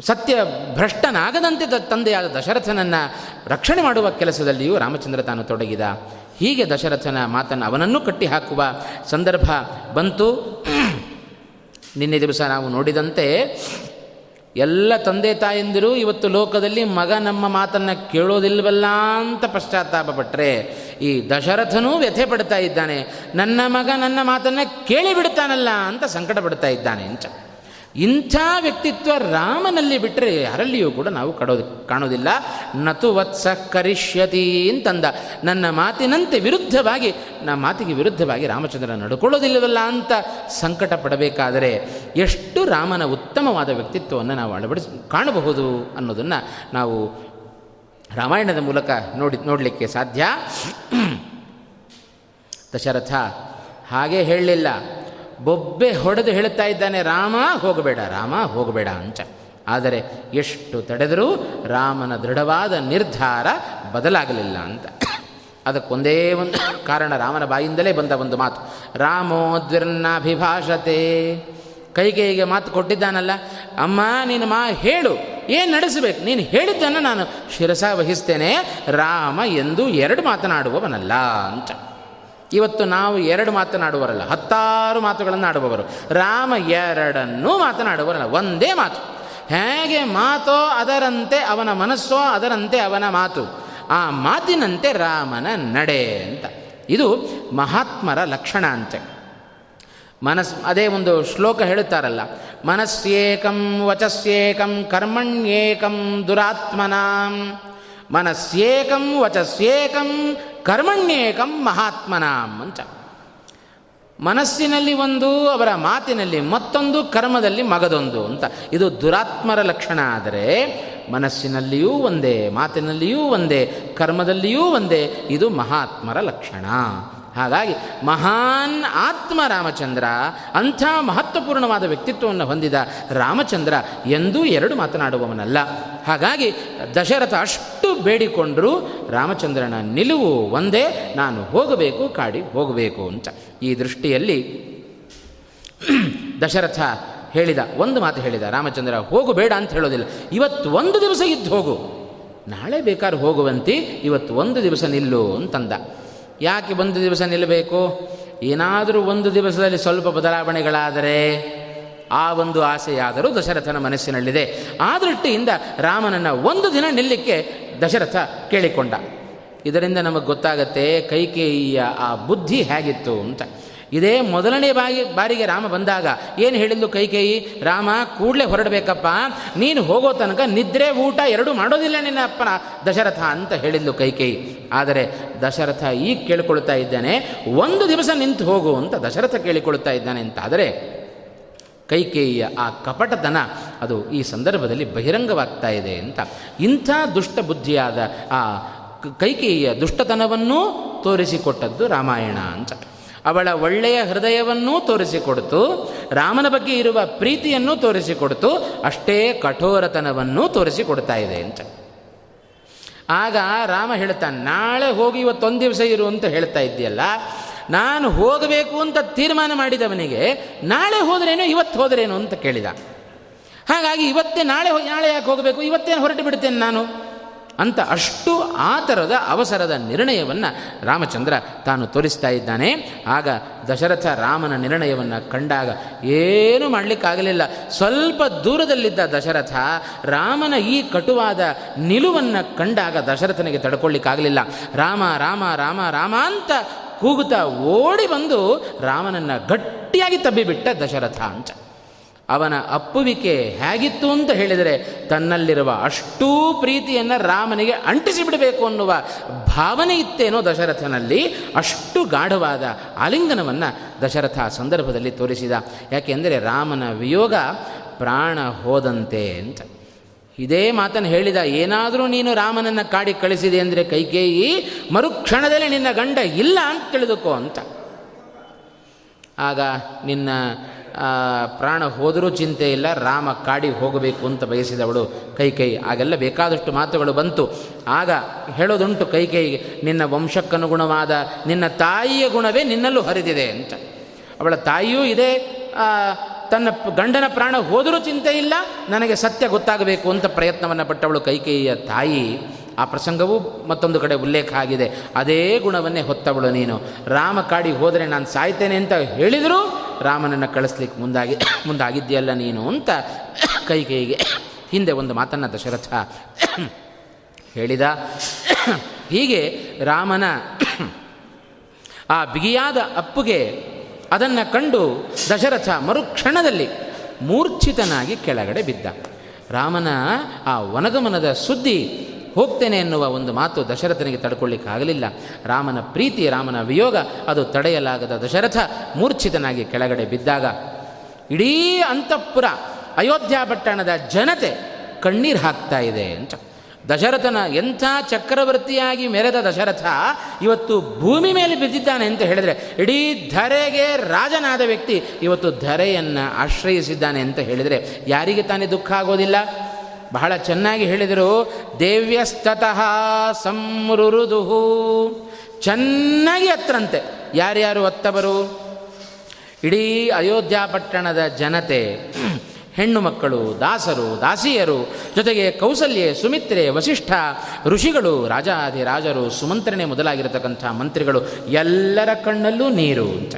ಸತ್ಯ ಭ್ರಷ್ಟನಾಗದಂತೆ ತಂದೆಯಾದ ದಶರಥನನ್ನು ರಕ್ಷಣೆ ಮಾಡುವ ಕೆಲಸದಲ್ಲಿಯೂ ರಾಮಚಂದ್ರ ತಾನು ತೊಡಗಿದ. ಹೀಗೆ ದಶರಥನ ಮಾತನ್ನು ಅವನನ್ನು ಕಟ್ಟಿ ಹಾಕುವ ಸಂದರ್ಭ ಬಂತು. ನಿನ್ನೆ ದಿವಸ ನಾವು ನೋಡಿದಂತೆ ಎಲ್ಲ ತಂದೆ ತಾಯಂದಿರು ಇವತ್ತು ಲೋಕದಲ್ಲಿ ಮಗ ನಮ್ಮ ಮಾತನ್ನು ಕೇಳೋದಿಲ್ವಲ್ಲ ಅಂತ ಪಶ್ಚಾತ್ತಾಪ ಪಟ್ಟರೆ ಈ ದಶರಥನೂ ವ್ಯಥೆ ಪಡ್ತಾ ಇದ್ದಾನೆ. ನನ್ನ ಮಗ ನನ್ನ ಮಾತನ್ನು ಕೇಳಿಬಿಡ್ತಾನಲ್ಲ ಅಂತ ಸಂಕಟ ಪಡ್ತಾ ಇದ್ದಾನೆ ಅಂತ. ಇಂಥ ವ್ಯಕ್ತಿತ್ವ ರಾಮನಲ್ಲಿ ಬಿಟ್ಟರೆ ಯಾರಲ್ಲಿಯೂ ಕೂಡ ನಾವು ಕಡೋದು ಕಾಣೋದಿಲ್ಲ. ನತು ವತ್ಸ ಕರಿಷ್ಯತಿ ಅಂತಂದ. ನನ್ನ ಮಾತಿನಂತೆ ವಿರುದ್ಧವಾಗಿ ನಮ್ಮ ಮಾತಿಗೆ ವಿರುದ್ಧವಾಗಿ ರಾಮಚಂದ್ರ ನಡ್ಕೊಳ್ಳೋದಿಲ್ಲವಲ್ಲ ಅಂತ ಸಂಕಟ ಪಡಬೇಕಾದರೆ ಎಷ್ಟು ರಾಮನ ಉತ್ತಮವಾದ ವ್ಯಕ್ತಿತ್ವವನ್ನು ನಾವು ಅಳವಡಿಸಿ, ಕಾಣಬಹುದು ಅನ್ನೋದನ್ನು ನಾವು ರಾಮಾಯಣದ ಮೂಲಕ ನೋಡಿ, ನೋಡಲಿಕ್ಕೆ ಸಾಧ್ಯ. ದಶರಥ ಹಾಗೆ ಹೇಳಲಿಲ್ಲ. ಬೊಬ್ಬೆ ಹೊಡೆದು ಹೇಳುತ್ತಾ ಇದ್ದಾನೆ, ರಾಮ, ಹೋಗಬೇಡ ರಾಮ, ಹೋಗಬೇಡ ಅಂತ ಆದರೆ ಎಷ್ಟು ತಡೆದರೂ ರಾಮನ ದೃಢವಾದ ನಿರ್ಧಾರ ಬದಲಾಗಲಿಲ್ಲ ಅಂತ. ಅದಕ್ಕೊಂದೇ ಒಂದು ಕಾರಣ ರಾಮನ ಬಾಯಿಂದಲೇ ಬಂದ ಒಂದು ಮಾತು. ರಾಮೋ ದ್ವಿರ್ನಾಭಿಭಾಷತೆ. ಕೈಗೆ ಮಾತು ಕೊಟ್ಟಿದ್ದಾನಲ್ಲ, ಅಮ್ಮ ನೀನು ಮಾ ಹೇಳು, ಏನು ನಡೆಸಬೇಕು? ನೀನು ಹೇಳಿದ್ದನ್ನು ನಾನು ಶಿರಸ ವಹಿಸ್ತೇನೆ ರಾಮ ಎಂದು ಎರಡು ಮಾತನಾಡುವವನಲ್ಲ ಅಂತ ಇವತ್ತು ನಾವು ಎರಡು ಮಾತನಾಡುವರಲ್ಲ, ಹತ್ತಾರು ಮಾತುಗಳನ್ನು ಆಡುವವರು. ರಾಮ ಎರಡನ್ನೂ ಮಾತನಾಡುವರಲ್ಲ, ಒಂದೇ ಮಾತು. ಹೇಗೆ ಮಾತೋ ಅದರಂತೆ ಅವನ ಮನಸ್ಸೋ ಅದರಂತೆ ಅವನ ಮಾತು. ಆ ಮಾತಿನಂತೆ ರಾಮನ ನಡೆ ಅಂತ. ಇದು ಮಹಾತ್ಮರ ಲಕ್ಷಣ ಅಂತೆ. ಮನಸ್, ಅದೇ ಒಂದು ಶ್ಲೋಕ ಹೇಳುತ್ತಾರಲ್ಲ ಮನಸ್ಸೇಕಂ ವಚಸ್ಯೇಕಂ ಕರ್ಮಣ್ಯೇಕಂ ದುರಾತ್ಮನಾಂ. ಮನಸ್ಸೇಕಂ ವಚಸ್ಯೇಕಂ ಕರ್ಮಣ್ಯೇಕಂ ಮಹಾತ್ಮನಾಂ ಅಂತ. ಮನಸ್ಸಿನಲ್ಲಿ ಒಂದು, ಅವರ ಮಾತಿನಲ್ಲಿ ಮತ್ತೊಂದು, ಕರ್ಮದಲ್ಲಿ ಮಗದೊಂದು ಅಂತ. ಇದು ದುರಾತ್ಮರ ಲಕ್ಷಣ ಆದರೆ ಮನಸ್ಸಿನಲ್ಲಿಯೂ ಒಂದೇ, ಮಾತಿನಲ್ಲಿಯೂ ಒಂದೇ, ಕರ್ಮದಲ್ಲಿಯೂ ಒಂದೇ, ಇದು ಮಹಾತ್ಮರ ಲಕ್ಷಣ. ಹಾಗಾಗಿ ಮಹಾನ್ ಆತ್ಮ ರಾಮಚಂದ್ರ ಅಂಥ ಮಹತ್ವಪೂರ್ಣವಾದ ವ್ಯಕ್ತಿತ್ವವನ್ನು ಹೊಂದಿದ ರಾಮಚಂದ್ರ ಎಂದೂ ಎರಡು ಮಾತನಾಡುವವನಲ್ಲ. ಹಾಗಾಗಿ ದಶರಥ ಅಷ್ಟು ಬೇಡಿಕೊಂಡರೂ ರಾಮಚಂದ್ರನ ನಿಲುವು ಒಂದೇ, ನಾನು ಹೋಗಬೇಕು, ಕಾಡಿ ಹೋಗಬೇಕು ಅಂತ. ಈ ದೃಷ್ಟಿಯಲ್ಲಿ ದಶರಥ ಹೇಳಿದ, ಒಂದು ಮಾತು ಹೇಳಿದ, ರಾಮಚಂದ್ರ ಹೋಗು ಬೇಡ ಅಂತ ಹೇಳೋದಿಲ್ಲ. ಇವತ್ತು ಒಂದು ದಿವಸ ಇದ್ದು ಹೋಗು. ನಾಳೆ ಬೇಕಾದ್ರೆ ಹೋಗುವಂತೆ, ಇವತ್ತು ಒಂದು ದಿವಸ ನಿಲ್ಲು ಅಂತಂದ. ಯಾಕೆ ಒಂದು ದಿವಸ ನಿಲ್ಲಬೇಕು? ಏನಾದರೂ ಒಂದು ದಿವಸದಲ್ಲಿ ಸ್ವಲ್ಪ ಬದಲಾವಣೆಗಳಾದರೆ ಆ ಒಂದು ಆಸೆಯಾದರೂ ದಶರಥನ ಮನಸ್ಸಿನಲ್ಲಿದೆ. ಆ ದೃಷ್ಟಿಯಿಂದ ರಾಮನನ್ನು ಒಂದು ದಿನ ನಿಲ್ಲಕ್ಕೆ ದಶರಥ ಕೇಳಿಕೊಂಡ. ಇದರಿಂದ ನಮಗೆ ಗೊತ್ತಾಗತ್ತೆ ಕೈಕೇಯಿಯ ಆ ಬುದ್ಧಿ ಹೇಗಿತ್ತು ಅಂತ. ಇದೇ ಮೊದಲನೇ ಬಾಯಿ, ಬಾರಿಗೆ ರಾಮ ಬಂದಾಗ ಏನು ಹೇಳಿದ್ಲು ಕೈಕೇಯಿ ರಾಮ, ಕೂಡಲೇ ಹೊರಡಬೇಕಪ್ಪ. ನೀನು ಹೋಗೋ ತನಕ ನಿದ್ರೆ ಊಟ ಎರಡೂ ಮಾಡೋದಿಲ್ಲ ನಿನ್ನ ಅಪ್ಪನ ದಶರಥ ಅಂತ ಹೇಳಿದ್ಲು ಕೈಕೇಯಿ ಆದರೆ ದಶರಥ ಈಗ ಕೇಳಿಕೊಳ್ತಾ ಇದ್ದಾನೆ, ಒಂದು ದಿವಸ ನಿಂತು ಹೋಗು ಅಂತ ದಶರಥ ಕೇಳಿಕೊಳ್ತಾ ಇದ್ದಾನೆ ಅಂತ ಆದರೆ ಕೈಕೇಯಿಯ ಆ ಕಪಟತನ ಅದು ಈ ಸಂದರ್ಭದಲ್ಲಿ ಬಹಿರಂಗವಾಗ್ತಾ ಇದೆ ಅಂತ. ಇಂಥ ದುಷ್ಟ ಬುದ್ಧಿಯಾದ ಆ ಕೈಕೇಯಿಯ ದುಷ್ಟತನವನ್ನೂ ತೋರಿಸಿಕೊಟ್ಟದ್ದು ರಾಮಾಯಣ ಅಂತ. ಅವಳ ಒಳ್ಳೆಯ ಹೃದಯವನ್ನೂ ತೋರಿಸಿಕೊಡ್ತು, ರಾಮನ ಬಗ್ಗೆ ಇರುವ ಪ್ರೀತಿಯನ್ನು ತೋರಿಸಿಕೊಡ್ತು, ಅಷ್ಟೇ ಕಠೋರತನವನ್ನೂ ತೋರಿಸಿಕೊಡ್ತಾ ಇದೆ ಅಂತ. ಆಗ ರಾಮ ಹೇಳ್ತಾನೆ, ನಾಳೆ ಹೋಗಿ ಇವತ್ತೊಂದು ದಿವಸ ಇರು ಅಂತ ಹೇಳ್ತಾ ಇದ್ದೀಯಲ್ಲ, ನಾನು ಹೋಗಬೇಕು ಅಂತ ತೀರ್ಮಾನ ಮಾಡಿದವನಿಗೆ, ನಾಳೆ ಹೋದ್ರೇನು, ಇವತ್ತು ಹೋದ್ರೇನು ಅಂತ ಕೇಳಿದ. ಹಾಗಾಗಿ ಇವತ್ತೇ ನಾಳೆ ನಾಳೆ ಯಾಕೆ ಹೋಗಬೇಕು, ಇವತ್ತೇನು ಹೊರಟು ಬಿಡ್ತೇನೆ ನಾನು? ಅಂತ ಅಷ್ಟು ಆ ಥರದ ಅವಸರದ ನಿರ್ಣಯವನ್ನು ರಾಮಚಂದ್ರ ತಾನು ತೋರಿಸ್ತಾ ಇದ್ದಾನೆ. ಆಗ ದಶರಥ ರಾಮನ ನಿರ್ಣಯವನ್ನು ಕಂಡಾಗ ಏನೂ ಮಾಡಲಿಕ್ಕಾಗಲಿಲ್ಲ. ಸ್ವಲ್ಪ ದೂರದಲ್ಲಿದ್ದ ದಶರಥ ರಾಮನ ಈ ಕಟುವಾದ ನಿಲುವನ್ನು ಕಂಡಾಗ ದಶರಥನಿಗೆ ತಡ್ಕೊಳ್ಳಿಕ್ಕಾಗಲಿಲ್ಲ. ರಾಮ ರಾಮ ರಾಮ ರಾಮ ಅಂತ ಕೂಗುತ್ತಾ ಓಡಿ ಬಂದು ರಾಮನನ್ನು ಗಟ್ಟಿಯಾಗಿ ತಬ್ಬಿಬಿಟ್ಟ ದಶರಥ ಅಂತ. ಅವನ ಅಪ್ಪುವಿಕೆ ಹೇಗಿತ್ತು ಅಂತ ಹೇಳಿದರೆ, ತನ್ನಲ್ಲಿರುವ ಅಷ್ಟೂ ಪ್ರೀತಿಯನ್ನು ರಾಮನಿಗೆ ಅಂಟಿಸಿ ಬಿಡಬೇಕು ಅನ್ನುವ ಭಾವನೆ ಇತ್ತೇನೋ ದಶರಥನಲ್ಲಿ, ಅಷ್ಟು ಗಾಢವಾದ ಆಲಿಂಗನವನ್ನು ದಶರಥ ಸಂದರ್ಭದಲ್ಲಿ ತೋರಿಸಿದ. ಯಾಕೆಂದರೆ ರಾಮನ ವಿಯೋಗ ಪ್ರಾಣ ಹೋದಂತೆ ಅಂತ. ಇದೇ ಮಾತನ್ನು ಹೇಳಿದ, ಏನಾದರೂ ನೀನು ರಾಮನನ್ನು ಕಾಡಿ ಕಳಿಸಿದೆ ಅಂದರೆ ಕೈಕೇಯಿ, ಮರುಕ್ಷಣದಲ್ಲಿ ನಿನ್ನ ಗಂಡ ಇಲ್ಲ ಅಂತ ತಿಳಿದುಕೋ ಅಂತ. ಆಗ ನಿನ್ನ ಪ್ರಾಣ ಹೋದರೂ ಚಿಂತೆ ಇಲ್ಲ, ರಾಮ ಕಾಡಿ ಹೋಗಬೇಕು ಅಂತ ಬಯಸಿದವಳು ಕೈಕೈ. ಆಗೆಲ್ಲ ಬೇಕಾದಷ್ಟು ಮಾತುಗಳು ಬಂತು. ಆಗ ಹೇಳೋದುಂಟು ಕೈಕೈಗೆ ನಿನ್ನ ವಂಶಕ್ಕನುಗುಣವಾದ, ನಿನ್ನ ತಾಯಿಯ ಗುಣವೇ ನಿನ್ನಲ್ಲೂ ಹರಿದಿದೆ ಅಂತ. ಅವಳ ತಾಯಿಯೂ ಇದೆ. ತನ್ನ ಗಂಡನ ಪ್ರಾಣ ಹೋದರೂ ಚಿಂತೆ ಇಲ್ಲ, ನನಗೆ ಸತ್ಯ ಗೊತ್ತಾಗಬೇಕು ಅಂತ ಪ್ರಯತ್ನವನ್ನು ಪಟ್ಟವಳು ಕೈಕೇಯಿಯ ತಾಯಿ. ಆ ಪ್ರಸಂಗವೂ ಮತ್ತೊಂದು ಕಡೆ ಉಲ್ಲೇಖ ಆಗಿದೆ. ಅದೇ ಗುಣವನ್ನೇ ಹೊತ್ತವಳು ನೀನು. ರಾಮ ಕಾಡಿ ಹೋದರೆ ನಾನು ಸಾಯ್ತೇನೆ ಅಂತ ಹೇಳಿದರೂ ರಾಮನನ್ನು ಕಳಿಸ್ಲಿಕ್ಕೆ ಮುಂದಾಗಿ ಮುಂದಾಗಿದ್ದೀಯಲ್ಲ ನೀನು ಅಂತ ಕೈ ಕೈಗೆ ಹಿಂದೆ ಒಂದು ಮಾತನ್ನು ದಶರಥ ಹೇಳಿದ. ಹೀಗೆ ರಾಮನ ಆ ಬಿಗಿಯಾದ ಅಪ್ಪುಗೆ ಅದನ್ನು ಕಂಡು ದಶರಥ ಮರುಕ್ಷಣದಲ್ಲಿ ಮೂರ್ಛಿತನಾಗಿ ಕೆಳಗಡೆ ಬಿದ್ದ. ರಾಮನ ಆ ವನಗಮನದ ಸುದ್ದಿ ಹೋಗ್ತೇನೆ ಎನ್ನುವ ಒಂದು ಮಾತು ದಶರಥನಿಗೆ ತಡ್ಕೊಳ್ಳಿಕ್ಕಾಗಲಿಲ್ಲ. ರಾಮನ ಪ್ರೀತಿ, ರಾಮನ ವಿಯೋಗ, ಅದು ತಡೆಯಲಾಗದ ದಶರಥ ಮೂರ್ಛಿತನಾಗಿ ಕೆಳಗಡೆ ಬಿದ್ದಾಗ, ಇಡೀ ಅಂತಃಪುರ ಅಯೋಧ್ಯ ಪಟ್ಟಣದ ಜನತೆ ಕಣ್ಣೀರು ಹಾಕ್ತಾ ಇದೆ ಅಂತ. ದಶರಥನ ಎಂಥ ಚಕ್ರವರ್ತಿಯಾಗಿ ಮೆರೆದ ದಶರಥ ಇವತ್ತು ಭೂಮಿ ಮೇಲೆ ಬಿದ್ದಿದ್ದಾನೆ ಅಂತ ಹೇಳಿದರೆ, ಇಡೀ ಧರೆಗೆ ರಾಜನಾದ ವ್ಯಕ್ತಿ ಇವತ್ತು ಧರೆಯನ್ನು ಆಶ್ರಯಿಸಿದ್ದಾನೆ ಅಂತ ಹೇಳಿದರೆ, ಯಾರಿಗೆ ತಾನೇ ದುಃಖ ಆಗೋದಿಲ್ಲ? ಬಹಳ ಚೆನ್ನಾಗಿ ಹೇಳಿದರು. ದೇವ್ಯಸ್ತತಃ ಸಂಮೃದುಹು ಚೆನ್ನಾಗಿ ಹತ್ರಂತೆ. ಯಾರ್ಯಾರು ಹತ್ತವರು? ಇಡೀ ಅಯೋಧ್ಯ ಪಟ್ಟಣದ ಜನತೆ, ಹೆಣ್ಣು ಮಕ್ಕಳು, ದಾಸರು, ದಾಸಿಯರು, ಜೊತೆಗೆ ಕೌಸಲ್ಯೆ, ಸುಮಿತ್ರೆ, ವಸಿಷ್ಠ, ಋಷಿಗಳು ರಾಜಾಧಿರಾಜರು ಸುಮಂತ್ರನೆ ಮೊದಲಾಗಿರತಕ್ಕಂಥ ಮಂತ್ರಿಗಳು, ಎಲ್ಲರ ಕಣ್ಣಲ್ಲೂ ನೀರು ಅಂತ.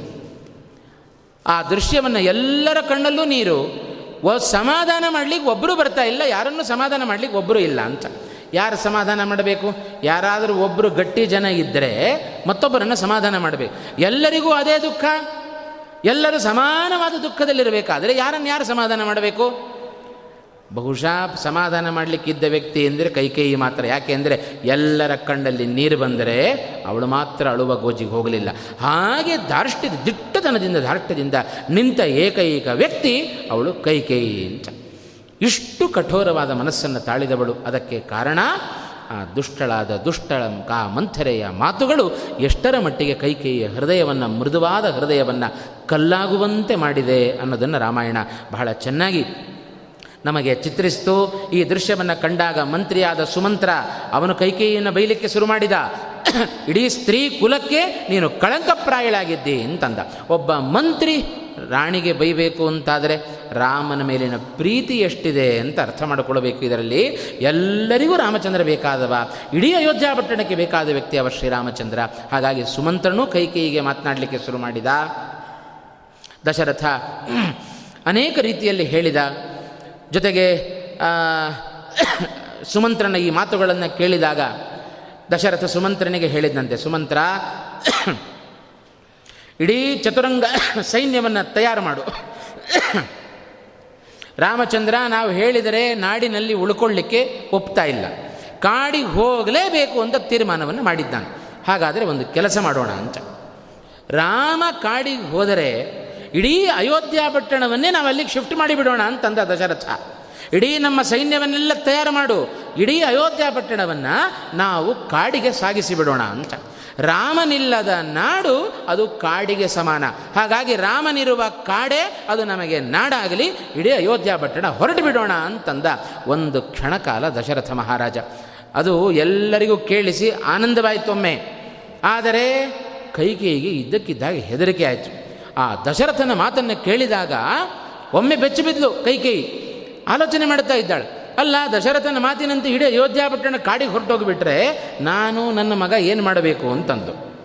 ಆ ದೃಶ್ಯವನ್ನು ಎಲ್ಲರ ಕಣ್ಣಲ್ಲೂ ನೀರು. ಸಮಾಧಾನ ಮಾಡಲಿಕ್ಕೆ ಒಬ್ಬರು ಬರ್ತಾ ಇಲ್ಲ, ಯಾರನ್ನು ಸಮಾಧಾನ ಮಾಡಲಿಕ್ಕೆ ಒಬ್ಬರು ಇಲ್ಲ ಅಂತ. ಯಾರು ಸಮಾಧಾನ ಮಾಡಬೇಕು? ಯಾರಾದರೂ ಒಬ್ಬರು ಗಟ್ಟಿ ಜನ ಇದ್ದರೆ ಮತ್ತೊಬ್ಬರನ್ನು ಸಮಾಧಾನ ಮಾಡಬೇಕು. ಎಲ್ಲರಿಗೂ ಅದೇ ದುಃಖ. ಎಲ್ಲರೂ ಸಮಾನವಾದ ದುಃಖದಲ್ಲಿರಬೇಕಾದರೆ ಯಾರನ್ನು ಯಾರು ಸಮಾಧಾನ ಮಾಡಬೇಕು? ಬಹುಶಃ ಸಮಾಧಾನ ಮಾಡಲಿಕ್ಕಿದ್ದ ವ್ಯಕ್ತಿ ಎಂದರೆ ಕೈಕೇಯಿ ಮಾತ್ರ. ಯಾಕೆ ಅಂದರೆ ಎಲ್ಲರ ಕಣ್ಣಲ್ಲಿ ನೀರು ಬಂದರೆ ಅವಳು ಮಾತ್ರ ಅಳುವ ಗೋಜಿಗೆ ಹೋಗಲಿಲ್ಲ. ಹಾಗೆ ಧಾರ್ಷ್ಟ್ಯದ ದಿಟ್ಟತನದಿಂದ ಧಾರ್ಷ್ಟ್ಯದಿಂದ ನಿಂತ ಏಕೈಕ ವ್ಯಕ್ತಿ ಅವಳು ಕೈಕೇಯಿ ಅಂತ. ಇಷ್ಟು ಕಠೋರವಾದ ಮನಸ್ಸನ್ನು ತಾಳಿದವಳು. ಅದಕ್ಕೆ ಕಾರಣ ಆ ದುಷ್ಟಳಾದ ದುಷ್ಟಳ ಕಾ ಮಂಥರೆಯ ಮಾತುಗಳು ಎಷ್ಟರ ಮಟ್ಟಿಗೆ ಕೈಕೇಯಿಯ ಹೃದಯವನ್ನು, ಮೃದುವಾದ ಹೃದಯವನ್ನು ಕಲ್ಲಾಗುವಂತೆ ಮಾಡಿದೆ ಅನ್ನೋದನ್ನು ರಾಮಾಯಣ ಬಹಳ ಚೆನ್ನಾಗಿ ನಮಗೆ ಚಿತ್ರಿಸಿತು. ಈ ದೃಶ್ಯವನ್ನು ಕಂಡಾಗ ಮಂತ್ರಿಯಾದ ಸುಮಂತ್ರ ಅವನು ಕೈಕೇಯಿಯನ್ನು ಬೈಲಿಕ್ಕೆ ಶುರು ಮಾಡಿದ. ಇಡೀ ಸ್ತ್ರೀ ಕುಲಕ್ಕೆ ನೀನು ಕಳಂಕಪ್ರಾಯಳಾಗಿದ್ದಿ ಅಂತಂದ. ಒಬ್ಬ ಮಂತ್ರಿ ರಾಣಿಗೆ ಬೈಬೇಕು ಅಂತಾದರೆ ರಾಮನ ಮೇಲಿನ ಪ್ರೀತಿ ಎಷ್ಟಿದೆ ಅಂತ ಅರ್ಥ ಮಾಡಿಕೊಳ್ಳಬೇಕು. ಇದರಲ್ಲಿ ಎಲ್ಲರಿಗೂ ರಾಮಚಂದ್ರ ಬೇಕಾದವ. ಇಡೀ ಅಯೋಧ್ಯಾ ಪಟ್ಟಣಕ್ಕೆ ಬೇಕಾದ ವ್ಯಕ್ತಿ ಅವ ಶ್ರೀರಾಮಚಂದ್ರ. ಹಾಗಾಗಿ ಸುಮಂತ್ರನೂ ಕೈಕೇಯಿಗೆ ಮಾತನಾಡಲಿಕ್ಕೆ ಶುರು ಮಾಡಿದ. ದಶರಥ ಅನೇಕ ರೀತಿಯಲ್ಲಿ ಹೇಳಿದ. ಜೊತೆಗೆ ಸುಮಂತ್ರನ ಈ ಮಾತುಗಳನ್ನು ಕೇಳಿದಾಗ, ದಶರಥ ಸುಮಂತ್ರನಿಗೆ ಹೇಳಿದಂತೆ, ಸುಮಂತ್ರ, ಇಡೀ ಚತುರಂಗ ಸೈನ್ಯವನ್ನು ತಯಾರು ಮಾಡು. ರಾಮಚಂದ್ರ, ನಾವು ಹೇಳಿದರೆ ನಾಡಿನಲ್ಲಿ ಉಳ್ಕೊಳ್ಳಿಕ್ಕೆ ಒಪ್ತಾ ಇಲ್ಲ. ಕಾಡಿಗೆ ಹೋಗಲೇಬೇಕು ಅಂತ ತೀರ್ಮಾನವನ್ನು ಮಾಡಿದ್ದಾನೆ. ಹಾಗಾದರೆ ಒಂದು ಕೆಲಸ ಮಾಡೋಣ ಅಂತ. ರಾಮ ಕಾಡಿಗೆ ಹೋದರೆ ಇಡೀ ಅಯೋಧ್ಯ ಪಟ್ಟಣವನ್ನೇ ನಾವು ಅಲ್ಲಿಗೆ ಶಿಫ್ಟ್ ಮಾಡಿಬಿಡೋಣ ಅಂತಂದ ದಶರಥ. ಇಡೀ ನಮ್ಮ ಸೈನ್ಯವನ್ನೆಲ್ಲ ತಯಾರು ಮಾಡು. ಇಡೀ ಅಯೋಧ್ಯ ಪಟ್ಟಣವನ್ನು ನಾವು ಕಾಡಿಗೆ ಸಾಗಿಸಿ ಬಿಡೋಣ ಅಂತ. ರಾಮನಿಲ್ಲದ ನಾಡು ಅದು ಕಾಡಿಗೆ ಸಮಾನ. ಹಾಗಾಗಿ ರಾಮನಿರುವ ಕಾಡೇ ಅದು ನಮಗೆ ನಾಡಾಗಲಿ, ಇಡೀ ಅಯೋಧ್ಯ ಪಟ್ಟಣ ಹೊರಟು ಬಿಡೋಣ ಅಂತಂದ ಒಂದು ಕ್ಷಣಕಾಲ ದಶರಥ ಮಹಾರಾಜ. ಅದು ಎಲ್ಲರಿಗೂ ಕೇಳಿಸಿ ಆನಂದವಾಯಿತೊಮ್ಮೆ ಆದರೆ ಕೈಕೇಯಿಗೆ ಇದ್ದಕ್ಕಿದ್ದಾಗ ಹೆದರಿಕೆ ಆಯಿತು. ಆ ದಶರಥನ ಮಾತನ್ನು ಕೇಳಿದಾಗ ಒಮ್ಮೆ ಬೆಚ್ಚಿ ಕೈ ಕೈ, ಆಲೋಚನೆ ಮಾಡ್ತಾ ಇದ್ದಾಳೆ. ಅಲ್ಲ, ದಶರಥನ ಮಾತಿನಂತೆ ಇಡೀ ಅಯೋಧ್ಯಾಪಟ್ಟಣ ಕಾಡಿಗೆ ಹೊರಟೋಗಿಬಿಟ್ರೆ ನಾನು ನನ್ನ ಮಗ ಏನು ಮಾಡಬೇಕು ಅಂತಂದು.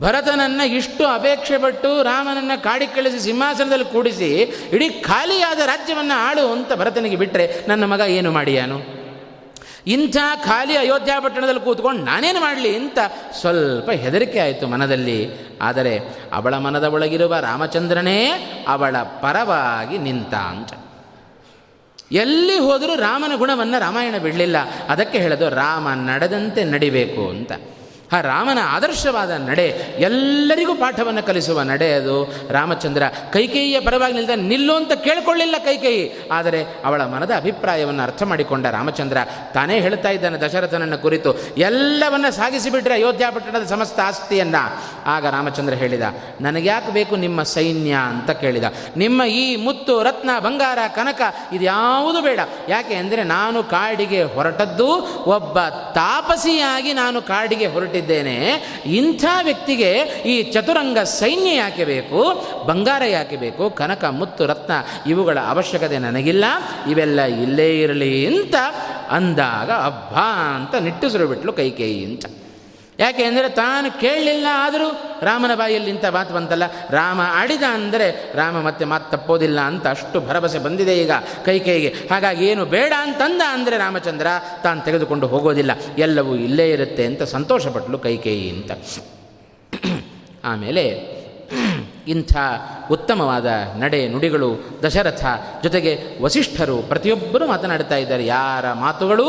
ಭರತನನ್ನು ಇಷ್ಟು ಅಪೇಕ್ಷೆ ಪಟ್ಟು ರಾಮನನ್ನು ಕಾಡಿ ಕಳಿಸಿ ಸಿಂಹಾಸನದಲ್ಲಿ ಕೂಡಿಸಿ ಇಡೀ ಖಾಲಿಯಾದ ರಾಜ್ಯವನ್ನು ಆಳು ಅಂತ ಭರತನಿಗೆ ಬಿಟ್ಟರೆ ನನ್ನ ಮಗ ಏನು ಮಾಡಿಯಾನು? ಇಂಥ ಖಾಲಿ ಅಯೋಧ್ಯ ಪಟ್ಟಣದಲ್ಲಿ ಕೂತ್ಕೊಂಡು ನಾನೇನು ಮಾಡಲಿ ಅಂತ ಸ್ವಲ್ಪ ಹೆದರಿಕೆ ಆಯಿತು ಮನದಲ್ಲಿ. ಆದರೆ ಅವಳ ಮನದ ಒಳಗಿರುವ ರಾಮಚಂದ್ರನೇ ಅವಳ ಪರವಾಗಿ ನಿಂತ ಅಂತ ಎಲ್ಲಿ ಹೋದರೂ ರಾಮನ ಗುಣವನ್ನು ರಾಮಾಯಣ ಬಿಡಲಿಲ್ಲ. ಅದಕ್ಕೆ ಹೇಳೋದು ರಾಮ ನಡೆದಂತೆ ನಡಿಬೇಕು ಅಂತ. ಆ ರಾಮನ ಆದರ್ಶವಾದ ನಡೆ, ಎಲ್ಲರಿಗೂ ಪಾಠವನ್ನು ಕಲಿಸುವ ನಡೆ ಅದು. ರಾಮಚಂದ್ರ ಕೈಕೇಯಿಯ ಪರವಾಗಿ ನಿಲ್ದ ನಿಲ್ಲು ಅಂತ ಕೇಳಿಕೊಳ್ಳಿಲ್ಲ ಕೈಕೇಯಿ. ಆದರೆ ಅವಳ ಮನದ ಅಭಿಪ್ರಾಯವನ್ನು ಅರ್ಥ ಮಾಡಿಕೊಂಡ ರಾಮಚಂದ್ರ ತಾನೇ ಹೇಳ್ತಾ ಇದ್ದಾನೆ ದಶರಥನನ್ನು ಕುರಿತು, ಎಲ್ಲವನ್ನ ಸಾಗಿಸಿಬಿಟ್ರೆ ಅಯೋಧ್ಯ ಪಟ್ಟಣದ ಸಮಸ್ತ ಆಸ್ತಿಯನ್ನು. ಆಗ ರಾಮಚಂದ್ರ ಹೇಳಿದ, ನನಗ್ಯಾಕೆ ಬೇಕು ನಿಮ್ಮ ಸೈನ್ಯ ಅಂತ ಕೇಳಿದ. ನಿಮ್ಮ ಈ ಮುತ್ತು, ರತ್ನ, ಬಂಗಾರ, ಕನಕ ಇದ್ಯಾವುದು ಬೇಡ. ಯಾಕೆ ಅಂದರೆ ನಾನು ಕಾಡಿಗೆ ಹೊರಟದ್ದು ಒಬ್ಬ ತಾಪಸಿಯಾಗಿ ನಾನು ಕಾಡಿಗೆ ಹೊರಟಿದ್ದೆ. ಇದ್ದೇನೆ ಇಂಥ ವ್ಯಕ್ತಿಗೆ ಈ ಚತುರಂಗ ಸೈನ್ಯ ಯಾಕೆ ಬೇಕು? ಬಂಗಾರ ಯಾಕೆ ಬೇಕು? ಕನಕ, ಮುತ್ತು, ರತ್ನ ಇವುಗಳ ಅವಶ್ಯಕತೆ ನನಗಿಲ್ಲ. ಇವೆಲ್ಲ ಇಲ್ಲೇ ಇರಲಿ ಅಂತ ಅಂದಾಗ ಅಬ್ಬಾ ಅಂತ ನಿಟ್ಟುಸಿರು ಬಿಟ್ಲು ಕೈಕೇಯಿ ಅಂತ. ಯಾಕೆ ಅಂದರೆ ತಾನು ಕೇಳಲಿಲ್ಲ, ಆದರೂ ರಾಮನ ಬಾಯಲ್ಲಿ ಇಂಥ ಮಾತು ಬಂತಲ್ಲ. ರಾಮ ಆಡಿದ ಅಂದರೆ ರಾಮ ಮತ್ತೆ ಮಾತು ತಪ್ಪೋದಿಲ್ಲ ಅಂತ ಅಷ್ಟು ಭರವಸೆ ಬಂದಿದೆ ಈಗ ಕೈಕೈಗೆ ಹಾಗಾಗಿ ಏನು ಬೇಡ ಅಂತಂದ ಅಂದರೆ ರಾಮಚಂದ್ರ ತಾನು ತೆಗೆದುಕೊಂಡು ಹೋಗೋದಿಲ್ಲ. ಎಲ್ಲವೂ ಇಲ್ಲೇ ಇರುತ್ತೆ ಅಂತ ಸಂತೋಷಪಟ್ಟಲು ಕೈಕೇಯಿ ಅಂತ. ಆಮೇಲೆ ಇಂಥ ಉತ್ತಮವಾದ ನಡೆ ನುಡಿಗಳು ದಶರಥ ಜೊತೆಗೆ ವಸಿಷ್ಠರು ಪ್ರತಿಯೊಬ್ಬರೂ ಮಾತನಾಡ್ತಾ ಇದ್ದಾರೆ. ಯಾರ ಮಾತುಗಳು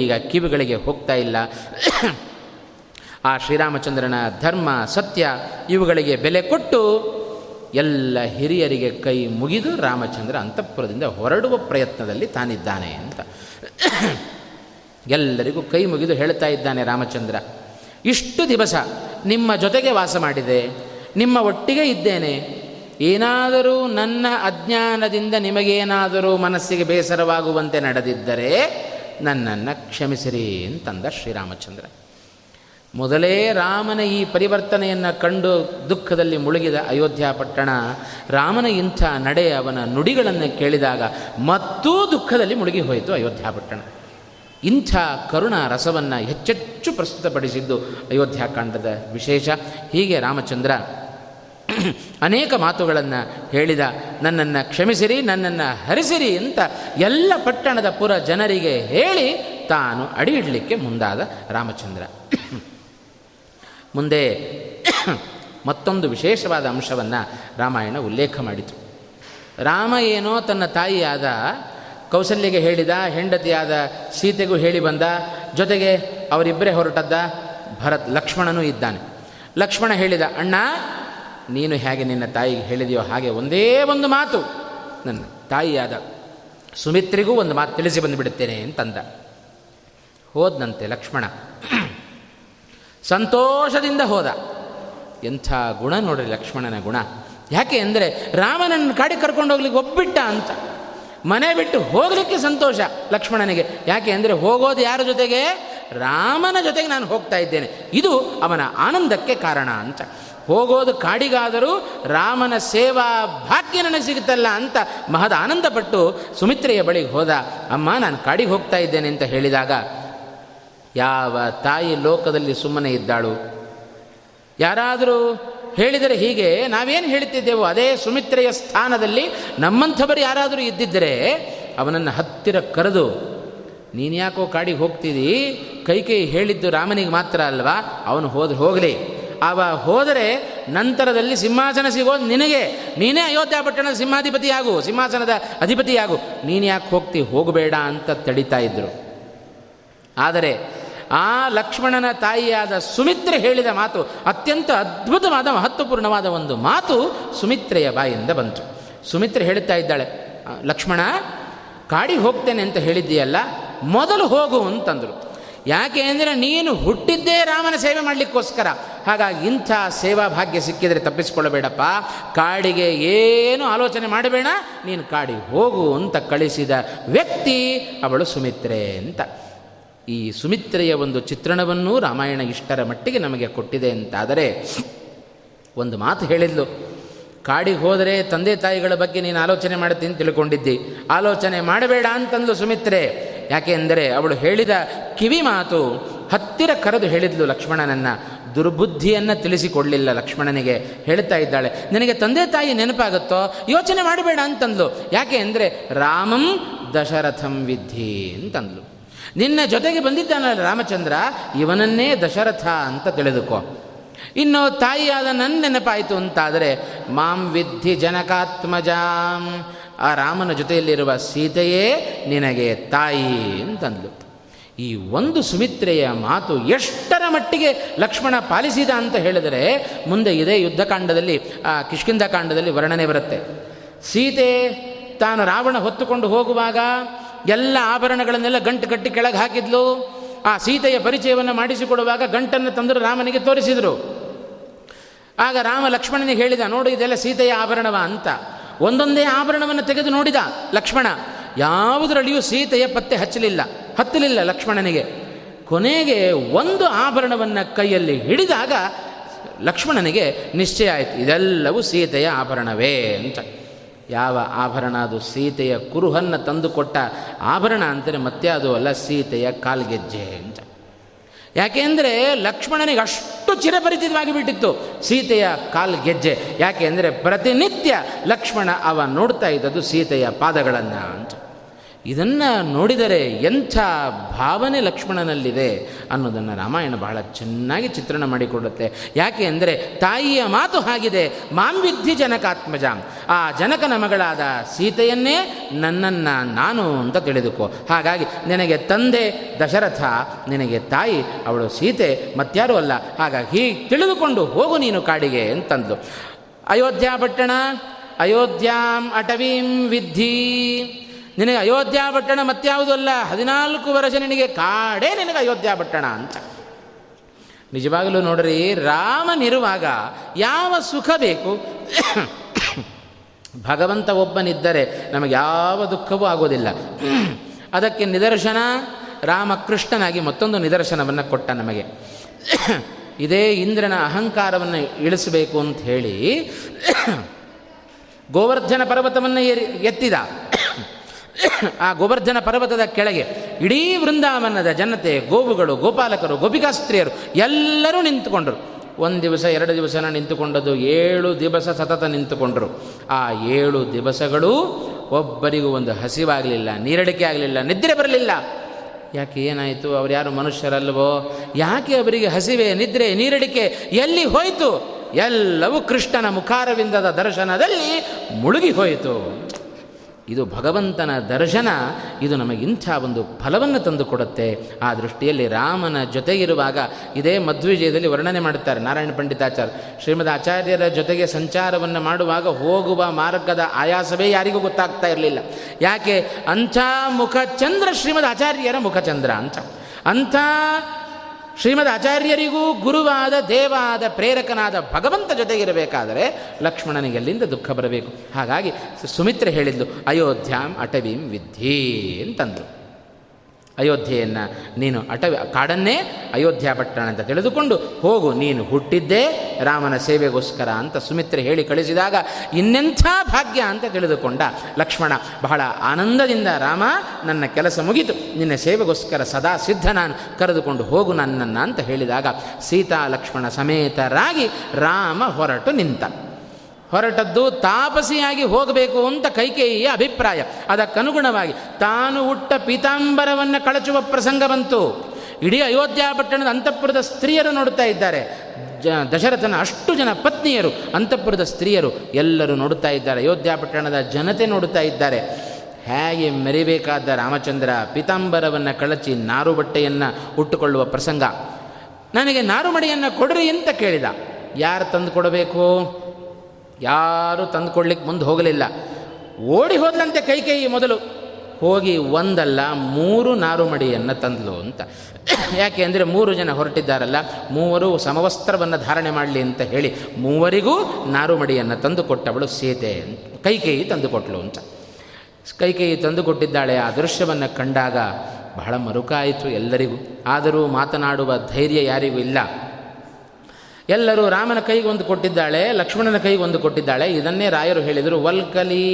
ಈಗ ಕಿವಿಗಳಿಗೆ ಹೋಗ್ತಾ ಇಲ್ಲ. ಆ ಶ್ರೀರಾಮಚಂದ್ರನ ಧರ್ಮ, ಸತ್ಯ ಇವುಗಳಿಗೆ ಬೆಲೆ ಕೊಟ್ಟು ಎಲ್ಲ ಹಿರಿಯರಿಗೆ ಕೈ ಮುಗಿದು ರಾಮಚಂದ್ರ ಅಂತಃಪುರದಿಂದ ಹೊರಡುವ ಪ್ರಯತ್ನದಲ್ಲಿ ತಾನಿದ್ದಾನೆ ಅಂತ. ಎಲ್ಲರಿಗೂ ಕೈ ಮುಗಿದು ಹೇಳ್ತಾ ಇದ್ದಾನೆ ರಾಮಚಂದ್ರ, ಇಷ್ಟು ದಿವಸ ನಿಮ್ಮ ಜೊತೆಗೆ ವಾಸ ಮಾಡಿದೆ, ನಿಮ್ಮ ಒಟ್ಟಿಗೆ ಇದ್ದೇನೆ, ಏನಾದರೂ ನನ್ನ ಅಜ್ಞಾನದಿಂದ ನಿಮಗೇನಾದರೂ ಮನಸ್ಸಿಗೆ ಬೇಸರವಾಗುವಂತೆ ನಡೆದಿದ್ದರೆ ನನ್ನನ್ನು ಕ್ಷಮಿಸಿರಿ ಅಂತಂದ ಶ್ರೀರಾಮಚಂದ್ರ. ಮೊದಲೇ ರಾಮನ ಈ ಪರಿವರ್ತನೆಯನ್ನು ಕಂಡು ದುಃಖದಲ್ಲಿ ಮುಳುಗಿದ ಅಯೋಧ್ಯ ಪಟ್ಟಣ, ರಾಮನ ಇಂಥ ನಡೆ ಅವನ ನುಡಿಗಳನ್ನು ಕೇಳಿದಾಗ ಮತ್ತೂ ದುಃಖದಲ್ಲಿ ಮುಳುಗಿ ಹೋಯಿತು ಅಯೋಧ್ಯ ಪಟ್ಟಣ. ಇಂಥ ಕರುಣ ರಸವನ್ನು ಹೆಚ್ಚೆಚ್ಚು ಪ್ರಸ್ತುತಪಡಿಸಿದ್ದು ಅಯೋಧ್ಯಾಕಾಂಡದ ವಿಶೇಷ. ಹೀಗೆ ರಾಮಚಂದ್ರ ಅನೇಕ ಮಾತುಗಳನ್ನು ಹೇಳಿದ, ನನ್ನನ್ನು ಕ್ಷಮಿಸಿರಿ, ನನ್ನನ್ನು ಹರಿಸಿರಿ ಅಂತ ಎಲ್ಲ ಪಟ್ಟಣದ ಪುರ ಜನರಿಗೆ ಹೇಳಿ ತಾನು ಅಡಿ ಇಡಲಿಕ್ಕೆ ಮುಂದಾದ ರಾಮಚಂದ್ರ. ಮುಂದೆ ಮತ್ತೊಂದು ವಿಶೇಷವಾದ ಅಂಶವನ್ನು ರಾಮಾಯಣ ಉಲ್ಲೇಖ ಮಾಡಿತು. ರಾಮ ಏನೋ ತನ್ನ ತಾಯಿಯಾದ ಕೌಸಲ್ಯಗೆ ಹೇಳಿದ, ಹೆಂಡತಿಯಾದ ಸೀತೆಗೂ ಹೇಳಿ ಬಂದ, ಜೊತೆಗೆ ಅವರಿಬ್ಬರೇ ಹೊರಟದ್ದ ಭರತ್ ಲಕ್ಷ್ಮಣನೂ ಇದ್ದಾನೆ. ಲಕ್ಷ್ಮಣ ಹೇಳಿದ, ಅಣ್ಣ, ನೀನು ಹೇಗೆ ನಿನ್ನ ತಾಯಿಗೆ ಹೇಳಿದೆಯೋ ಹಾಗೆ ಒಂದೇ ಒಂದು ಮಾತು. ನನ್ನ ತಾಯಿಯಾದ ಸುಮಿತ್ರಿಗೂ ಒಂದು ಮಾತು ತಿಳಿಸಿ ಬಂದುಬಿಡುತ್ತೇನೆ ಅಂತಂದ. ಹೋದ್ನಂತೆ ಲಕ್ಷ್ಮಣ. ಸಂತೋಷದಿಂದ ಹೋದ. ಎಂಥ ಗುಣ ನೋಡ್ರಿ ಲಕ್ಷ್ಮಣನ ಗುಣ. ಯಾಕೆ ಅಂದರೆ ರಾಮನನ್ನು ಕಾಡಿ ಕರ್ಕೊಂಡು ಹೋಗ್ಲಿಕ್ಕೆ ಒಬ್ಬಿಟ್ಟ ಅಂತ. ಮನೆ ಬಿಟ್ಟು ಹೋಗಲಿಕ್ಕೆ ಸಂತೋಷ ಲಕ್ಷ್ಮಣನಿಗೆ. ಯಾಕೆ ಅಂದರೆ ಹೋಗೋದು ಯಾರ ಜೊತೆಗೆ? ರಾಮನ ಜೊತೆಗೆ ನಾನು ಹೋಗ್ತಾ ಇದ್ದೇನೆ. ಇದು ಅವನ ಆನಂದಕ್ಕೆ ಕಾರಣ ಅಂತ. ಹೋಗೋದು ಕಾಡಿಗಾದರೂ ರಾಮನ ಸೇವಾ ಭಾಗ್ಯ ನನಗೆ ಸಿಗುತ್ತಲ್ಲ ಅಂತ ಮಹದ ಆನಂದಪಟ್ಟು ಸುಮಿತ್ರೆಯ ಬಳಿಗೆ ಹೋದ, ಅಮ್ಮ, ನಾನು ಕಾಡಿಗೆ ಹೋಗ್ತಾ ಇದ್ದೇನೆ ಅಂತ ಹೇಳಿದಾಗ ಯಾವ ತಾಯಿ ಲೋಕದಲ್ಲಿ ಸುಮ್ಮನೆ ಇದ್ದಾಳು? ಯಾರಾದರೂ ಹೇಳಿದರೆ ಹೀಗೆ, ನಾವೇನು ಹೇಳ್ತಿದ್ದೆವೋ ಅದೇ ಸುಮಿತ್ರೆಯ ಸ್ಥಾನದಲ್ಲಿ ನಮ್ಮಂಥವರು ಯಾರಾದರೂ ಇದ್ದಿದ್ದರೆ ಅವನನ್ನು ಹತ್ತಿರ ಕರೆದು, ನೀನು ಯಾಕೋ ಕಾಡಿಗೆ ಕೈ ಕೈ ಹೇಳಿದ್ದು ರಾಮನಿಗೆ ಮಾತ್ರ ಅಲ್ವಾ? ಅವನು ಹೋದ್ರೆ ಹೋಗಲಿ. ಅವ ಹೋದರೆ ನಂತರದಲ್ಲಿ ಸಿಂಹಾಸನ ಸಿಗೋದು ನಿನಗೆ. ನೀನೇ ಅಯೋಧ್ಯ ಪಟ್ಟಣದ ಸಿಂಹಾಧಿಪತಿಯಾಗು, ಸಿಂಹಾಸನದ ಅಧಿಪತಿಯಾಗು. ನೀನು ಯಾಕೆ ಹೋಗ್ತಿ ಹೋಗಬೇಡ ಅಂತ ತಡಿತಾ ಇದ್ದರು ಆದರೆ ಆ ಲಕ್ಷ್ಮಣನ ತಾಯಿಯಾದ ಸುಮಿತ್ರೆ ಹೇಳಿದ ಮಾತು ಅತ್ಯಂತ ಅದ್ಭುತವಾದ, ಮಹತ್ವಪೂರ್ಣವಾದ ಒಂದು ಮಾತು ಸುಮಿತ್ರೆಯ ಬಾಯಿಂದ ಬಂತು. ಸುಮಿತ್ರೆ ಹೇಳುತ್ತಾ ಇದ್ದಾಳೆ ಲಕ್ಷ್ಮಣ ಕಾಡಿಗೆ ಹೋಗ್ತೇನೆ ಅಂತ ಹೇಳಿದ್ದೀಯಲ್ಲ, ಮೊದಲು ಹೋಗು ಅಂತಂದರು. ಯಾಕೆ ಅಂದರೆ ನೀನು ಹುಟ್ಟಿದ್ದೇ ರಾಮನ ಸೇವೆ ಮಾಡಲಿಕ್ಕೋಸ್ಕರ. ಹಾಗಾಗಿ ಇಂಥ ಸೇವಾ ಭಾಗ್ಯ ಸಿಕ್ಕಿದರೆ ತಪ್ಪಿಸಿಕೊಳ್ಳಬೇಡಪ್ಪ. ಕಾಡಿಗೆ ಏನು ಆಲೋಚನೆ ಮಾಡಬೇಡ, ನೀನು ಕಾಡಿಗೆ ಹೋಗು ಅಂತ ಕಳಿಸಿದ ವ್ಯಕ್ತಿ ಅವಳು ಸುಮಿತ್ರೆ ಅಂತ. ಈ ಸುಮಿತ್ರೆಯ ಒಂದು ಚಿತ್ರಣವನ್ನೂ ರಾಮಾಯಣ ಇಷ್ಟರ ಮಟ್ಟಿಗೆ ನಮಗೆ ಕೊಟ್ಟಿದೆ ಅಂತಾದರೆ ಒಂದು ಮಾತು ಹೇಳಿದ್ಲು. ಕಾಡಿಗೆ ಹೋದರೆ ತಂದೆ ತಾಯಿಗಳ ಬಗ್ಗೆ ನೀನು ಆಲೋಚನೆ ಮಾಡ್ತೀನಿ ತಿಳ್ಕೊಂಡಿದ್ದಿ. ಆಲೋಚನೆ ಮಾಡಬೇಡ ಅಂತಂದ್ಲು ಸುಮಿತ್ರೆ. ಯಾಕೆ ಅಂದರೆ ಅವಳು ಹೇಳಿದ ಕಿವಿ ಮಾತು ಹತ್ತಿರ ಕರೆದು ಹೇಳಿದ್ಲು ಲಕ್ಷ್ಮಣನನ್ನ. ದುರ್ಬುದ್ಧಿಯನ್ನು ತಿಳಿಸಿಕೊಡಲಿಲ್ಲ ಲಕ್ಷ್ಮಣನಿಗೆ. ಹೇಳ್ತಾ ಇದ್ದಾಳೆ, ನಿನಗೆ ತಂದೆ ತಾಯಿ ನೆನಪಾಗುತ್ತೋ? ಯೋಚನೆ ಮಾಡಬೇಡ ಅಂತಂದ್ಲು. ಯಾಕೆ ಅಂದರೆ ರಾಮಂ ದಶರಥಂ ವಿದ್ಧಿ ಅಂತಂದ್ಲು. ನಿನ್ನ ಜೊತೆಗೆ ಬಂದಿದ್ದಾನಲ್ಲ ರಾಮಚಂದ್ರ, ಇವನನ್ನೇ ದಶರಥ ಅಂತ ತಿಳಿದುಕೋ. ಇನ್ನು ತಾಯಿಯಾದ ನನ್ನ ನೆನಪಾಯಿತು ಅಂತಾದರೆ, ಮಾಂ ವಿದ್ಧಿ ಜನಕಾತ್ಮಜಾಂ, ಆ ರಾಮನ ಜೊತೆಯಲ್ಲಿರುವ ಸೀತೆಯೇ ನಿನಗೆ ತಾಯಿ ಅಂತಂದ್ಲು. ಈ ಒಂದು ಸುಮಿತ್ರೆಯ ಮಾತು ಎಷ್ಟರ ಮಟ್ಟಿಗೆ ಲಕ್ಷ್ಮಣ ಪಾಲಿಸಿದ ಅಂತ ಹೇಳಿದರೆ, ಮುಂದೆ ಇದೇ ಯುದ್ಧಕಾಂಡದಲ್ಲಿ, ಆ ಕಿಷ್ಕಿಂದ ಕಾಂಡದಲ್ಲಿ ವರ್ಣನೆ ಬರುತ್ತೆ. ಸೀತೆ ತಾನು ರಾವಣ ಹೊತ್ತುಕೊಂಡು ಹೋಗುವಾಗ ಎಲ್ಲ ಆಭರಣಗಳನ್ನೆಲ್ಲ ಗಂಟು ಕಟ್ಟಿ ಕೆಳಗೆ ಹಾಕಿದ್ಲು. ಆ ಸೀತೆಯ ಪರಿಚಯವನ್ನು ಮಾಡಿಸಿಕೊಡುವಾಗ ಗಂಟನ್ನು ತಂದರು, ರಾಮನಿಗೆ ತೋರಿಸಿದರು. ಆಗ ರಾಮ ಲಕ್ಷ್ಮಣನಿಗೆ ಹೇಳಿದ, ನೋಡು, ಇದೆಲ್ಲ ಸೀತೆಯ ಆಭರಣವ ಅಂತ. ಒಂದೊಂದೇ ಆಭರಣವನ್ನು ತೆಗೆದು ನೋಡಿದ ಲಕ್ಷ್ಮಣ. ಯಾವುದರಲ್ಲಿಯೂ ಸೀತೆಯ ಪತ್ತೆ ಹಚ್ಚಲಿಲ್ಲ, ಹತ್ತಲಿಲ್ಲ ಲಕ್ಷ್ಮಣನಿಗೆ. ಕೊನೆಗೆ ಒಂದು ಆಭರಣವನ್ನು ಕೈಯಲ್ಲಿ ಹಿಡಿದಾಗ ಲಕ್ಷ್ಮಣನಿಗೆ ನಿಶ್ಚಯ ಆಯಿತು, ಇದೆಲ್ಲವೂ ಸೀತೆಯ ಆಭರಣವೇ ಅಂತ. ಯಾವ ಆಭರಣ ಅದು? ಸೀತೆಯ ಕುರುಹನ್ನು ತಂದುಕೊಟ್ಟ ಆಭರಣ ಅಂತಾರೆ ಮತ್ತೆ ಅದು ಅಲ್ಲ ಸೀತೆಯ ಕಾಲ್ಗೆಜ್ಜೆ ಅಂತ. ಯಾಕೆಂದರೆ ಲಕ್ಷ್ಮಣನಿಗೆ ಅಷ್ಟು ಚಿರಪರಿಚಿತವಾಗಿ ಬಿಟ್ಟಿತ್ತು ಸೀತೆಯ ಕಾಲ್ ಗೆಜ್ಜೆ ಯಾಕೆ ಅಂದರೆ ಪ್ರತಿನಿತ್ಯ ಲಕ್ಷ್ಮಣ ಅವ ನೋಡ್ತಾ ಇದ್ದದ್ದು ಸೀತೆಯ ಪಾದಗಳನ್ನು ಅಂತ. ಇದನ್ನು ನೋಡಿದರೆ ಎಂಥ ಭಾವನೆ ಲಕ್ಷ್ಮಣನಲ್ಲಿದೆ ಅನ್ನೋದನ್ನು ರಾಮಾಯಣ ಬಹಳ ಚೆನ್ನಾಗಿ ಚಿತ್ರಣ ಮಾಡಿಕೊಡುತ್ತೆ. ಯಾಕೆ ಅಂದರೆ ತಾಯಿಯ ಮಾತು ಹಾಗಿದೆ, ಮಾಂವಿದ್ಧಿ ಜನಕಾತ್ಮಜಾಂ. ಆ ಜನಕನ ಮಗಳಾದ ಸೀತೆಯನ್ನೇ ನನ್ನನ್ನು ನಾನು ಅಂತ ತಿಳಿದುಕೋ. ಹಾಗಾಗಿ ನಿನಗೆ ತಂದೆ ದಶರಥ, ನಿನಗೆ ತಾಯಿ, ಅವಳು ಸೀತೆ ಮತ್ಯಾರೂ ಅಲ್ಲ. ಹಾಗಾಗಿ ಹೀಗೆ ತಿಳಿದುಕೊಂಡು ಹೋಗು ನೀನು ಕಾಡಿಗೆ ಅಂತಂದು ಅಯೋಧ್ಯ ಪಟ್ಟಣ, ಅಯೋಧ್ಯಾಂ ಅಟವೀಂ ವಿದ್ಧಿ. ನಿನಗೆ ಅಯೋಧ್ಯ ಪಟ್ಟಣ ಮತ್ಯಾವುದೂ ಅಲ್ಲ. ಹದಿನಾಲ್ಕು ವರ್ಷ ನಿನಗೆ ಕಾಡೇ ನಿನಗೆ ಅಯೋಧ್ಯ ಪಟ್ಟಣ ಅಂತ. ನಿಜವಾಗಲೂ ನೋಡ್ರಿ, ರಾಮನಿರುವಾಗ ಯಾವ ಸುಖ ಬೇಕು? ಭಗವಂತ ಒಬ್ಬನಿದ್ದರೆ ನಮಗೆ ಯಾವ ದುಃಖವೂ ಆಗೋದಿಲ್ಲ. ಅದಕ್ಕೆ ನಿದರ್ಶನ, ರಾಮಕೃಷ್ಣನಾಗಿ ಮತ್ತೊಂದು ನಿದರ್ಶನವನ್ನು ಕೊಟ್ಟ ನಮಗೆ. ಇದೇ ಇಂದ್ರನ ಅಹಂಕಾರವನ್ನು ಇಳಿಸಬೇಕು ಅಂತ ಹೇಳಿ, ಗೋವರ್ಧನ ಪರ್ವತವನ್ನು ಏರಿ, ಎತ್ತಿದ. ಆ ಗೋವರ್ಧನ ಪರ್ವತದ ಕೆಳಗೆ ಇಡೀ ವೃಂದಾವನದ ಜನತೆ, ಗೋವುಗಳು, ಗೋಪಾಲಕರು, ಗೋಪಿಕಾಸ್ತ್ರೀಯರು ಎಲ್ಲರೂ ನಿಂತುಕೊಂಡರು. ಒಂದು ದಿವಸ, ಎರಡು ದಿವಸನ ನಿಂತುಕೊಂಡದ್ದು ಏಳು ದಿವಸ ಸತತ ನಿಂತುಕೊಂಡರು. ಆ ಏಳು ದಿವಸಗಳು ಒಬ್ಬರಿಗೂ ಒಂದು ಹಸಿವಾಗಲಿಲ್ಲ, ನೀರಡಿಕೆ ಆಗಲಿಲ್ಲ, ನಿದ್ರೆ ಬರಲಿಲ್ಲ. ಯಾಕೆ ಏನಾಯಿತು? ಅವ್ರು ಯಾರು ಮನುಷ್ಯರಲ್ವೋ? ಯಾಕೆ ಅವರಿಗೆ ಹಸಿವೆ, ನಿದ್ರೆ, ನೀರಡಿಕೆ ಎಲ್ಲಿ ಹೋಯಿತು? ಎಲ್ಲವೂ ಕೃಷ್ಣನ ಮುಖಾರವಿಂದದ ದರ್ಶನದಲ್ಲಿ ಮುಳುಗಿ ಹೋಯಿತು. ಇದು ಭಗವಂತನ ದರ್ಶನ, ಇದು ನಮಗೆ ಇಂಥ ಒಂದು ಫಲವನ್ನು ತಂದುಕೊಡುತ್ತೆ ಆ ದೃಷ್ಟಿಯಲ್ಲಿ ರಾಮನ ಜೊತೆಗಿರುವಾಗ ಇದೇ ಮಧ್ವಿಜಯದಲ್ಲಿ ವರ್ಣನೆ ಮಾಡುತ್ತಾರೆ ನಾರಾಯಣ ಪಂಡಿತಾಚಾರ್ಯ. ಶ್ರೀಮದ್ ಆಚಾರ್ಯರ ಜೊತೆಗೆ ಸಂಚಾರವನ್ನು ಮಾಡುವಾಗ ಹೋಗುವ ಮಾರ್ಗದ ಆಯಾಸವೇ ಯಾರಿಗೂ ಗೊತ್ತಾಗ್ತಾ ಇರಲಿಲ್ಲ. ಯಾಕೆ? ಅಂಥ ಮುಖಚಂದ್ರ ಶ್ರೀಮದ್ ಆಚಾರ್ಯರ ಮುಖಚಂದ್ರ ಅಂತ. ಅಂಥ ಶ್ರೀಮದ್ ಆಚಾರ್ಯರಿಗೂ ಗುರುವಾದ ದೇವಾದ ಪ್ರೇರಕನಾದ ಭಗವಂತ ಜೊತೆಗಿರಬೇಕಾದರೆ ಲಕ್ಷ್ಮಣನಿಗೆ ಎಲ್ಲಿಂದ ದುಃಖ ಬರಬೇಕು. ಹಾಗಾಗಿ ಸುಮಿತ್ರೆ ಹೇಳಿದ್ಲು, ಅಯೋಧ್ಯಾಂ ಅಟವೀಂ ಅಂತಂದರು ಅಯೋಧ್ಯೆಯನ್ನು ನೀನು ಅಟವಿ, ಕಾಡನ್ನೇ ಅಯೋಧ್ಯ ಪಟ್ಟಣ ಅಂತ ತಿಳಿದುಕೊಂಡು ಹೋಗು, ನೀನು ಹುಟ್ಟಿದ್ದೇ ರಾಮನ ಸೇವೆಗೋಸ್ಕರ ಅಂತ ಸುಮಿತ್ರೆ ಹೇಳಿ ಕಳಿಸಿದಾಗ ಇನ್ನೆಂಥ ಭಾಗ್ಯ ಅಂತ ತಿಳಿದುಕೊಂಡ ಲಕ್ಷ್ಮಣ, ಬಹಳ ಆನಂದದಿಂದ ರಾಮ, ನನ್ನ ಕೆಲಸ ಮುಗಿತು, ನಿನ್ನ ಸೇವೆಗೋಸ್ಕರ ಸದಾ ಸಿದ್ಧ ನಾನು, ಕರೆದುಕೊಂಡು ಹೋಗು ನನ್ನನ್ನು ಅಂತ ಹೇಳಿದಾಗ ಸೀತಾ ಲಕ್ಷ್ಮಣ ಸಮೇತರಾಗಿ ರಾಮ ಹೊರಟು ನಿಂತ. ಹೊರಟದ್ದು ತಾಪಸಿಯಾಗಿ ಹೋಗಬೇಕು ಅಂತ ಕೈಕೇಯಿಯ ಅಭಿಪ್ರಾಯ. ಅದಕ್ಕನುಗುಣವಾಗಿ ತಾನು ಹುಟ್ಟ ಪೀತಾಂಬರವನ್ನು ಕಳಚುವ ಪ್ರಸಂಗ ಬಂತು. ಇಡೀ ಅಯೋಧ್ಯ ಪಟ್ಟಣದ ಅಂತಃಪುರದ ಸ್ತ್ರೀಯರು ನೋಡುತ್ತಾ ಇದ್ದಾರೆ. ಜ, ದಶರಥನ ಅಷ್ಟು ಜನ ಪತ್ನಿಯರು ಅಂತಃಪುರದ ಸ್ತ್ರೀಯರು ಎಲ್ಲರೂ ನೋಡುತ್ತಾ ಇದ್ದಾರೆ. ಅಯೋಧ್ಯ ಪಟ್ಟಣದ ಜನತೆ ನೋಡುತ್ತಾ ಇದ್ದಾರೆ. ಹೇಗೆ ಮೆರಿಬೇಕಾದ ರಾಮಚಂದ್ರ ಪೀತಾಂಬರವನ್ನು ಕಳಚಿ ನಾರು ಬಟ್ಟೆಯನ್ನು ಉಟ್ಟುಕೊಳ್ಳುವ ಪ್ರಸಂಗ. ನನಗೆ ನಾರುಮಡಿಯನ್ನು ಕೊಡ್ರಿ ಅಂತ ಕೇಳಿದ. ಯಾರು ತಂದು ಕೊಡಬೇಕು? ಯಾರೂ ತಂದುಕೊಡ್ಲಿಕ್ಕೆ ಮುಂದೆ ಹೋಗಲಿಲ್ಲ. ಓಡಿ ಹೋದ್ಲಂತೆ ಕೈಕೇಯಿ ಮೊದಲು. ಹೋಗಿ ಒಂದಲ್ಲ, ಮೂರು ನಾರುಮಡಿಯನ್ನು ತಂದಲು ಅಂತ. ಯಾಕೆ ಅಂದರೆ ಮೂರು ಜನ ಹೊರಟಿದ್ದಾರಲ್ಲ, ಮೂವರು ಸಮವಸ್ತ್ರವನ್ನು ಧಾರಣೆ ಮಾಡಲಿ ಅಂತ ಹೇಳಿ ಮೂವರಿಗೂ ನಾರುಮಡಿಯನ್ನು ತಂದುಕೊಟ್ಟವಳು ಸೀತೆ ಕೈಕೇಯಿ ತಂದುಕೊಟ್ಲು ಅಂತ. ಕೈಕೇಯಿ ತಂದುಕೊಟ್ಟಿದ್ದಾಳೆ. ಆ ದೃಶ್ಯವನ್ನು ಕಂಡಾಗ ಬಹಳ ಮರುಕಾಯಿತು ಎಲ್ಲರಿಗೂ. ಆದರೂ ಮಾತನಾಡುವ ಧೈರ್ಯ ಯಾರಿಗೂ ಇಲ್ಲ. ಎಲ್ಲರೂ ರಾಮನ ಕೈಗೆ ಒಂದು ಕೊಟ್ಟಿದ್ದಾಳೆ, ಲಕ್ಷ್ಮಣನ ಕೈಗೆ ಒಂದು ಕೊಟ್ಟಿದ್ದಾಳೆ. ಇದನ್ನೇ ರಾಯರು ಹೇಳಿದರು, ವಲ್ಕಲಿ,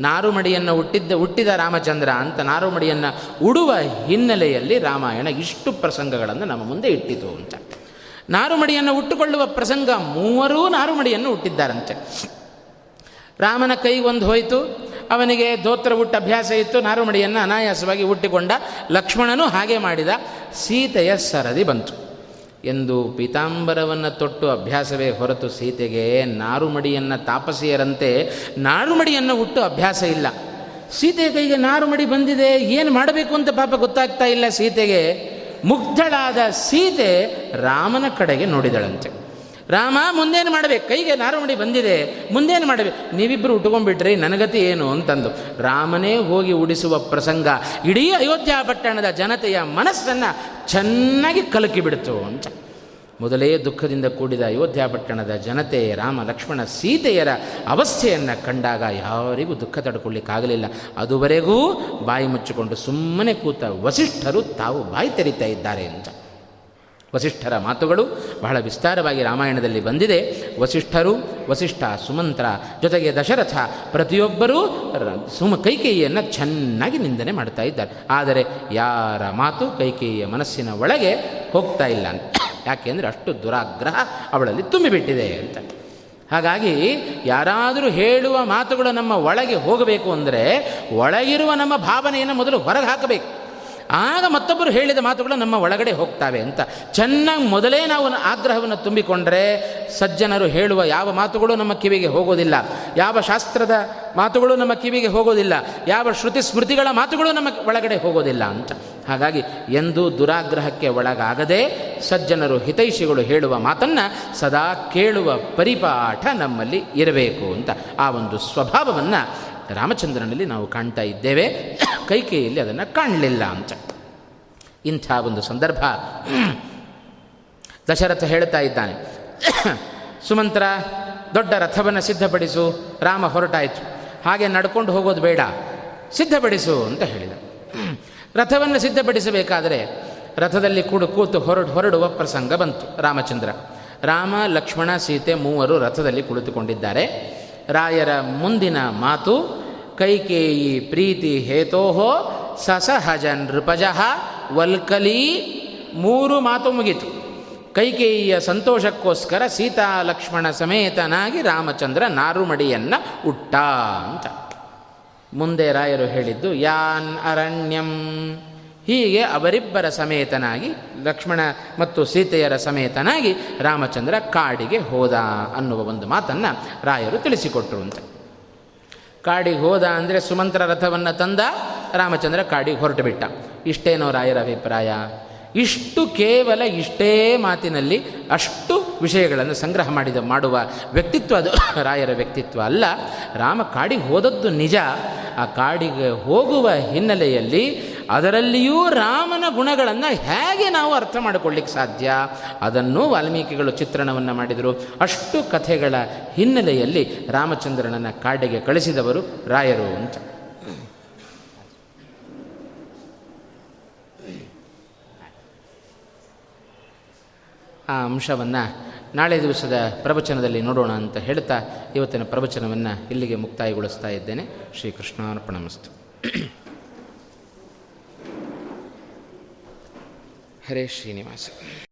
ನಾರುಮಡಿಯನ್ನು ಹುಟ್ಟಿದ್ದ, ಹುಟ್ಟಿದ ರಾಮಚಂದ್ರ ಅಂತ ನಾರುಮಡಿಯನ್ನು ಉಡುವ ಹಿನ್ನೆಲೆಯಲ್ಲಿ ರಾಮಾಯಣ ಇಷ್ಟು ಪ್ರಸಂಗಗಳನ್ನು ನಮ್ಮ ಮುಂದೆ ಇಟ್ಟಿತು ಅಂತ. ನಾರುಮಡಿಯನ್ನು ಹುಟ್ಟುಕೊಳ್ಳುವ ಪ್ರಸಂಗ ಮೂವರೂ ನಾರುಮಡಿಯನ್ನು ಹುಟ್ಟಿದ್ದಾರಂತೆ. ರಾಮನ ಕೈಗೆ ಒಂದು ಹೋಯಿತು, ಅವನಿಗೆ ಧೋತ್ರ ಹುಟ್ಟ ಅಭ್ಯಾಸ ಇತ್ತು, ನಾರುಮಡಿಯನ್ನು ಅನಾಯಾಸವಾಗಿ ಹುಟ್ಟಿಕೊಂಡ ಲಕ್ಷ್ಮಣನು ಹಾಗೆ ಮಾಡಿದ ಸೀತೆಯ ಸರದಿ ಬಂತು. ಎಂದು ಪೀತಾಂಬರವನ್ನು ತೊಟ್ಟು ಅಭ್ಯಾಸವೇ ಹೊರತು ಸೀತೆಗೆ ನಾರುಮಡಿಯನ್ನು ತಾಪಸಿಯರಂತೆ ನಾರುಮಡಿಯನ್ನು ಹುಟ್ಟು ಅಭ್ಯಾಸ ಇಲ್ಲ. ಸೀತೆಯ ಕೈಗೆ ನಾರುಮಡಿ ಬಂದಿದೆ, ಏನು ಮಾಡಬೇಕು ಅಂತ ಪಾಪ ಗೊತ್ತಾಗ್ತಾ ಇಲ್ಲ ಸೀತೆಗೆ. ಮುಗ್ಧಳಾದ ಸೀತೆ ರಾಮನ ಕಡೆಗೆ ನೋಡಿದಳಂತೆ. ರಾಮ, ಮುಂದೇನು ಮಾಡಬೇಕು? ಕೈಗೆ ನಾರುಮಡಿ ಬಂದಿದೆ. ಮುಂದೇನು ಮಾಡಬೇಕು? ನೀವಿಬ್ಬರು ಉಟ್ಕೊಂಡ್ಬಿಟ್ರಿ, ನನಗತಿ ಏನು ಅಂತಂದು. ರಾಮನೇ ಹೋಗಿ ಉಡಿಸುವ ಪ್ರಸಂಗ ಇಡೀ ಅಯೋಧ್ಯ ಪಟ್ಟಣದ ಜನತೆಯ ಮನಸ್ಸನ್ನು ಚೆನ್ನಾಗಿ ಕಲಕಿಬಿಡ್ತು ಅಂತ. ಮೊದಲೇ ದುಃಖದಿಂದ ಕೂಡಿದ ಅಯೋಧ್ಯ ಪಟ್ಟಣದ ಜನತೆ ರಾಮ, ಲಕ್ಷ್ಮಣ, ಸೀತೆಯರ ಅವಸ್ಥೆಯನ್ನು ಕಂಡಾಗ ಯಾರಿಗೂ ದುಃಖ ತಡ್ಕೊಳ್ಳಿಕ್ಕಾಗಲಿಲ್ಲ ಅದುವರೆಗೂ ಬಾಯಿ ಮುಚ್ಚಿಕೊಂಡು ಸುಮ್ಮನೆ ಕೂತ ವಸಿಷ್ಠರು ತಾವು ಬಾಯಿ ತೆರೀತಾ ಇದ್ದಾರೆ ಅಂತ. ವಸಿಷ್ಠರ ಮಾತುಗಳು ಬಹಳ ವಿಸ್ತಾರವಾಗಿ ರಾಮಾಯಣದಲ್ಲಿ ಬಂದಿದೆ. ವಸಿಷ್ಠರು, ವಸಿಷ್ಠ ಸುಮಂತ್ರ ಜೊತೆಗೆ ದಶರಥ ಪ್ರತಿಯೊಬ್ಬರೂ ಸುಮ ಕೈಕೇಯಿಯನ್ನು ಚೆನ್ನಾಗಿ ನಿಂದನೆ ಮಾಡ್ತಾ ಇದ್ದಾರೆ. ಆದರೆ ಯಾರ ಮಾತು ಕೈಕೇಯಿಯ ಮನಸ್ಸಿನ ಒಳಗೆ ಹೋಗ್ತಾ ಇಲ್ಲ ಅಂತ. ಯಾಕೆಂದರೆ ಅಷ್ಟು ದುರಾಗ್ರಹ ಅವಳಲ್ಲಿ ತುಂಬಿಬಿಟ್ಟಿದೆ ಅಂತ. ಹಾಗಾಗಿ ಯಾರಾದರೂ ಹೇಳುವ ಮಾತುಗಳು ನಮ್ಮ ಒಳಗೆ ಹೋಗಬೇಕು ಅಂದರೆ ಒಳಗಿರುವ ನಮ್ಮ ಭಾವನೆಯನ್ನು ಮೊದಲು ಹೊರಗೆ ಹಾಕಬೇಕು. ಆಗ ಮತ್ತೊಬ್ಬರು ಹೇಳಿದ ಮಾತುಗಳು ನಮ್ಮ ಒಳಗಡೆ ಹೋಗ್ತಾವೆ ಅಂತ. ಚೆನ್ನಾಗಿ ಮೊದಲೇ ನಾವು ಆಗ್ರಹವನ್ನು ತುಂಬಿಕೊಂಡ್ರೆ ಸಜ್ಜನರು ಹೇಳುವ ಯಾವ ಮಾತುಗಳು ನಮ್ಮ ಕಿವಿಗೆ ಹೋಗೋದಿಲ್ಲ. ಯಾವ ಶಾಸ್ತ್ರದ ಮಾತುಗಳು ನಮ್ಮ ಕಿವಿಗೆ ಹೋಗೋದಿಲ್ಲ. ಯಾವ ಶ್ರುತಿ ಸ್ಮೃತಿಗಳ ಮಾತುಗಳು ನಮ್ಮ ಒಳಗಡೆ ಹೋಗೋದಿಲ್ಲ ಅಂತ. ಹಾಗಾಗಿ ಎಂದೂ ದುರಾಗ್ರಹಕ್ಕೆ ಒಳಗಾಗದೆ ಸಜ್ಜನರು ಹಿತೈಷಿಗಳು ಹೇಳುವ ಮಾತನ್ನು ಸದಾ ಕೇಳುವ ಪರಿಪಾಠ ನಮ್ಮಲ್ಲಿ ಇರಬೇಕು ಅಂತ. ಆ ಒಂದು ಸ್ವಭಾವವನ್ನು ರಾಮಚಂದ್ರನಲ್ಲಿ ನಾವು ಕಾಣ್ತಾ ಇದ್ದೇವೆ. ಕೈಕೇಯಲ್ಲಿ ಅದನ್ನು ಕಾಣಲಿಲ್ಲ ಅಂತ. ಇಂಥ ಒಂದು ಸಂದರ್ಭ. ದಶರಥ ಹೇಳ್ತಾ ಇದ್ದಾನೆ. ಸುಮಂತ್ರ, ದೊಡ್ಡ ರಥವನ್ನು ಸಿದ್ಧಪಡಿಸು. ರಾಮ ಹೊರಟಾಯಿತು. ಹಾಗೆ ನಡ್ಕೊಂಡು ಹೋಗೋದು ಬೇಡ. ಸಿದ್ಧಪಡಿಸು ಅಂತ ಹೇಳಿದ. ರಥವನ್ನು ಸಿದ್ಧಪಡಿಸಬೇಕಾದರೆ ರಥದಲ್ಲಿ ಕೂಡು ಕೂತು ಹೊರಡು ಹೊರಡುವ ಪ್ರಸಂಗ ಬಂತು ರಾಮಚಂದ್ರ. ರಾಮ, ಲಕ್ಷ್ಮಣ, ಸೀತೆ ಮೂವರು ರಥದಲ್ಲಿ ಕುಳಿತುಕೊಂಡಿದ್ದಾರೆ. ರಾಯರ ಮುಂದಿನ ಮಾತು, ಕೈಕೇಯಿ ಪ್ರೀತಿ ಹೇತೋಹೋ ಸಸಹಜ ನೃಪಜಃ ವಲ್ಕಲಿ. ಮೂರು ಮಾತು ಮುಗಿತು. ಕೈಕೇಯಿಯ ಸಂತೋಷಕ್ಕೋಸ್ಕರ ಸೀತಾ ಲಕ್ಷ್ಮಣ ಸಮೇತನಾಗಿ ರಾಮಚಂದ್ರ ನಾರುಮಡಿಯನ್ನು ಉಟ್ಟ ಅಂತ. ಮುಂದೆ ರಾಯರು ಹೇಳಿದ್ದು, ಯಾನ್ ಅರಣ್ಯಂ. ಹೀಗೆ ಅವರಿಬ್ಬರ ಸಮೇತನಾಗಿ, ಲಕ್ಷ್ಮಣ ಮತ್ತು ಸೀತೆಯರ ಸಮೇತನಾಗಿ ರಾಮಚಂದ್ರ ಕಾಡಿಗೆ ಹೋದ ಅನ್ನುವ ಒಂದು ಮಾತನ್ನು ರಾಯರು ತಿಳಿಸಿಕೊಟ್ರು ಅಂತ. ಕಾಡಿಗೆ ಹೋದ ಅಂದರೆ ಸುಮಂತ್ರ ರಥವನ್ನು ತಂದ, ರಾಮಚಂದ್ರ ಕಾಡಿಗೆ ಹೊರಟು ಬಿಟ್ಟ. ಇಷ್ಟೇನೋ ರಾಯರ ಅಭಿಪ್ರಾಯ? ಇಷ್ಟು ಕೇವಲ ಇಷ್ಟೇ ಮಾತಿನಲ್ಲಿ ಅಷ್ಟು ವಿಷಯಗಳನ್ನು ಸಂಗ್ರಹ ಮಾಡಿದ, ಮಾಡುವ ವ್ಯಕ್ತಿತ್ವ ಅದು. ರಾಯರ ವ್ಯಕ್ತಿತ್ವ ಅಲ್ಲ. ರಾಮ ಕಾಡಿಗೆ ಹೋದದ್ದು ನಿಜ. ಆ ಕಾಡಿಗೆ ಹೋಗುವ ಹಿನ್ನೆಲೆಯಲ್ಲಿ ಅದರಲ್ಲಿಯೂ ರಾಮನ ಗುಣಗಳನ್ನು ಹೇಗೆ ನಾವು ಅರ್ಥ ಮಾಡಿಕೊಳ್ಳಿಕ್ಕೆ ಸಾಧ್ಯ? ಅದನ್ನು ವಾಲ್ಮೀಕಿಗಳು ಚಿತ್ರಣವನ್ನು ಮಾಡಿದರು. ಅಷ್ಟು ಕಥೆಗಳ ಹಿನ್ನೆಲೆಯಲ್ಲಿ ರಾಮಚಂದ್ರನನ್ನ ಕಾಡಿಗೆ ಕಳಿಸಿದವರು ರಾಯರು ಅಂತ. ಆ ಅಂಶವನ್ನು ನಾಳೆ ದಿವಸದ ಪ್ರವಚನದಲ್ಲಿ ನೋಡೋಣ ಅಂತ ಹೇಳ್ತಾ ಇವತ್ತಿನ ಪ್ರವಚನವನ್ನು ಇಲ್ಲಿಗೆ ಮುಕ್ತಾಯಗೊಳಿಸ್ತಾ ಇದ್ದೇನೆ. ಶ್ರೀಕೃಷ್ಣಾರ್ಪಣಮಸ್ತು. Hare Srinivas.